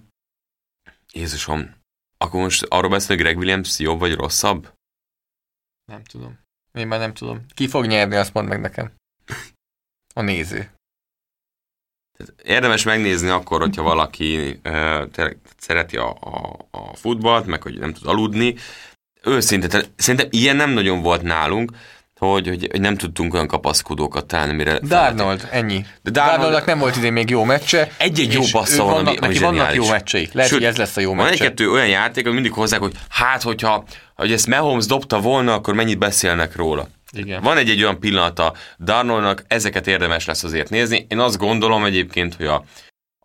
Jézusom, akkor most arról beszélünk, hogy Greg Williams jobb vagy rosszabb? Nem tudom. Én már nem tudom. Ki fog nyerni, azt mondd meg nekem. A néző. Érdemes megnézni akkor, hogyha valaki tényleg szereti a, a, a futballt, meg hogy nem tud aludni. Őszinte, tehát szerintem ilyen nem nagyon volt nálunk, hogy, hogy, hogy nem tudtunk olyan kapaszkodókat találni, mire... Darnold, ennyi. De Darnold- Darnoldnak nem volt idén még jó meccse. Egy-egy jó passza van, ami- ami neki vannak jó meccsei. Lehet, Sőt, hogy ez lesz a jó Van meccse. egy-kettő olyan játék, hogy mindig hozzák, hogy hát, hogyha hogy ezt Mahomes dobta volna, akkor mennyit beszélnek róla. Igen. Van egy-egy olyan pillanata Darnoldnak, ezeket érdemes lesz azért nézni. Én azt gondolom egyébként, hogy a...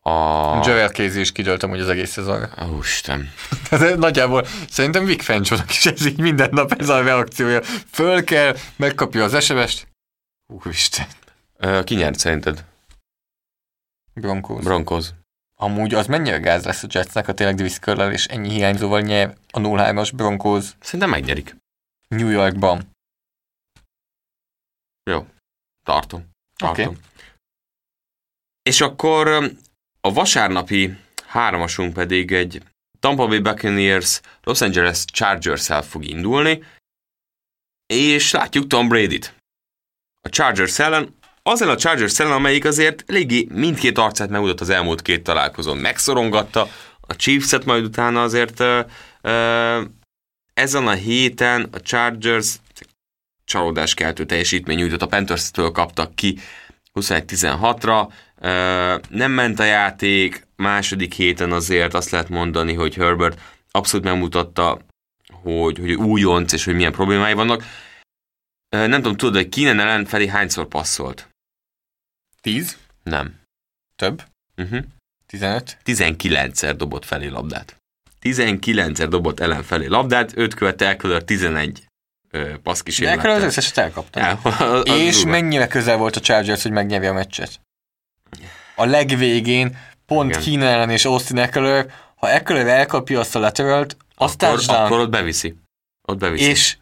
a... Joel Casey is kidőlt amúgy az egész szezonra. Ó, Isten. Tehát nagyjából szerintem Vic Fencsónak is ez így minden nap ez a reakciója. Föl kell, megkapja az SMS-t. Úristen. Ki nyert szerinted? Broncos. Broncos. Amúgy az mennyire gáz lesz a Jetsnek, ha tényleg Curl és ennyi hiányzóval nyer a 0-3-as Broncos Szerintem megnyerik. New Yorkban. Jó. Tartom. Tartom. Oké. És akkor a vasárnapi hármasunk pedig egy Tampa Bay Buccaneers Los Angeles Chargers-el fog indulni, és látjuk Tom Brady-t. A Chargers ellen, azzal a Chargers ellen, amelyik azért eléggé mindkét arcát megmutatott az elmúlt két találkozón. Megszorongatta a Chiefs-et, majd utána azért ö, ö, ezen a héten a Chargers csalódáskeltő teljesítmény nyújtott, a Panthers-től kaptak ki 21-16-ra, Ö, nem ment a játék, második héten azért azt lehet mondani, hogy Herbert abszolút megmutatta, hogy, hogy újonc és hogy milyen problémái vannak. Nem tudom, tudod, hogy Keenan ellen felé hányszor passzolt? 10? Nem. Több? Uh-huh. 15? 19-szer dobott felé labdát. 19-szer dobott ellen felé labdát, őt követte Eckler 11 ö, De akkor az összeset elkaptam. Ja, az- az És durva. mennyire közel volt a Chargers, hogy megnyerje a meccset? A legvégén pont Igen. Keenan ellen és Austin Eckler, ha Eckler elkapja azt a lateralt, az akkor, touchdown. akkor ott beviszi. Ott beviszi. és,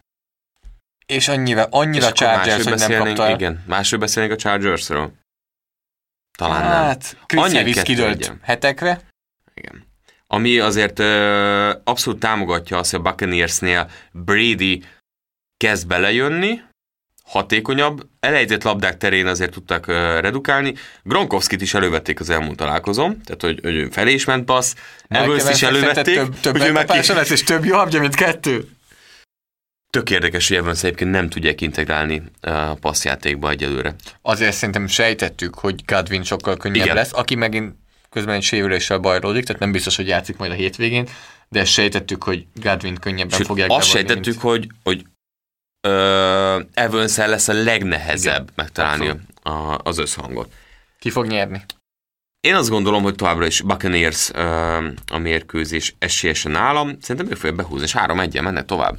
és annyira, annyira És Chargers, hogy nem kapta el. Igen, máshogy beszélnénk a Chargersről. Talán nem. Hát, Chris Annyi kidőlt legyen. hetekre, Igen. Ami azért ö, abszolút támogatja azt, hogy a Buccaneersnél Brady kezd belejönni, hatékonyabb, elejtett labdák terén azért tudtak redukálni. Gronkowskit is elővették az elmúlt találkozón, tehát hogy, hogy ő felé is ment passz, Evans is elővették, Több, több hogy ő meg lesz, és több jobbja, mint kettő. tök érdekes, hogy Evans egyébként nem tudják integrálni a passzjátékba egyelőre. Azért szerintem sejtettük, hogy Godwin sokkal könnyebb Igen. lesz, aki megint közben egy sérüléssel bajlódik, tehát nem biztos, hogy játszik majd a hétvégén, de sejtettük, hogy Godwin könnyebben Sőt, fogják azt bevonni, sejtettük, hogy, hogy ö, evans lesz a legnehezebb Igen, megtalálni abszolút. a, az összhangot. Ki fog nyerni? Én azt gondolom, hogy továbbra is Buccaneers ö, a mérkőzés esélyesen nálam. Szerintem ők fogják behúzni, és három egyen mennek tovább.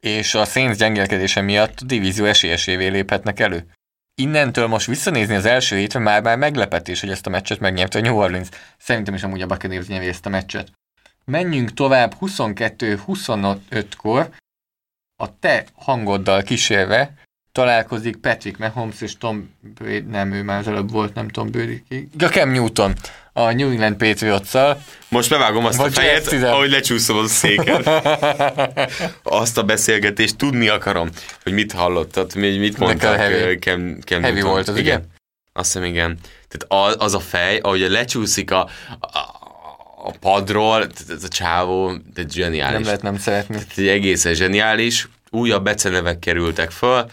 És a Saints gyengélkedése miatt a divízió esélyesévé léphetnek elő. Innentől most visszanézni az első hétre már már meglepetés, hogy ezt a meccset megnyerte a New Orleans. Szerintem is amúgy a Buccaneers nyeri ezt a meccset. Menjünk tovább 22-25-kor a te hangoddal kísérve találkozik Patrick Mahomes és Tom Brady, nem, ő már az előbb volt, nem Tom Brady. Ja, Cam Newton a New England Patriots-szal. Most bevágom azt Vagy a fejet, Jeff Tizen. ahogy lecsúszom a széken. azt a beszélgetést tudni akarom, hogy mit hallottad, mit mit mondtak. heavy. Cam, Cam Heavy Newton. volt az, igen? ugye? Azt hiszem, igen. Tehát az, az a fej, ahogy lecsúszik a, a, a padról, ez a csávó, de zseniális. Nem lehet nem szeretni. Tehát egészen zseniális. Újabb becenevek kerültek föl,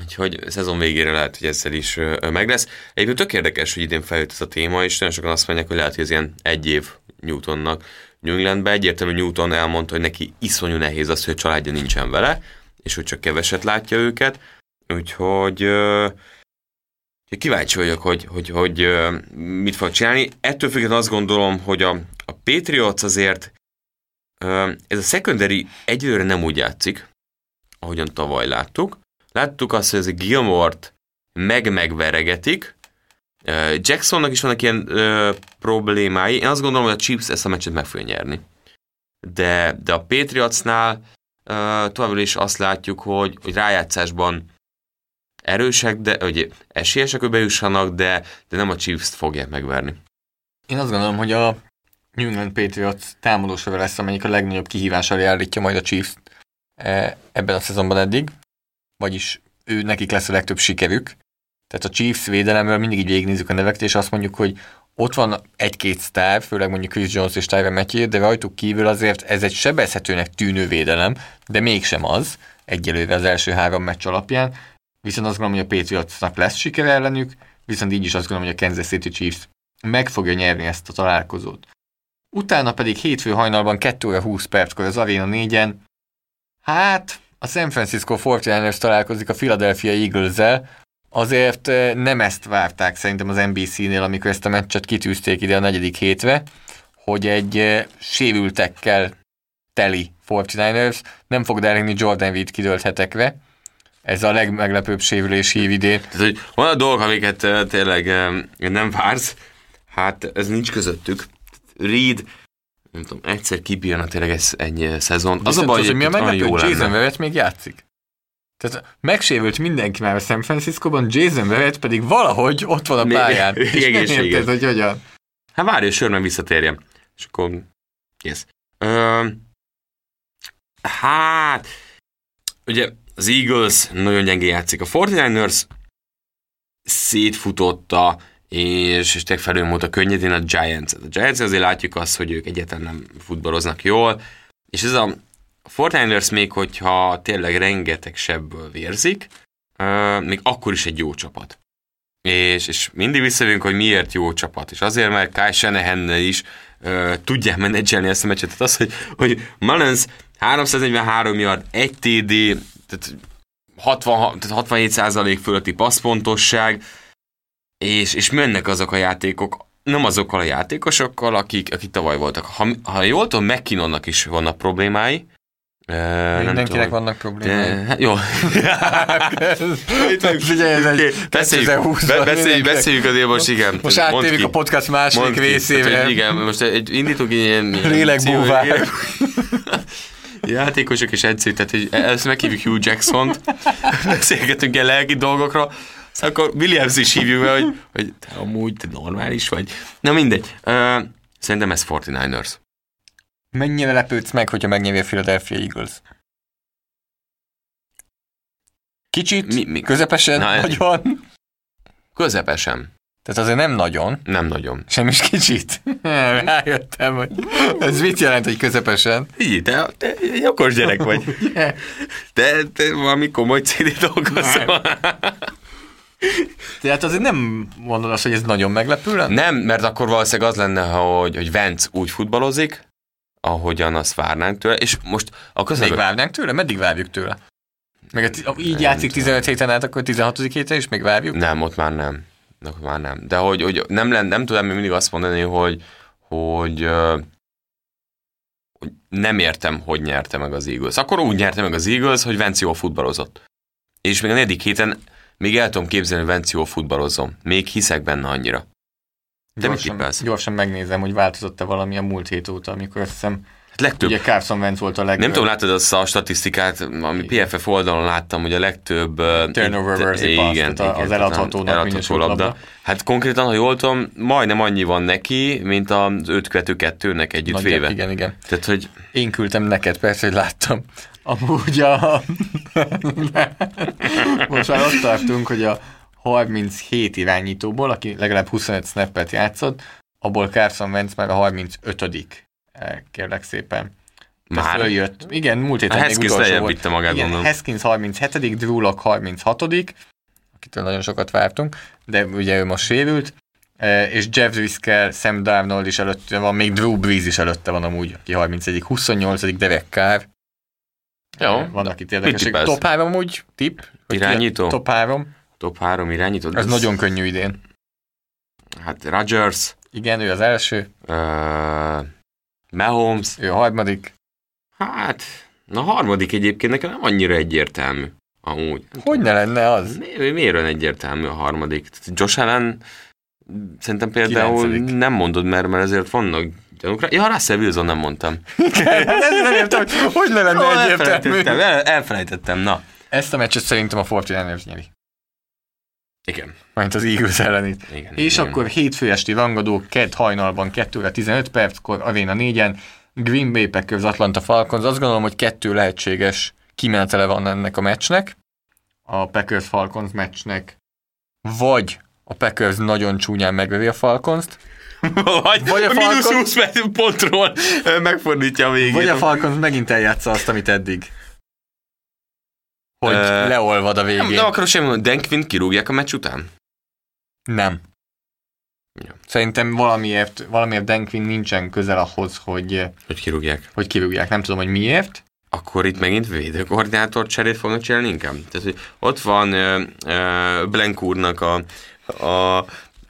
úgyhogy szezon végére lehet, hogy ezzel is meg lesz. Egyébként tök érdekes, hogy idén feljött ez a téma, és nagyon sokan azt mondják, hogy lehet, hogy ez ilyen egy év Newtonnak New Englandbe. Egyértelmű Newton elmondta, hogy neki iszonyú nehéz az, hogy a családja nincsen vele, és hogy csak keveset látja őket. Úgyhogy úgyhogy kíváncsi vagyok, hogy, hogy, hogy ö, mit fog csinálni. Ettől függetlenül azt gondolom, hogy a, a Patriots azért Ez a secondary egyelőre nem úgy játszik, ahogyan tavaly láttuk. Láttuk azt, hogy ez a Gilmort meg-megveregetik. Jacksonnak is vannak ilyen ö, problémái. Én azt gondolom, hogy a Chiefs ezt a meccset meg fogja nyerni. De, de a Patriotsnál ö, továbbra is azt látjuk, hogy, hogy rájátszásban erősek, de hogy esélyesek, hogy bejussanak, de, de nem a Chiefs-t fogják megverni. Én azt gondolom, hogy a New England Patriots támadósora lesz, amelyik a legnagyobb kihívás alá állítja majd a Chiefs eh, ebben a szezonban eddig. Vagyis ő nekik lesz a legtöbb sikerük. Tehát a Chiefs védelemről mindig így végignézzük a neveket, és azt mondjuk, hogy ott van egy-két sztár, főleg mondjuk Chris Jones és Tyron Matthew, de rajtuk kívül azért ez egy sebezhetőnek tűnő védelem, de mégsem az, egyelőre az első három meccs alapján, viszont azt gondolom, hogy a Patriotsnak lesz sikere ellenük, viszont így is azt gondolom, hogy a Kansas City Chiefs meg fogja nyerni ezt a találkozót. Utána pedig hétfő hajnalban 2 óra 20 perckor az Arena 4-en, hát a San Francisco 49ers találkozik a Philadelphia eagles azért nem ezt várták szerintem az NBC-nél, amikor ezt a meccset kitűzték ide a negyedik hétre, hogy egy sérültekkel teli 49ers nem fog elérni Jordan Reed kidőlt hetekre. Ez a legmeglepőbb sérülés hív idén. Tehát, hogy a dolgok, amiket tényleg nem vársz, hát ez nincs közöttük. Reed, nem tudom, egyszer kibírna tényleg ez egy szezon. Az a baj, hogy mi a meglepő, Jason Verrett még játszik. Tehát megsérült mindenki már a San Francisco-ban, Jason Verrett pedig valahogy ott van a pályán. Még, és nem érted, hogy hogyan. Hát várj, hogy Sörmen visszatérjem. És akkor, yes. Ö, hát, ugye az Eagles nagyon gyenge játszik. A 49ers szétfutotta, és, és tényleg felülmúlt könnyedén a Giants. A Giants azért látjuk azt, hogy ők egyáltalán nem futballoznak jól, és ez a Fortiners még, hogyha tényleg rengeteg sebből vérzik, uh, még akkor is egy jó csapat. És, és mindig visszajövünk, hogy miért jó csapat. És azért, mert Kai shanahan is uh, tudják menedzselni ezt a meccset. Tehát az, hogy, hogy Mullins 343 yard, 1 TD, tehát 60, tehát 67 fölötti passzpontosság, és, és mennek azok a játékok, nem azokkal a játékosokkal, akik, akik tavaly voltak. Ha, ha jól tudom, McKinnonnak is vannak problémái, Uh, Mindenkinek vannak problémái. De, hát jó. Figyelj, ez egy beszéljük, beszéljük, beszéljük azért most, igen. Most áttérjük a podcast második részére. Tehát, igen, most egy, indítunk ilyen... Lélekbúvá. Játékosok és edzők, tehát hogy ezt meghívjuk Hugh Jackson-t, beszélgetünk ilyen lelki dolgokra, szóval akkor Williams is hívjuk be, hogy, hogy te amúgy te normális vagy. Na mindegy. Uh, szerintem ez 49ers. Mennyire lepődsz meg, hogyha megnyeri a Philadelphia Eagles? Kicsit? Mi, mi? Közepesen? Na, nagyon? Közepesen. Tehát azért nem nagyon. Nem nagyon. Sem is kicsit. Rájöttem, hogy ez mit jelent, hogy közepesen? Így, te, te egy okos gyerek vagy. Te, te valami komoly CD dolgozol. Tehát azért nem mondod azt, hogy ez nagyon meglepő lenne? Nem, mert akkor valószínűleg az lenne, hogy, hogy Vance úgy futballozik, ahogyan azt várnánk tőle, és most a közelgő... Még várnánk tőle? Meddig várjuk tőle? Meg így nem játszik 15 héten át, akkor 16. héten is még várjuk? Nem, ott már nem. Ott már nem. De hogy, hogy nem, nem, nem tudom még mindig azt mondani, hogy, hogy, hogy nem értem, hogy nyerte meg az Eagles. Akkor úgy nyerte meg az Eagles, hogy Vence jól futballozott. És még a negyedik héten még el tudom képzelni, hogy Vence jól futballozom. Még hiszek benne annyira. De gyorsan, mit Gyorsan megnézem, hogy változott-e valami a múlt hét óta, amikor azt hiszem legtöbb. Ugye Carson Wentz volt a legtöbb. Nem tudom, látod azt a statisztikát, ami PFF oldalon láttam, hogy a legtöbb... Turnover versus igen, igen, az eladhatónak eladható labda. labda. Hát konkrétan, ha jól tudom, majdnem annyi van neki, mint az 5 2 2 együtt Nagy, véve. Igen, igen. Tehát, hogy... Én küldtem neked, persze, hogy láttam. Amúgy a... Most már ott tartunk, hogy a 37 irányítóból, aki legalább 25 snappet játszott, abból Carson Wentz már a 35 eh, kérlek szépen. Már? Följött. Igen, múlt héten még utolsó volt. magát, Igen, gondolom. Haskins 37 Drew Lock 36 akitől nagyon sokat vártunk, de ugye ő most sérült, eh, és Jeff Driscoll, Sam Darnold is előtte van, még Drew Brees is előtte van amúgy, aki 31 28 Derek Carr. Jó. Eh, Vannak itt érdekesek. Top 3 amúgy, tip. Irányító? Top 3 top 3 irányító. Ez, ez nagyon könnyű idén. Hát Rodgers. Igen, ő az első. Uh, Mahomes. Ő a harmadik. Hát, na harmadik egyébként nekem nem annyira egyértelmű. Amúgy. Hogy ne lenne az? Mi, miért olyan egyértelmű a harmadik? Josh Allen szerintem például 9. nem mondod, mert, mert ezért vannak gyanúkra. Ja, Russell Wilson nem mondtam. nem értem, hogy ne lenne oh, egyértelmű. Elfelejtettem, el, elfelejtettem, na. Ezt a meccset szerintem a Fortinanders nyeri. Igen. Majd az Eagles ellenét. Igen, és igen. akkor hétfő esti rangadó, kedd hajnalban 2 15 perckor, Arena 4-en, Green Bay Packers, Atlanta Falcons. Azt gondolom, hogy kettő lehetséges kimenetele van ennek a meccsnek. A Packers-Falcons meccsnek. Vagy a Packers nagyon csúnyán megövi a Falcons-t, Vagy, Vagy a mínusz Falcon- 20 pontról megfordítja a végét. Vagy a Falcons megint eljátsza azt, amit eddig. Hogy Ö, leolvad a nem, végén. nem akarok semmi mondani, Dan Quinn kirúgják a meccs után? Nem. Ja. Szerintem valamiért, valamiért Dan Quinn nincsen közel ahhoz, hogy, Hogy kirúgják. hogy kirúgják. Nem tudom, hogy miért. Akkor itt megint védőkoordinátor cserét fognak csinálni inkább? Tehát, hogy ott van uh, uh, Blank úrnak a, a,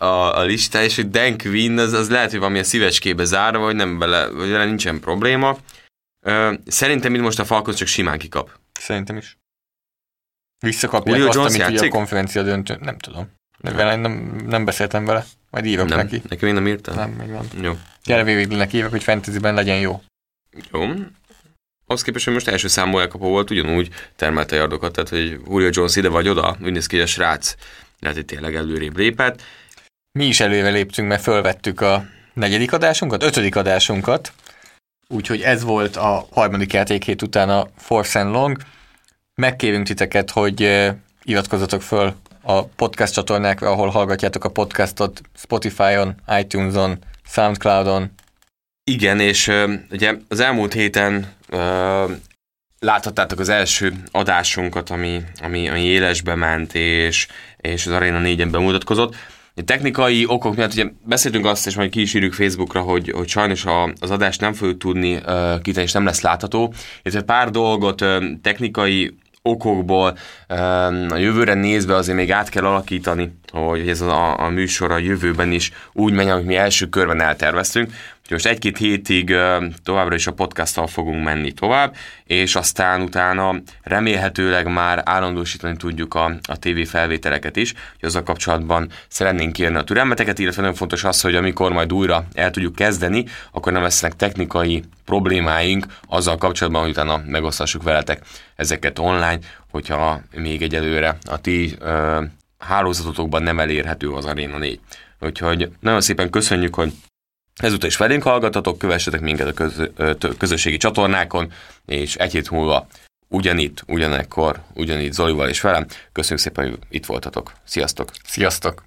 a, a lista, és hogy Dan Quinn, az, az lehet, hogy valamilyen szívecskébe zárva, vagy nem bele, vagy vele nincsen probléma. Uh, szerintem itt most a Falcons csak simán kikap. Szerintem is. Visszakapják Julio azt, Jones amit ugye a játszik? konferencia döntő. Nem tudom. De vele nem, nem beszéltem vele. Majd írok Nem, neki. nekem én nem írtam. Nem, még van. Jó. Gyere Véglinek írok, hogy fantasyben legyen jó. Jó. Ahhoz képest, hogy most első számú elkapó volt, ugyanúgy termelte yardokat, tehát hogy Julio Jones ide vagy oda, úgy néz ki, hogy a srác lehet, hogy tényleg előrébb lépett. Mi is előre léptünk, mert fölvettük a negyedik adásunkat, ötödik adásunkat, úgyhogy ez volt a harmadik játékhét után a Force and Long. Megkérünk titeket, hogy iratkozzatok föl a podcast csatornákra, ahol hallgatjátok a podcastot Spotify-on, iTunes-on, Soundcloud-on. Igen, és ugye az elmúlt héten láthattátok az első adásunkat, ami, ami, ami élesbe ment, és, és az Arena 4-en bemutatkozott. Technikai okok miatt ugye beszéltünk azt, és majd ki is írjuk Facebookra, hogy, hogy sajnos a, az adást nem fogjuk tudni uh, kitenni, és nem lesz látható. Illetve pár dolgot technikai okokból a jövőre nézve azért még át kell alakítani, hogy ez a, a műsor a jövőben is úgy menjen, amit mi első körben elterveztünk. Most egy-két hétig továbbra is a podcasttal fogunk menni tovább, és aztán utána remélhetőleg már állandósítani tudjuk a, a TV felvételeket is, hogy azzal kapcsolatban szeretnénk kérni a türelmeteket, illetve nagyon fontos az, hogy amikor majd újra el tudjuk kezdeni, akkor nem lesznek technikai problémáink azzal kapcsolatban, hogy utána megosztassuk veletek ezeket online, hogyha még egyelőre a ti uh, hálózatotokban nem elérhető az Arena 4. Úgyhogy nagyon szépen köszönjük, hogy ezúttal is velünk hallgatatok, kövessetek minket a köz, közösségi csatornákon, és egy hét múlva ugyanitt, ugyanekkor, ugyanitt Zolival és velem. Köszönjük szépen, hogy itt voltatok. Sziasztok! Sziasztok!